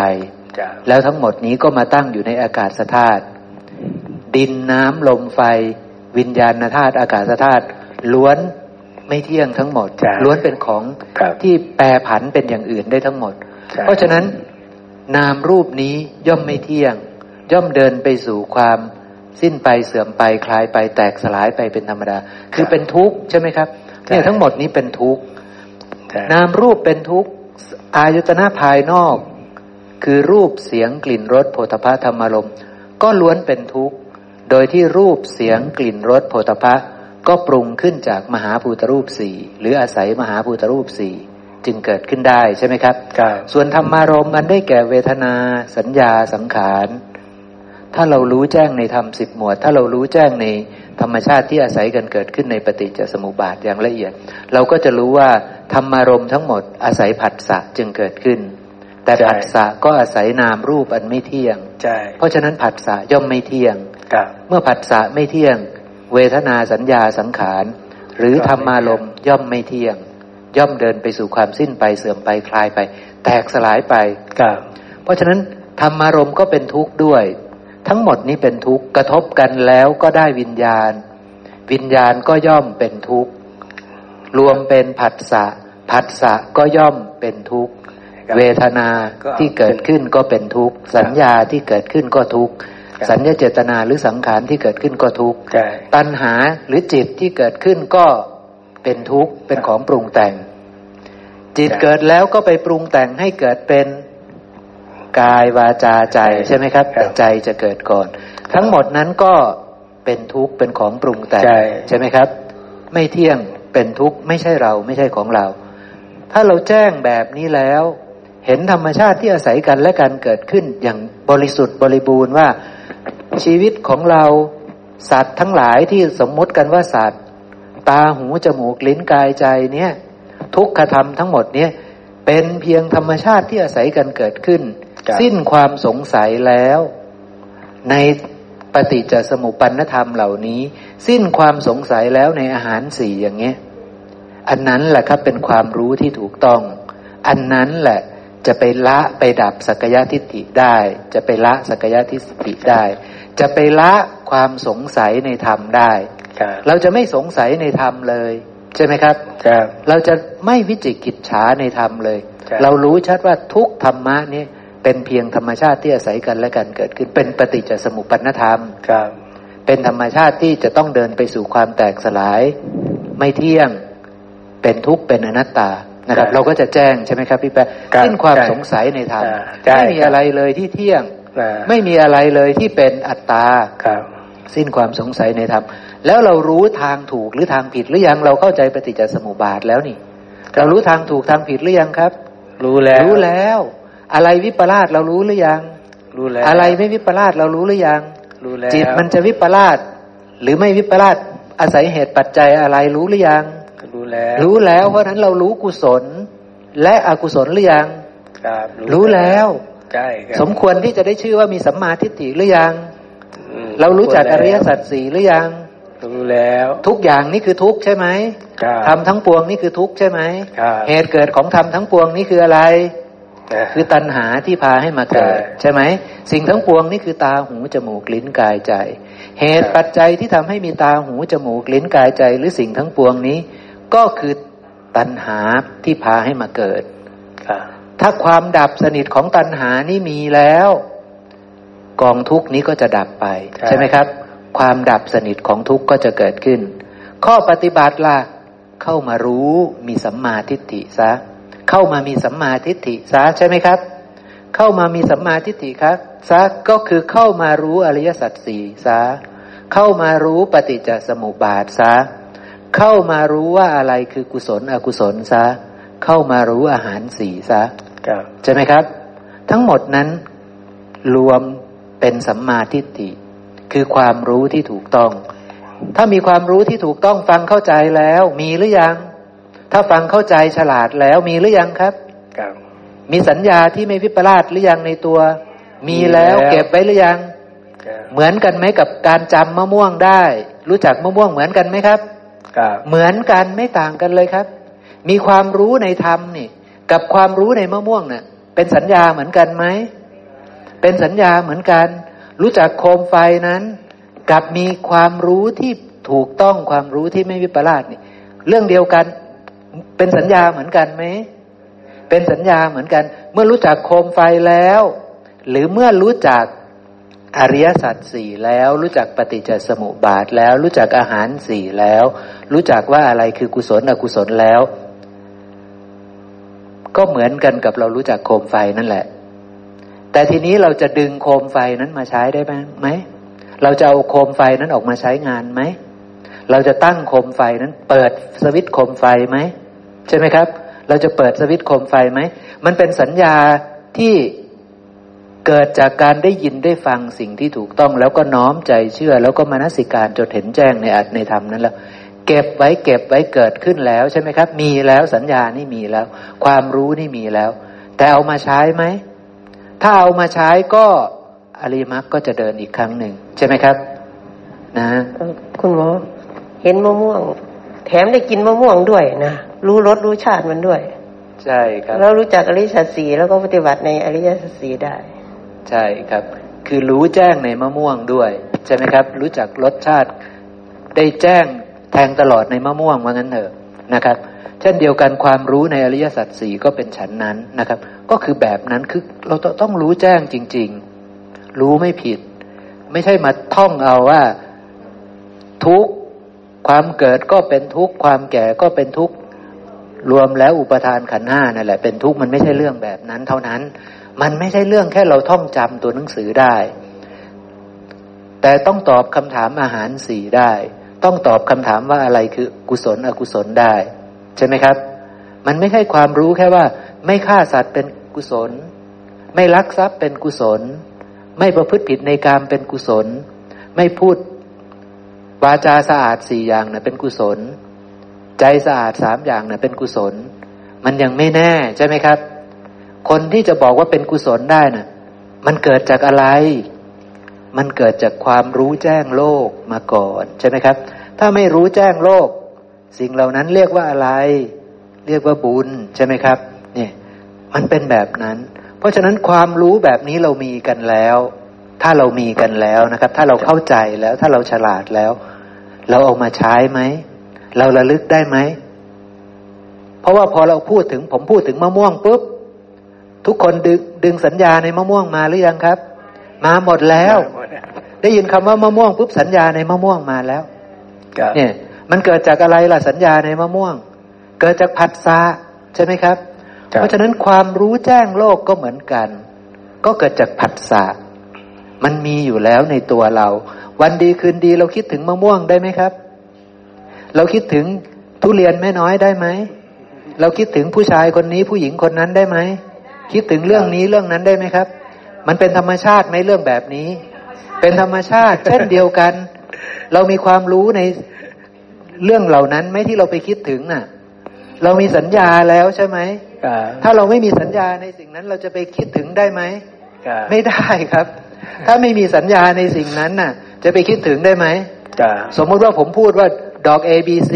แล้วทั้งหมดนี้ก็มาตั้งอยู่ในอากาศธาตุดินน้ำลมไฟ วิญญาณธาตุอากาศธาตุล้วนไม่เที่ยงทั้งหมด ล้วนเป็นของที่แปรผันเป็นอย่างอื่นได้ทั้งหมด เพราะฉะนั้น นามรูปนี้ย่อมไม่เที่ยง ย่อมเดินไปสู่ความสิ้นไปเสื่อมไปคลายไปแตกสลายไปเป็นธรรมดา คือเป็นทุกข์ใช่ไหมครับเนี่ยทั้งหมดนี้เป็นทุกข์ นามรูปเป็นทุกข์อายตนะภายนอก คือรูปเสียงกลิ่นรสโผฏฐะธรรมารมก็ล้วนเป็นทุกข์ โดยที่รูปเสียงกลิ่นรสโผฏฐะก็ปรุงขึ้นจากมหาภูตรูปสี่หรืออาศัยมหาภูตรูปสี่จึงเกิดขึ้นได้ใช่ไหมครับ ส่วนธรรมารมมันได้แก่เวทนา สัญญาสังขาร ถ้าเรารู้แจ้งในธรรมสิบหมวด ถ้าเรารู้แจ้งใน ธรรมชาติที่อาศัยกันเกิดขึ้นในปฏิจจสมุปบาทอย่างละเอียด เราก็จะรู้ว่าธรรมารมทั้งหมดอาศัยผัสสะจึงเกิดขึ้น แต่ผัสสะก็อาศัยนามรูปอันไม่เที่ยงเพราะฉะนั้นผัสสะย่อมไม่เที่ยงเมื่อผัสสะไม่เที่ยง เวทนาสัญญาสังขารหรือธรรมารมย่อมไม่เที่ยง ย่อมเดินไปสู่ความสิ้นไปเสื่อมไปคลายไป แตกสลายไปเพราะฉะนั้นธรรมารมก็เป็นทุกข์ด้วย ทั้งหมดนี้เป็นทุกข์กระทบกันแล้วก็ได้วิญญาณ วิญญาณก็ย่อมเป็นทุกข์รวมเป็นผัสสะผัสสะก็ย่อมเป็นทุกข์เวทนาที่เกิดขึ้นก็เป็นทุกข์สัญญาที่เกิดขึ้นก็ทุกข์สัญญาเจตนาหรือสังขารที่เกิดขึ้นก็ทุกข์ตัณหาหรือจิตที่เกิดขึ้นก็เป็นทุกข์เป็นของปรุงแต่ง จิตเกิดแล้วก็ไปปรุงแต่งให้เกิดเป็น กายวาจาใจใช่ไหมครับแต่ใจจะเกิดก่อน ทั้งหมดนั้นก็เป็นทุกข์เป็นของปรุงแต่งใช่ไหมครับ ไม่เที่ยงเป็นทุกข์ไม่ใช่เราไม่ใช่ของเรา ถ้าเราแจ้งแบบนี้แล้ว เห็นธรรมชาติที่อาศัยกันและการเกิดขึ้นอย่างบริสุทธิ์บริบูรณ์ว่าชีวิตของเราสัตว์ทั้งหลายที่สมมติกันว่าสัตว์ ตาหูจมูกลิ้นกายใจเนี่ยทุกขธรรมทั้งหมดเนี่ยเป็นเพียงธรรมชาติที่อาศัยกันเกิดขึ้น สิ้นความสงสัยแล้ว ในปฏิจจสมุปปนธรรมเหล่านี้ สิ้นความสงสัยแล้วในอาหารสี่อย่างเงี้ยอันนั้นแหละครับเป็นความรู้ที่ถูกต้อง อันนั้นแหละจะไปละไปดับสักยะทิฏฐิได้ จะไปละสักยะทิฏฐิได้ จะไปละความสงสัยในธรรมได้ เราจะไม่สงสัยในธรรมเลย ใช่ไหมครับ เราจะไม่วิจิกิจฉาในธรรมเลย เรารู้ชัดว่าทุกธรรมะนี้ เป็นเพียงธรรมชาติที่อาศัยกันและกันเกิดขึ้น เป็นปฏิจจสมุปปนธรรมครับ เป็นธรรมชาติที่จะต้องเดินไปสู่ความแตกสลาย ไม่เที่ยงเป็นทุกข์เป็นอนัตตานะครับ เราก็จะแจ้งใช่ไหมครับพี่แป๊ะสิ้นความสงสัยในธรรมไม่มีอะไรเลยที่เที่ยง ไม่มีอะไรเลยที่เป็นอัตตาสิ้นความสงสัยในธรรมแล้วเรารู้ทางถูกหรือทางผิดหรือยังเราเข้าใจปฏิจจสมุปบาทแล้วนี่ เรารู้ทางถูกทางผิดหรือยังครับ รู้แล้วรู้แล้ว อะไรวิปลาสเรารู้หรือยัง รู้แล้ว อะไรไม่วิปลาสเรารู้หรือยัง รู้แล้ว จิตมันจะวิปลาสหรือไม่วิปลาสอาศัยเหตุปัจจัยอะไรรู้หรือยัง รู้แล้ว รู้แล้ว เพราะฉะนั้นเรารู้กุศล และอกุศลหรือยัง ครับ รู้แล้วใช่ครับสมควรที่จะได้ชื่อว่ามีสัมมาทิฏฐิหรือยังอืมเรารู้จักอริยสัจสี่หรือยังรู้แล้วทุกอย่างนี่คือทุกข์ใช่ไหมครับทำทั้งปวงนี่คือทุกข์ใช่ไหมครับเหตุเกิดของธรรมทั้งปวงนี่คืออะไรนะ คือตัณหาที่พาให้มาเกิดใช่ใช่ไหม สิ่งทั้งปวงนี่คือตาหูจมูกลิ้นกายใจ เหตุปัจจัยที่ทำให้มีตาหูจมูกลิ้นกายใจ หรือสิ่งทั้งปวงนี้ ก็คือตัณหาที่พาให้มาเกิดครับถ้าความดับสนิทของตัณหานี่มีแล้ว กองทุกนี้ก็จะดับไป ใช่ไหมครับ ความดับสนิทของทุกข์ก็จะเกิดขึ้น ข้อปฏิบัติล่ะเข้ามารู้มีสัมมาทิฏฐิซะ เข้ามามีสัมมาทิฏฐิซะใช่ไหมครับ เข้ามามีสัมมาทิฏฐิครับซะก็คือเข้ามารู้อริยสัจสี่ซะเข้ามารู้ปฏิจจสมุปบาทซะเข้ามารู้ว่าอะไรคือกุศลอกุศลซะเข้ามารู้อาหารสี่ซะครับใช่ไหมครับ ทั้งหมดนั้นรวมเป็นสัมมาทิฏฐิคือความรู้ที่ถูกต้อง ถ้ามีความรู้ที่ถูกต้องฟังเข้าใจแล้วมีหรือยัง ถ้าฟังเข้าใจฉลาดแล้วมีหรือยังครับครับ มีสัญญาที่ไม่วิปลาสหรือยังในตัว มีแล้วมีแล้วเก็บไว้หรือยังครับเหมือนกันไหมกับการจำมะม่วงได้ รู้จักมะม่วงเหมือนกันไหมครับครับ เหมือนกันไม่ต่างกันเลยครับ มีความรู้ในธรรมนี่ กับความรู้ในมะม่วงเน่ะ เป็นสัญญาเหมือนกันไหม เป็นสัญญาเหมือนกัน รู้จักโคมไฟนั้น กับมีความรู้ที่ถูกต้องความรู้ที่ไม่วิปลาสนี่ เรื่องเดียวกัน เป็นสัญญาเหมือนกันไหม เป็นสัญญาเหมือนกัน เมื่อรู้จักโคมไฟแล้ว หรือเมื่อรู้จักอริยสัจสี่แล้ว รู้จักปฏิจจสมุปบาทแล้ว รู้จักอาหารสี่แล้ว รู้จักว่าอะไรคือกุศลอกุศลแล้ว ก็เหมือนกันกับเรารู้จักโคมไฟนั่นแหละ แต่ทีนี้เราจะดึงโคมไฟนั้นมาใช้ได้ไหมเราจะเอาโคมไฟนั้นออกมาใช้งานไหมเราจะตั้งโคมไฟนั้น เปิดสวิตช์โคมไฟไหม ช่ไหมครับ เราจะเปิดสวิตช์โคมไฟไหม มันเป็นสัญญาที่เกิดจากการได้ยินได้ฟังสิ่งที่ถูกต้อง แล้วก็น้อมใจเชื่อ แล้วก็มนสิการจดเห็นแจ้งในอัตในธรรมนั้นแล้วเก็บไว้เก็บไว้เกิดขึ้นแล้วใช่ไหมครับ มีแล้วสัญญานี่มีแล้ว ความรู้นี่มีแล้ว แต่เอามาใช้ไหม ถ้าเอามาใช้ก็อริมรรก็จะเดินอีกครั้งหนึ่งใช่ไหมครับ นะ คุณหมอเห็นมะม่วง แถมได้กินมะม่วงด้วยนะ รู้รสรู้ชาติมันด้วย ใช่ครับ แล้วรู้จักอริยสัจสี่แล้วก็ปฏิบัติในอริยสัจสี่ได้ ใช่ครับ คือรู้แจ้งในมะม่วงด้วย ใช่ไหมครับ รู้จักรสชาติได้แจ้งแทงตลอดในมะม่วงว่างั้นเถอะนะครับ เช่นเดียวกันความรู้ในอริยสัจสี่ก็เป็นฉันนั้นนะครับ ก็คือแบบนั้นคือเราต้องรู้แจ้งจริง ๆ รู้ไม่ผิด ไม่ใช่มาท่องเอาว่าทุกข์ความเกิดก็เป็นทุกข์ความแก่ก็เป็นทุกข์ รวมแล้วอุปทานขันธ์ห้านั่นแหละเป็นทุกข์มันไม่ใช่เรื่องแบบนั้น เท่านั้น มันไม่ใช่เรื่องแค่เราท่องจำตัวหนังสือได้ แต่ต้องตอบคำถามอาหารสี่ได้ ต้องตอบคำถามว่าอะไรคือกุศลอกุศลได้ ใช่ไหมครับ มันไม่ใช่ความรู้แค่ว่า ไม่ฆ่าสัตว์เป็นกุศล ไม่ลักทรัพย์เป็นกุศล ไม่ประพฤติผิดในกามเป็นกุศล ไม่พูดวาจาสะอาดสี่อย่างนะเป็นกุศล ใจสะอาดสามอย่างเนะเป็นกุศล มันยังไม่แน่ใช่ไหมครับ คนที่จะบอกว่าเป็นกุศลได้น่ะ มันเกิดจากอะไร มันเกิดจากความรู้แจ้งโลกมาก่อนใช่ไหมครับ ถ้าไม่รู้แจ้งโลก สิ่งเหล่านั้นเรียกว่าอะไร เรียกว่าบุญใช่ไหมครับเนี่ยมันเป็นแบบนั้น เพราะฉะนั้นความรู้แบบนี้เรามีกันแล้ว ถ้าเรามีกันแล้วนะครับ ถ้าเราเข้าใจแล้ว ถ้าเราฉลาดแล้ว เราเอามาใช้ไหม เราระลึกได้ไหม เพราะว่าพอเราพูดถึงผมพูดถึงมะม่วงปุ๊บ ทุกคนดึงดึงสัญญาในมะม่วงมาหรือยังครับ มาหมดแล้ว ได้ยินคำว่ามะม่วงปุ๊บสัญญาในมะม่วงมาแล้วครับเนี่ย มันเกิดจากอะไรล่ะสัญญาในมะม่วง เกิดจากผัสสะใช่ไหมครับครับ เพราะฉะนั้นความรู้แจ้งโลกก็เหมือนกัน ก็เกิดจากผัสสะมันมีอยู่แล้วในตัวเรา วันดีคืนดีเราคิดถึงมะม่วงได้ไหมครับ เราคิดถึงทุเรียนแม่น้อยได้ไหม เราคิดถึงผู้ชายคนนี้ผู้หญิงคนนั้นได้ไหม คิดถึงเรื่องนี้เรื่องนั้นได้ไหมครับ มันเป็นธรรมชาติไหมเรื่องแบบนี้ เป็นธรรมชาติ เช่นเดียวกัน เรามีความรู้ในเรื่องเหล่านั้นไหมที่เราไปคิดถึงน่ะ เรามีสัญญาแล้วใช่ไหมครับถ้าเราไม่มีสัญญาในสิ่งนั้น เราจะไปคิดถึงได้ไหมครับไม่ได้ครับ ถ้าไม่มีสัญญาในสิ่งนั้นน่ะ จะไปคิดถึงได้ไหมครับสมมติว่าผมพูดว่า ดอก A B C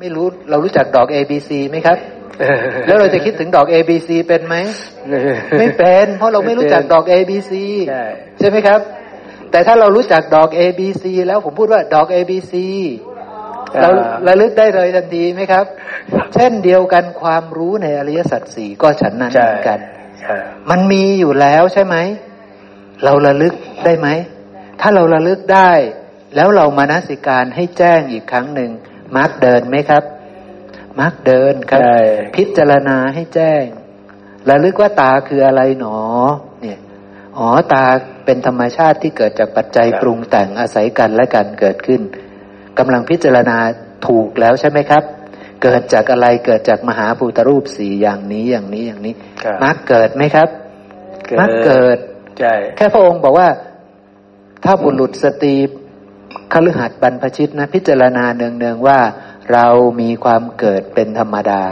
ไม่รู้เรารู้จักดอก A B C ไหมครับ แล้วเราจะคิดถึงดอก A B C เป็นไหม ไม่เป็น เพราะเราไม่รู้จักดอก A B C ใช่ใช่ไหมครับ แต่ถ้าเรารู้จักดอก A B C แล้วผมพูดว่าดอก A B C เราระลึกได้เลยทันทีไหมครับ เช่นเดียวกันความรู้ในอริยสัจสี่ก็ฉันนั้นใช่เหมือนกันครับมันมีอยู่แล้วใช่ไหม เราระลึกได้ไหม ถ้าเราระลึกได้ แล้วเรามานาสิการให้แจ้งอีกครั้งหนึ่งมาร์กเดินไหมครับมาร์กเดินครับใช่พิจารณาให้แจ้งระลึกว่าตาคืออะไรหนอ เนี่ยอ๋อตาเป็นธรรมชาติที่เกิดจากปัจจัยปรุงแต่งอาศัยกันและกันเกิดขึ้นกำลังพิจารณาถูกแล้วใช่ไหมครับ เกิดจากอะไรเกิดจากมหาภูตรูปสี่อย่างนี้อย่างนี้อย่างนี้ครับมักเกิดไหมครับมักเกิดใช่แค่พระองค์บอกว่า ถ้าบุรุษสตรี คฤหัสถ์บรรพชิตนะ พิจารณาเนืองๆว่า เรามีความเกิดเป็นธรรมดา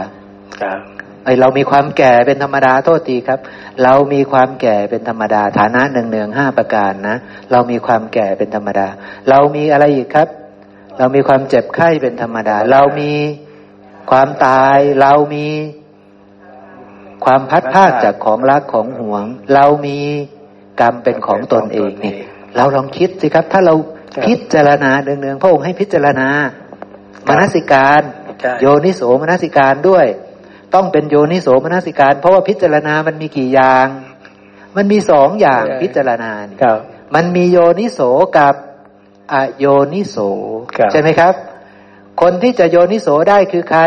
ครับไอเรามีความแก่เป็นธรรมดาโทษทีครับ เรามีความแก่เป็นธรรมดา ฐานะเนืองๆห้าประการนะ เรามีความแก่เป็นธรรมดา เรามีอะไรอีกครับ เรามีความเจ็บไข้เป็นธรรมดา เรามีความตายเรามีความพัดพลาดจากของรักของหวง เรามีกรรมเป็นของตนเองนี่เราลองคิดสิครับ ถ้าเรา พิจารณาเนืองๆพระองค์ให้พิจารณามนสิการใช่โยนิโสมนสิการด้วย ต้องเป็นโยนิโสมนสิการ เพราะว่าพิจารณามันมีกี่อย่าง มันมีสองอย่างใช่พิจารณานี่ครับมันมีโยนิโสกับอโยนิโสครับใช่ไหมครับ คนที่จะโยนิโสได้คือใคร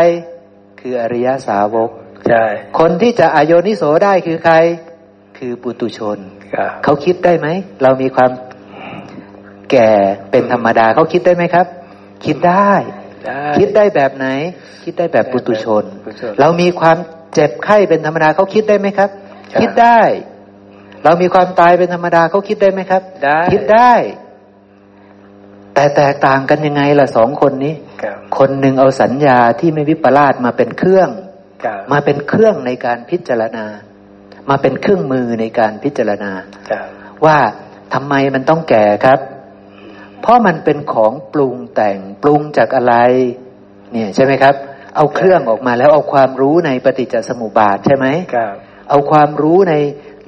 คืออริยสาวกใช่คนที่จะอโยนิโสได้คือใคร คือปุตุชนครับเขาคิดได้ไหม เรามีความ แก่เป็นธรรมดาเขาคิดได้ไหมครับ คิดได้ได้คิดได้แบบไหน คิดได้แบบปุตุชนปุถุชน เรามีความเจ็บไข้เป็นธรรมดาเขาคิดได้ไหมครับครับ คิดได้ เรามีความตายเป็นธรรมดาเขาคิดได้ไหมครับได้คิดได้ แต่แตกต่างกันยังไงล่ะสองคนนี้ครับคนหนึ่งเอาสัญญาที่ไม่วิปลาสมาเป็นเครื่องครับมาเป็นเครื่องในการพิจารณา มาเป็นเครื่องมือในการพิจารณาครับว่าทำไมมันต้องแก่ครับ เพราะมันเป็นของปรุงแต่งปรุงจากอะไร เนี่ยใช่ไหมครับ เอาเครื่องออกมาแล้วเอาความรู้ในปฏิจจสมุปบาทใช่ไหมครับเอาความรู้ใน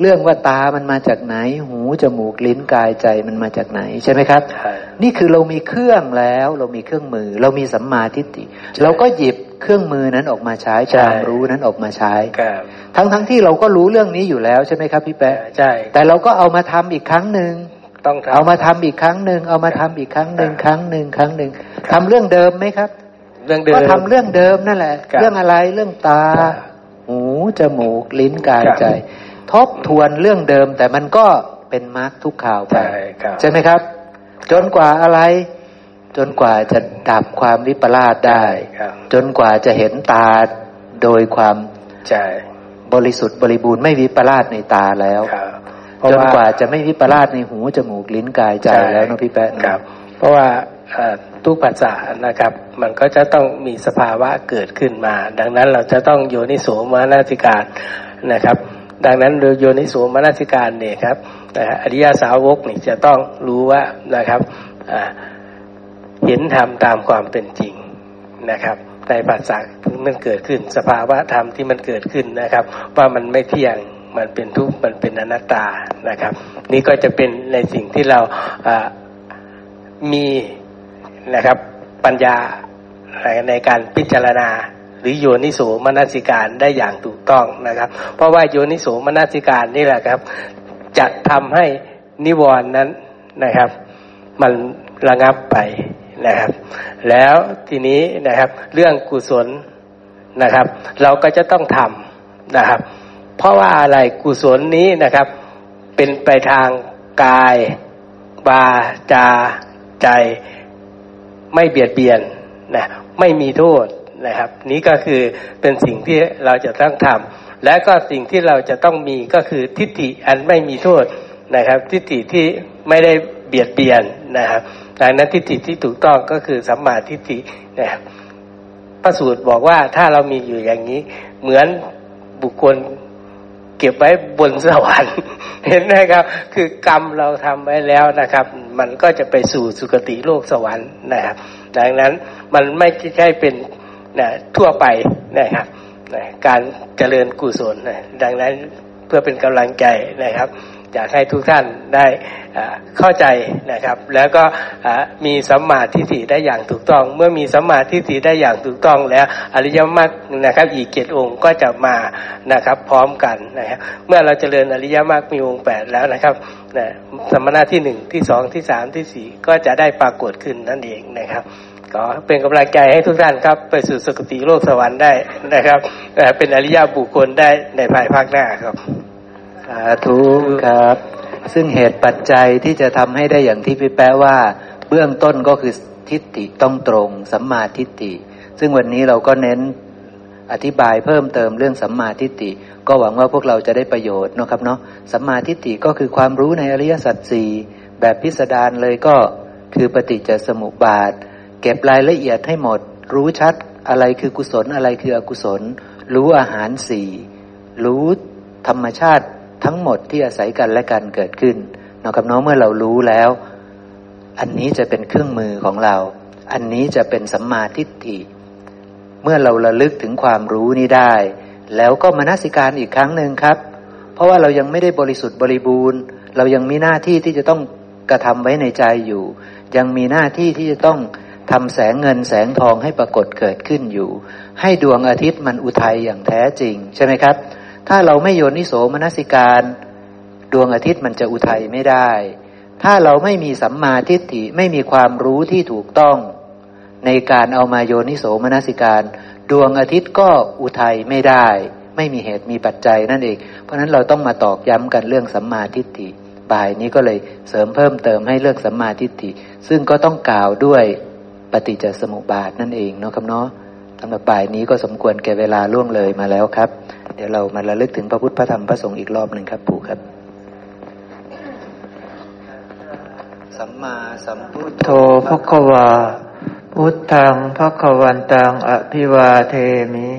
เรื่องว่าตามันมาจากไหน หูจมูกลิ้นกายใจมันมาจากไหนใช่ไหมครับใช่นี่คือเรามีเครื่องแล้ว เรามีเครื่องมือ เรามีสัมมาทิฏฐิเราก็หยิบเครื่องมือนั้นออกมาใช้ใช่ความรู้นั้นออกมาใช้ครับทั้งทั้งที่เราก็รู้เรื่องนี้อยู่แล้วใช่ไหมครับพี่แป๊ะใช่แต่เราก็เอามาทำอีกครั้งหนึ่ง ต้องทำเอามาทำอีกครั้งหนึ่งเอามาทำอีกครั้งหนึ่งครับครั้งหนึ่งครั้งหนึ่งทำเรื่องเดิมไหมครับ เรื่องเดิมก็ทำเรื่องเดิมนั่นแหละครับเรื่องอะไรเรื่องตาครับหูจมูกลิ้นกายครับใจ ทบทวนเรื่องเดิมแต่มันก็เป็นมาร์กทุกข่าวไปใช่ครับใช่ไหมครับ จนกว่าอะไร จนกว่าจะดับความวิปลาสได้ครับจนกว่าจะเห็นตาโดยความใช่บริสุทธิ์บริบูรณ์ไม่วิปลาสในตาแล้วครับ จนกว่าจะไม่วิปลาสในหูจมูกลิ้นกายใจแล้วนะพี่แป๊ะนะครับ เพราะว่าเอ่อทุกภาษานะครับ มันก็จะต้องมีสภาวะเกิดขึ้นมา ดังนั้นเราจะต้องโยนิโสมนสิการนะครับ ดังนั้นโดยโยนิโสมนสิการเนี่ยครับนะฮะอริยสาวกนี่จะต้องรู้ว่านะครับอ่าเห็นธรรมตามความเป็นจริงนะครับในภาษามันเกิดขึ้นสภาวะธรรมที่มันเกิดขึ้นนะครับ ว่ามันไม่เที่ยง มันเป็นทุกข์ มันเป็นอนัตตานะครับ นี่ก็จะเป็นในสิ่งที่เรามีนะครับปัญญาในการพิจารณา หรือโยนิโสมนสิการได้อย่างถูกต้องนะครับ เพราะว่าโยนิโสมนสิการนี่แหละครับ จะทำให้นิวรณ์นั้นนะครับ มันระงับไปนะครับ แล้วทีนี้นะครับเรื่องกุศลนะครับ เราก็จะต้องทำนะครับ เพราะว่าอะไรกุศลนี้นะครับ เป็นไปทางกายวาจาใจ ไม่เบียดเบียนนะไม่มีโทษนะครับ นี้ก็คือเป็นสิ่งที่เราจะต้องทำและก็สิ่งที่เราจะต้องมีก็คือทิฏฐิอันไม่มีโทษนะครับ ทิฏฐิที่ไม่ได้เบียดเบียนนะครับดังนั้นทิฏฐิที่ถูกต้องก็คือสัมมาทิฏฐินะครับพระสูตรบอกว่าถ้าเรามีอยู่อย่างนี้ เหมือนบุคคล เก็บไว้บนสวรรค์ เห็นไหมครับ คือกรรมเราทำไว้แล้วนะครับ มันก็จะไปสู่สุคติโลกสวรรค์นะครับ ดังนั้นมันไม่ใช่เป็นนะทั่วไปนะครับนะการเจริญกุศลนะดังนั้นเพื่อเป็นกำลังใจนะครับ อยากให้ทุกท่านได้เข้าใจนะครับ แล้วก็มีสัมมาทิฏฐิได้อย่างถูกต้อง เมื่อมีสัมมาทิฏฐิได้อย่างถูกต้องแล้วอริยมรรคนะครับอีกเกตองค์ก็จะมานะครับพร้อมกันนะครับเมื่อเราเจริญอริยมรรคมีองค์แปดแล้วนะครับนะสมณะที่หนึ่งที่สองที่สามที่สี่ก็จะได้ปรากฏขึ้นนั่นเองนะครับก็เป็นกำลังใจให้ทุกท่านครับ ไปสู่สกติโลกสวรรค์ได้นะครับเป็นอริยบุคคลได้ในภายภาคหน้าครับ สาธุครับ ซึ่งเหตุปัจจัยที่จะทำให้ได้อย่างที่พี่แป๊ะว่า เบื้องต้นก็คือทิฏฐิต้องตรงสัมมาทิฏฐิ ซึ่งวันนี้เราก็เน้นอธิบายเพิ่มเติมเรื่องสัมมาทิฏฐิก็หวังว่าพวกเราจะได้ประโยชน์นะครับเนาะสัมมาทิฏฐิก็คือความรู้ในอริยสัจสี่แบบพิสดารเลยก็คือปฏิจจสมุปบาท เก็บรายละเอียดให้หมด รู้ชัดอะไรคือกุศลอะไรคืออกุศล รู้อาหารสี่รู้ธรรมชาติ ทั้งหมดที่อาศัยกันและกันเกิดขึ้นนะครับน้องเมื่อเรารู้แล้ว อันนี้จะเป็นเครื่องมือของเรา อันนี้จะเป็นสัมมาทิฏฐิ เมื่อเราระลึกถึงความรู้นี้ได้ แล้วก็มนสิการอีกครั้งหนึ่งครับ เพราะว่าเรายังไม่ได้บริสุทธิ์บริบูรณ์ เรายังมีหน้าที่ที่จะต้องกระทำไว้ในใจอยู่ ยังมีหน้าที่ที่จะต้องทำแสงเงินแสงทองให้ปรากฏเกิดขึ้นอยู่ ให้ดวงอาทิตย์มันอุทัยอย่างแท้จริง ใช่ไหมครับ ถ้าเราไม่โยนิโสมนสิการ ดวงอาทิตย์มันจะอุทัยไม่ได้ ถ้าเราไม่มีสัมมาทิฏฐิไม่มีความรู้ที่ถูกต้อง ในการเอามาโยนิโสมนสิการ ดวงอาทิตย์ก็อุทัยไม่ได้ ไม่มีเหตุมีปัจจัยนั่นเอง เพราะนั้นเราต้องมาตอกย้ำกันเรื่องสัมมาทิฏฐิบ่ายนี้ก็เลยเสริมเพิ่มเติมให้เรื่องสัมมาทิฏฐิ ซึ่งก็ต้องกล่าวด้วยปฏิจจสมุปบาทนั่นเองเนาะครับเนาะสำหรับบ่ายนี้ก็สมควรแก่เวลาล่วงเลยมาแล้วครับ เดี๋ยวเรามาระลึกถึงพระพุทธพระธรรมพระสงฆ์อีกรอบหนึ่งครับปู่ครับ สัมมาสัมพุทโธพะควา พุทธังพะควันตังอภิวาเทมิ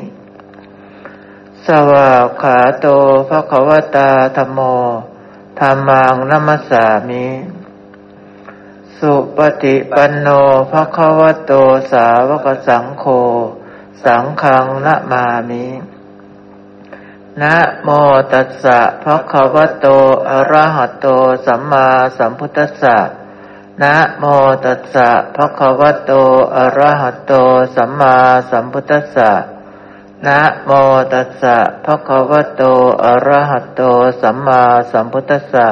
สวาขาโตพะควตาธโมธรรมังนัมสามิ สุปฏิปันโนภะควโตสาวกสังโฆ สังฆังนะมามิ นะโมตัสสะภะคะวะโต อะระหะโต สัมมาสัมพุทธัสสะ นะโมตัสสะภะคะวะโต อะระหะโต สัมมาสัมพุทธัสสะ นะโมตัสสะภะคะวะโต อะระหะโต สัมมาสัมพุทธัสสะ